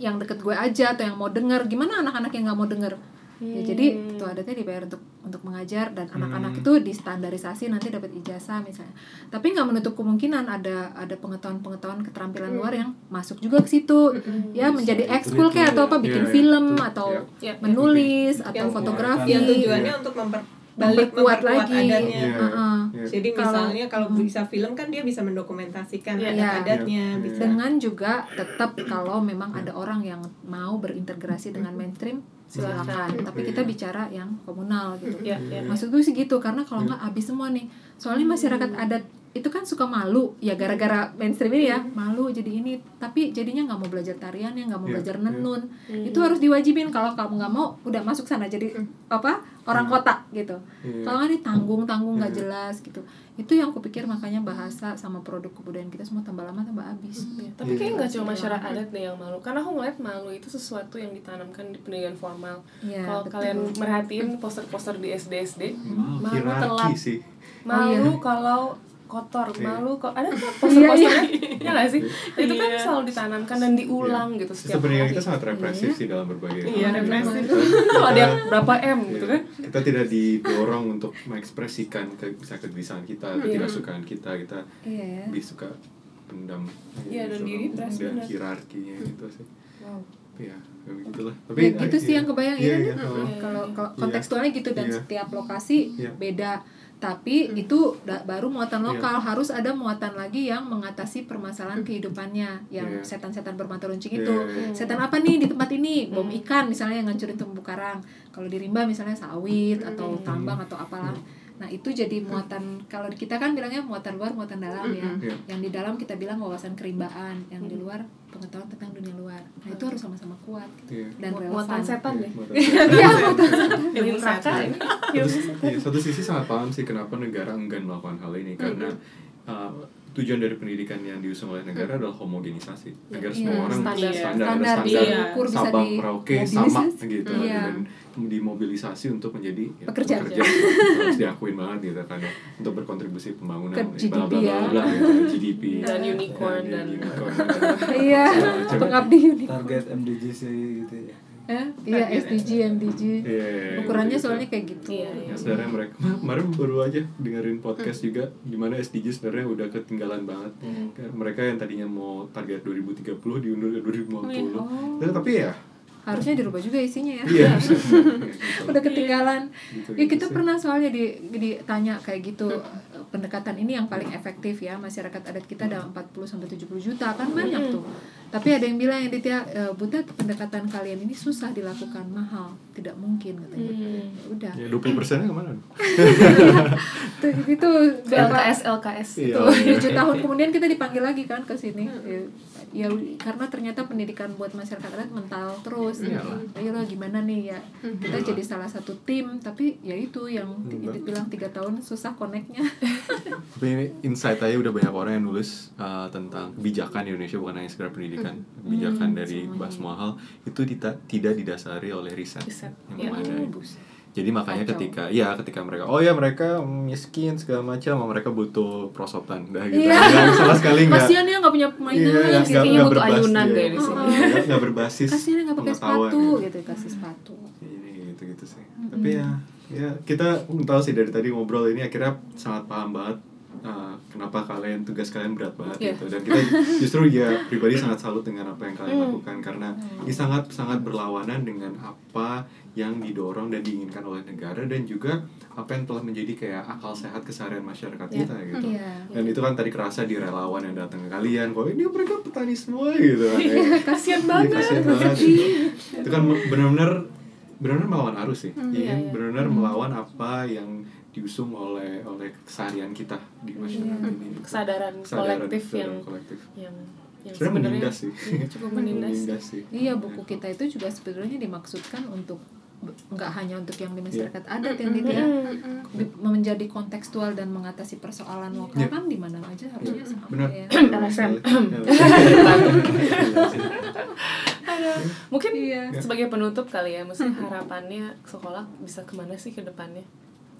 yang deket gue aja atau yang mau denger. Gimana anak-anak yang nggak mau denger ya jadi tetua adatnya dibayar untuk untuk mengajar dan anak-anak itu distandarisasi nanti dapat ijazah misalnya. Tapi nggak menutup kemungkinan ada ada pengetahuan-pengetahuan keterampilan luar yang masuk juga ke situ. Ya menjadi ekskul kayak atau apa bikin Iya, iya, film betul. atau Iya. Iya, menulis atau Yang- fotografi. yang tujuannya untuk memperbalik memperkuat memperkuat lagi. adatnya. Iya. Heeh. Iya. jadi Kalau- misalnya kalau bisa film kan dia bisa mendokumentasikan Iya. adat-adatnya Iya. bisa. Dengan juga tetap kalau memang ada orang yang mau berintegrasi dengan mainstream silakan. Tapi kita bicara yang komunal gitu. Iya, iya. maksud gue sih gitu karena kalau nggak habis semua nih. Soalnya masyarakat adat itu kan suka malu ya gara-gara mainstream ini ya. Malu jadi ini tapi jadinya nggak mau belajar tarian ya nggak mau Iya, belajar iya. nenun itu harus diwajibin. Kalau kamu nggak mau udah masuk sana. Jadi apa orang kota gitu. Iya. kalau nggak ditanggung tanggung nggak Iya. jelas gitu. Itu yang kupikir makanya bahasa sama produk kebudayaan kita semua tambah lama tambah habis Iya, tapi Iya. kayaknya nggak cuma masyarakat adat deh yang malu. Karena aku ngeliat malu itu sesuatu yang ditanamkan di pendidikan formal. Iya, kalau kalian merhatiin poster-poster di SD SD Wow, malu telat. sih. malu iya. kalau kotor Iya. malu kok ada [LAUGHS] poster-posternya ya nggak sih itu kan Iya. selalu ditanamkan dan diulang gitu setiap Sebenarnya hari kita sangat represif sih dalam berbagai Iya, hal. represif. [LAUGHS] kalau ada yang berapa m gitu Iya. kan Kita tidak didorong untuk mengekspresikan ke, bisa kegelisahan kita, Iya. ketidaksukaan kita, kita iya ya lebih suka pendam. Iya, dan gitu, diri dan hierarkinya gitu sih. wow Tapi ya, kayak begitulah. ya gitu sih iya. yang kebayang Iya, ya iya, oh. kalau kalau Iya. kontekstualnya gitu dan Iya. setiap lokasi Iya. beda tapi itu da- baru muatan lokal. Harus ada muatan lagi yang mengatasi permasalahan kehidupannya. Yang Iya. setan-setan bermata runcing Iya, itu. iya, iya. setan apa nih di tempat ini? Bom ikan misalnya yang ngancurin terumbu karang. Kalau di rimba misalnya sawit atau tambang atau apalah nah itu jadi muatan kalau kita kan bilangnya muatan luar muatan dalam ya. Iya. yang di dalam kita bilang wawasan kerimbaan yang di luar pengetahuan tentang dunia luar. Nah itu harus sama-sama kuat gitu. Iya. dan relevan. muatan setan Buat Iya, muatan ilmu neraka ini satu, iya, satu sisi sangat paham sih kenapa negara enggan melakukan hal ini. Karena uh, tujuan dari pendidikan yang diusung oleh negara adalah homogenisasi. Agar semua Iya, orang standar. standar, Standar ada bisa standar diukur, bisa Sabang Merauke sama dimobilisasi. gitu. Iya. Dimobilisasi untuk menjadi ya, Pekerja. [LAUGHS] harus diakuin banget gitu kan ya, untuk berkontribusi pembangunan Ke bla, GDP bla, bla, ya. bla, bla, gitu, GDP Dan unicorn [LAUGHS] Ya, dan- unicorn. iya pengabdi unik target MDGs gitu ya Eh, iya SDG MDG Iya, ukurannya gitu. soalnya kayak gitu Iya, iya. Ya, sebenarnya mereka [LAUGHS] kemarin baru aja dengerin podcast juga gimana SDG sebenarnya udah ketinggalan banget. Kayak Mereka yang tadinya mau target 2030 diundur ke 2050. Oh. Ya, tapi ya harusnya dirubah juga isinya ya iya. [LAUGHS] Udah ketinggalan Gitu, ya gitu kita sih. pernah soalnya di ditanya kayak gitu pendekatan ini yang paling efektif ya masyarakat adat kita ada 40 sampai 70 juta kan banyak tuh tapi ada yang bilang yang Ditya e, Buta pendekatan kalian ini susah dilakukan mahal tidak mungkin katanya. Hmm. Ya udah. Ya 20 persennya ke mana? tuh [LAUGHS] itu berapa? LKS LKS Iya. tuh tujuh tahun kemudian kita dipanggil lagi kan ke sini. Ya, ya karena ternyata pendidikan buat masyarakat adat mental terus. Iyalah. ayo lo gimana nih ya. Kita jadi salah satu tim tapi ya itu yang Idit bilang tiga tahun susah koneknya Tapi ini insight aja udah banyak orang yang nulis uh, tentang kebijakan di Indonesia bukan hanya sekedar pendidikan, kebijakan dari bahas semua hal itu tidak tidak didasari oleh riset, Riset. yang Iya. memadai. Oh. Jadi makanya Kacau. ketika ya ketika mereka oh ya mereka miskin segala macam, mereka butuh prosotan, dah gitu. Iya. Nggak, sama sekali nggak. kasihan ya nggak punya mainan Iya, gitu. nggak- kayaknya butuh berbasis, ayunan iya. kayak di sini. Nggak- berbasis. [LAUGHS] kasihan ya nggak pakai sepatu gitu. gitu kasih sepatu Ini gitu gitu sih. Tapi ya ya kita tahu sih dari tadi ngobrol ini akhirnya sangat paham banget uh, kenapa kalian tugas kalian berat banget Iya. gitu dan kita justru ya pribadi sangat salut dengan apa yang kalian Hmm. lakukan karena ini sangat sangat berlawanan dengan apa yang didorong dan diinginkan oleh negara dan juga apa yang telah menjadi kayak akal sehat keseharian masyarakat Iya. kita gitu. Iya. Dan itu kan tadi kerasa di relawan yang datang ke kalian, kok ini mereka petani semua gitu kan. Kayak, kasihan Iya, banget kasihan banget. itu kan benar-benar benar-benar melawan arus sih. Hmm, Iya, iya, iya. benar-benar melawan apa yang diusung oleh oleh keseharian kita di masyarakat Iya. ini. kesadaran, Kesadaran- kolektif kesadaran yang kolektif. yang yang Sebenarnya menindas sih. iya, cukup [LAUGHS] menindas Menindas sih. Iya buku kita itu juga sebenarnya dimaksudkan untuk nggak hanya untuk yang di masyarakat adat yang tidak ya Di- menjadi kontekstual dan mengatasi persoalan lokal Iya. kan di mana aja harusnya sama Benar. ya. LSM. [LAUGHS] mungkin Iya. sebagai penutup kali ya mesti harapannya sekolah bisa ke mana sih ke depannya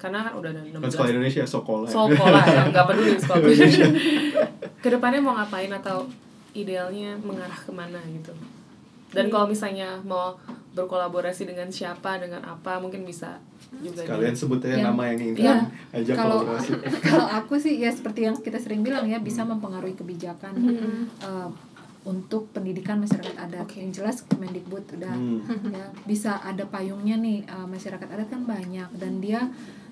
karena kan udah ada Kan sekolah 16 Indonesia sekolah. ya. sekolah ya nggak peduli [LAUGHS] sekolah ke depannya mau ngapain atau idealnya mengarah ke mana gitu dan kalau misalnya mau berkolaborasi dengan siapa dengan apa mungkin bisa juga Kalian sebut aja Yang- nama yang ingin Iya. kalian ajak kalau kolaborasi. [LAUGHS] kalau aku sih ya seperti yang kita sering bilang ya bisa mempengaruhi kebijakan eh, untuk pendidikan masyarakat adat Oke. yang jelas Kemendikbud udah Hmm. ya bisa ada payungnya nih eh, masyarakat adat kan banyak dan dia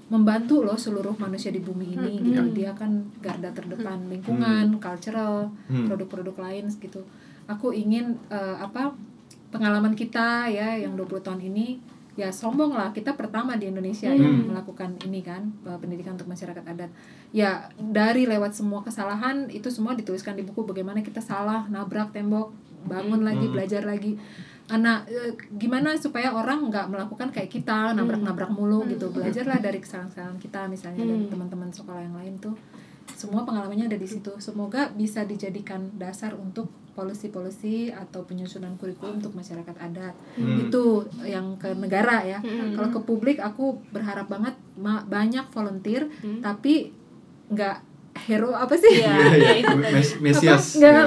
membantu loh seluruh manusia di bumi ini gitu. Dia kan garda terdepan lingkungan cultural Hmm. produk-produk lain gitu. Aku ingin eh, apa pengalaman kita ya yang 20 tahun ini ya sombong lah. Kita pertama di Indonesia Hmm. yang melakukan ini kan eh, pendidikan untuk masyarakat adat. Ya dari lewat semua kesalahan itu semua dituliskan di buku bagaimana kita salah nabrak tembok bangun lagi Hmm. belajar lagi anak eh, gimana supaya orang nggak melakukan kayak kita nabrak-nabrak mulu gitu belajarlah dari kesalahan-kesalahan kita misalnya Hmm. teman-teman sekolah yang lain tuh semua pengalamannya ada di situ semoga bisa dijadikan dasar untuk polisi-polisi atau penyusunan kurikulum untuk masyarakat adat Hmm. itu yang ke negara ya Hmm. kalau ke publik aku berharap banget banyak volunteer Hmm. tapi nggak hero apa sih Iya, Iya, ya iya. itu tadi. Mes- Mesias. Nggak, ya,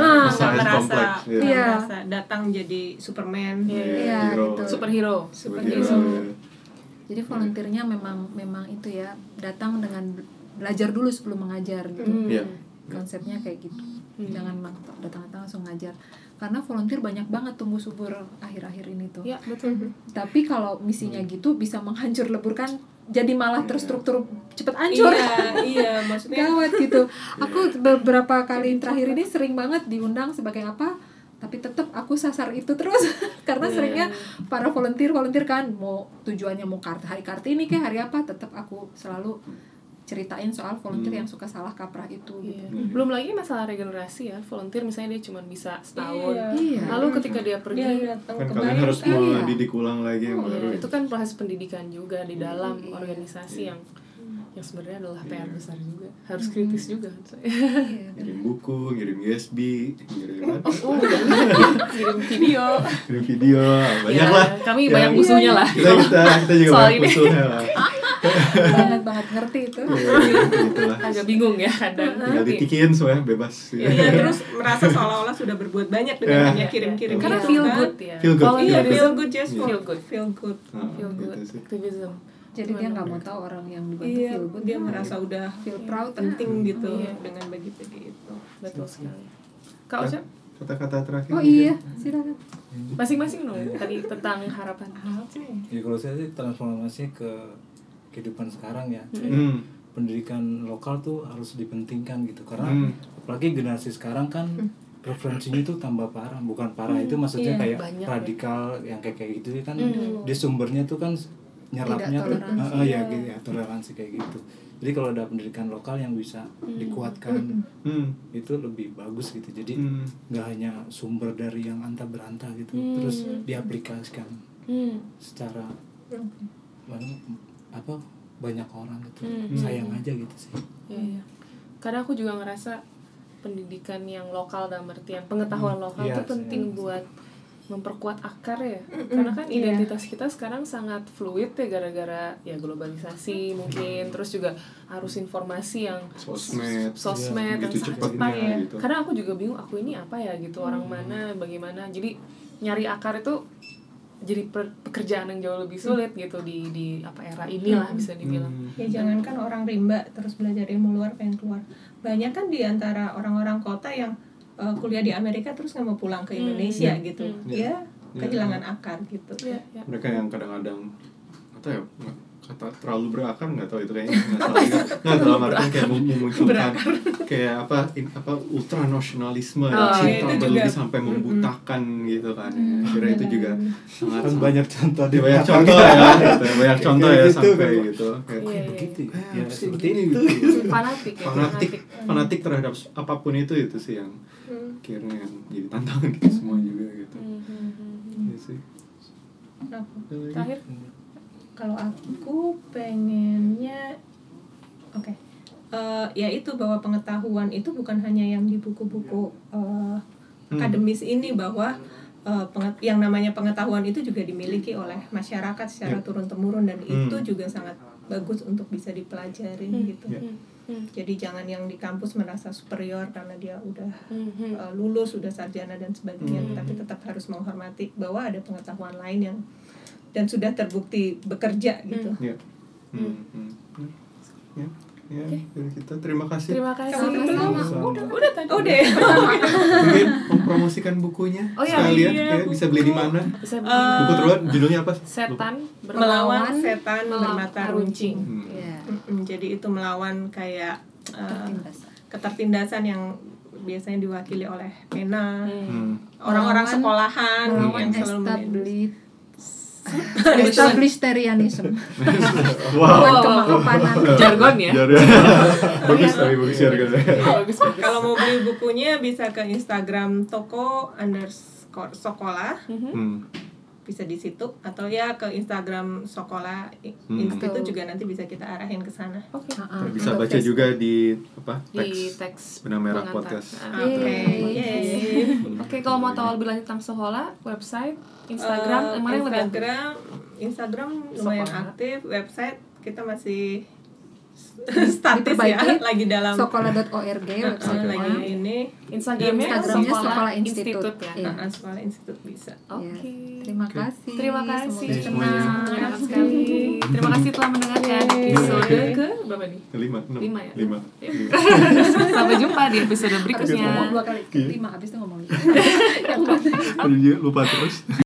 merasa. Iya. Iya. merasa datang jadi Superman Iya, Iya, Hero. gitu. superhero Superhero, Superhero. iya. jadi volunteernya memang memang itu ya datang dengan belajar dulu sebelum mengajar gitu Hmm. Iya. konsepnya kayak gitu Hmm. jangan datang-datang langsung ngajar karena volunteer banyak banget tumbuh subur akhir-akhir ini tuh. Ya betul. Tapi kalau misinya gitu bisa menghancur leburkan jadi malah terstruktur cepet hancur. Iya iya maksudnya gawat gitu. Aku beberapa kali terakhir ini sering banget diundang sebagai apa tapi tetap aku sasar itu terus. [LAUGHS] Karena Iya. seringnya para volunteer volunteer kan mau tujuannya mau kartu hari kartini kayak hari apa tetap aku selalu ceritain soal volunteer Hmm. yang suka salah kaprah itu gitu. Iya. belum lagi masalah regenerasi ya volunteer misalnya dia cuma bisa setahun Iya. Iya. lalu ketika dia pergi datang Kan ke kalian harus kan. Iya. mendidik ulang lagi yang Oh, baru. iya, itu kan proses pendidikan juga di dalam Iya. organisasi yang yang sebenarnya adalah PR besar juga harus kritis juga Iya. [LAUGHS] Ngirim buku, ngirim USB, ngirim apa? oh [LAUGHS] kirim video Kirim video, banyak Ya, lah. kami Yang- banyak musuhnya lah Kita kita kita juga Soal banyak ini. musuhnya lah. [LAUGHS] banget banget ngerti itu Iya, gitu lah. agak bingung ya kadang Tinggal ditikin semuanya bebas. Iya, terus merasa seolah-olah sudah berbuat banyak dengan Iya. hanya kirim-kirim karena gitu feel kan. good ya Feel good, Iya, Feel good. feel good just Feel good. Feel good. Nah, feel good gitu activism jadi dia nggak mau tahu orang yang dibantu Iya, feel good dia nah, merasa udah feel proud penting gitu Iya. dengan bagi-bagi itu. betul sekali. Kak Ocha? Kata-kata terakhir. oh iya. Silakan. Masing-masing dong tadi tentang harapan. Ya kalau saya sih transformasi ke kehidupan sekarang ya. Kayak Hmm. pendidikan lokal tuh harus dipentingkan gitu. Karena Hmm. apalagi generasi sekarang kan preferensinya itu tambah parah. Bukan parah itu maksudnya Iya, kayak banyak ya. radikal yang kayak kayak gitu kan. Hmm. dia sumbernya tuh kan nyerapnya tuh. Ah, ah, ya gitu ya toleransi kayak gitu jadi kalau ada pendidikan lokal yang bisa dikuatkan [LAUGHS] Hmm. itu lebih bagus gitu jadi Hmm. nggak hanya sumber dari yang anta beranta gitu Hmm. terus diaplikasikan hmm. secara mana, apa banyak orang gitu Hmm. sayang aja gitu sih Iya, iya. Karena aku juga ngerasa pendidikan yang lokal dalam artian pengetahuan lokal Iya, itu penting saya- buat memperkuat akar ya. Karena kan iya. identitas kita sekarang sangat fluid ya gara-gara ya globalisasi mungkin terus juga arus informasi yang Sosmed. sosmed yang Begitu sangat cepat ya. gitu. Karena aku juga bingung aku ini apa ya gitu orang mana bagaimana. Jadi nyari akar itu jadi per- pekerjaan yang jauh lebih sulit gitu di di apa era inilah bisa dibilang. Hmm. Ya jangankan orang rimba terus belajar ilmu luar pengen keluar. Banyak kan di antara orang-orang kota yang uh, kuliah di Amerika terus nggak mau pulang ke Hmm. Indonesia gitu. Hmm. Ya Iya. kehilangan akar gitu. Iya, iya. mereka yang kadang-kadang atau ya kata terlalu berakar nggak tahu itu kayaknya nggak [LAUGHS] dalam artian kayak mem- memunculkan kayak apa in, apa ultra nasionalisme ya, Oh, cinta itu berlebih juga. sampai membutakan gitu kan kira itu juga sangat kan banyak contoh di banyak belakang. contoh ya [LAUGHS] gitu, banyak contoh ya gitu, sampai kan. gitu kayak Iya, iya. begitu ya, "Eh, ya sih seperti begini?" itu gitu. fanatik ya fanatik fanatik terhadap apa pun itu itu sih yang Hmm. akhirnya yang jadi tantangan kita semua juga gitu Hmm, hmm, hmm, hmm. Iya sih terakhir Kalau aku pengennya oke. Eh, ya itu bahwa pengetahuan itu bukan hanya yang di buku-buku eh, Hmm. akademis ini bahwa eh, penget- yang namanya pengetahuan itu juga dimiliki oleh masyarakat secara Ya. turun temurun dan Hmm. itu juga sangat bagus untuk bisa dipelajarin Hmm. gitu. Ya. Hmm, hmm, Jadi jangan yang di kampus merasa superior karena dia udah hmm. uh, lulus, sudah sarjana dan sebagainya, Hmm. tapi tetap harus menghormati bahwa ada pengetahuan lain yang dan sudah terbukti bekerja gitu. Ya. Hmm. Hmm. Ya. Ya, dari kita terima kasih. terima kasih Sama-sama. udah udah tadi Oh deh. Mungkin mempromosikan bukunya Oh, iya, sekalian iya, ya, bisa beli di mana? bisa Eh, Buku teruan judulnya apa? setan melawan setan melawan bermata runcing. Hmm. Iya. Mm-mm, jadi itu melawan kayak uh, Tertindas. ketertindasan yang biasanya diwakili oleh pena, Hmm. Hmm. orang-orang sekolahan melawan yang selalu established Establishmentarianism. [LAUGHS] wow Bukan kemahapanan. [LAUGHS] jargon ya Jargon. [LAUGHS] bagus tapi bagus jargonnya bagus bagus Kalau mau beli bukunya bisa ke Instagram toko underscore sekolah hmm. Bisa di situ atau ya ke Instagram sekolah i- Hmm. institut juga nanti bisa kita arahin ke sana. oke Ah, bisa untuk baca Facebook. juga di apa di teks teks benang merah pengantar. podcast Ah, Oke, yeay. Oke, kalau mau tahu lebih lanjut tentang sekolah, website, Instagram, yang mana yang lebih aktif? Instagram, Instagram lumayan aktif, website kita masih [LAUGHS] statis ya, lagi dalam Sekolah.org [LAUGHS] website lagi ini. Instagramnya, Instagramnya sekolah, sekolah institut, institut. ya. Iya. eh, sekolah institut bisa. Oke. Terima kasih. Terima kasih. Semuanya. Senang, menyenangkan sekali. Terima kasih telah mendengarkan episode ke berapa nih? lima enam Lima ya? lima. [LAUGHS] Sampai jumpa di episode berikutnya. ngomong dua kali. Iya. Lima, habis itu ngomong. Dia lupa terus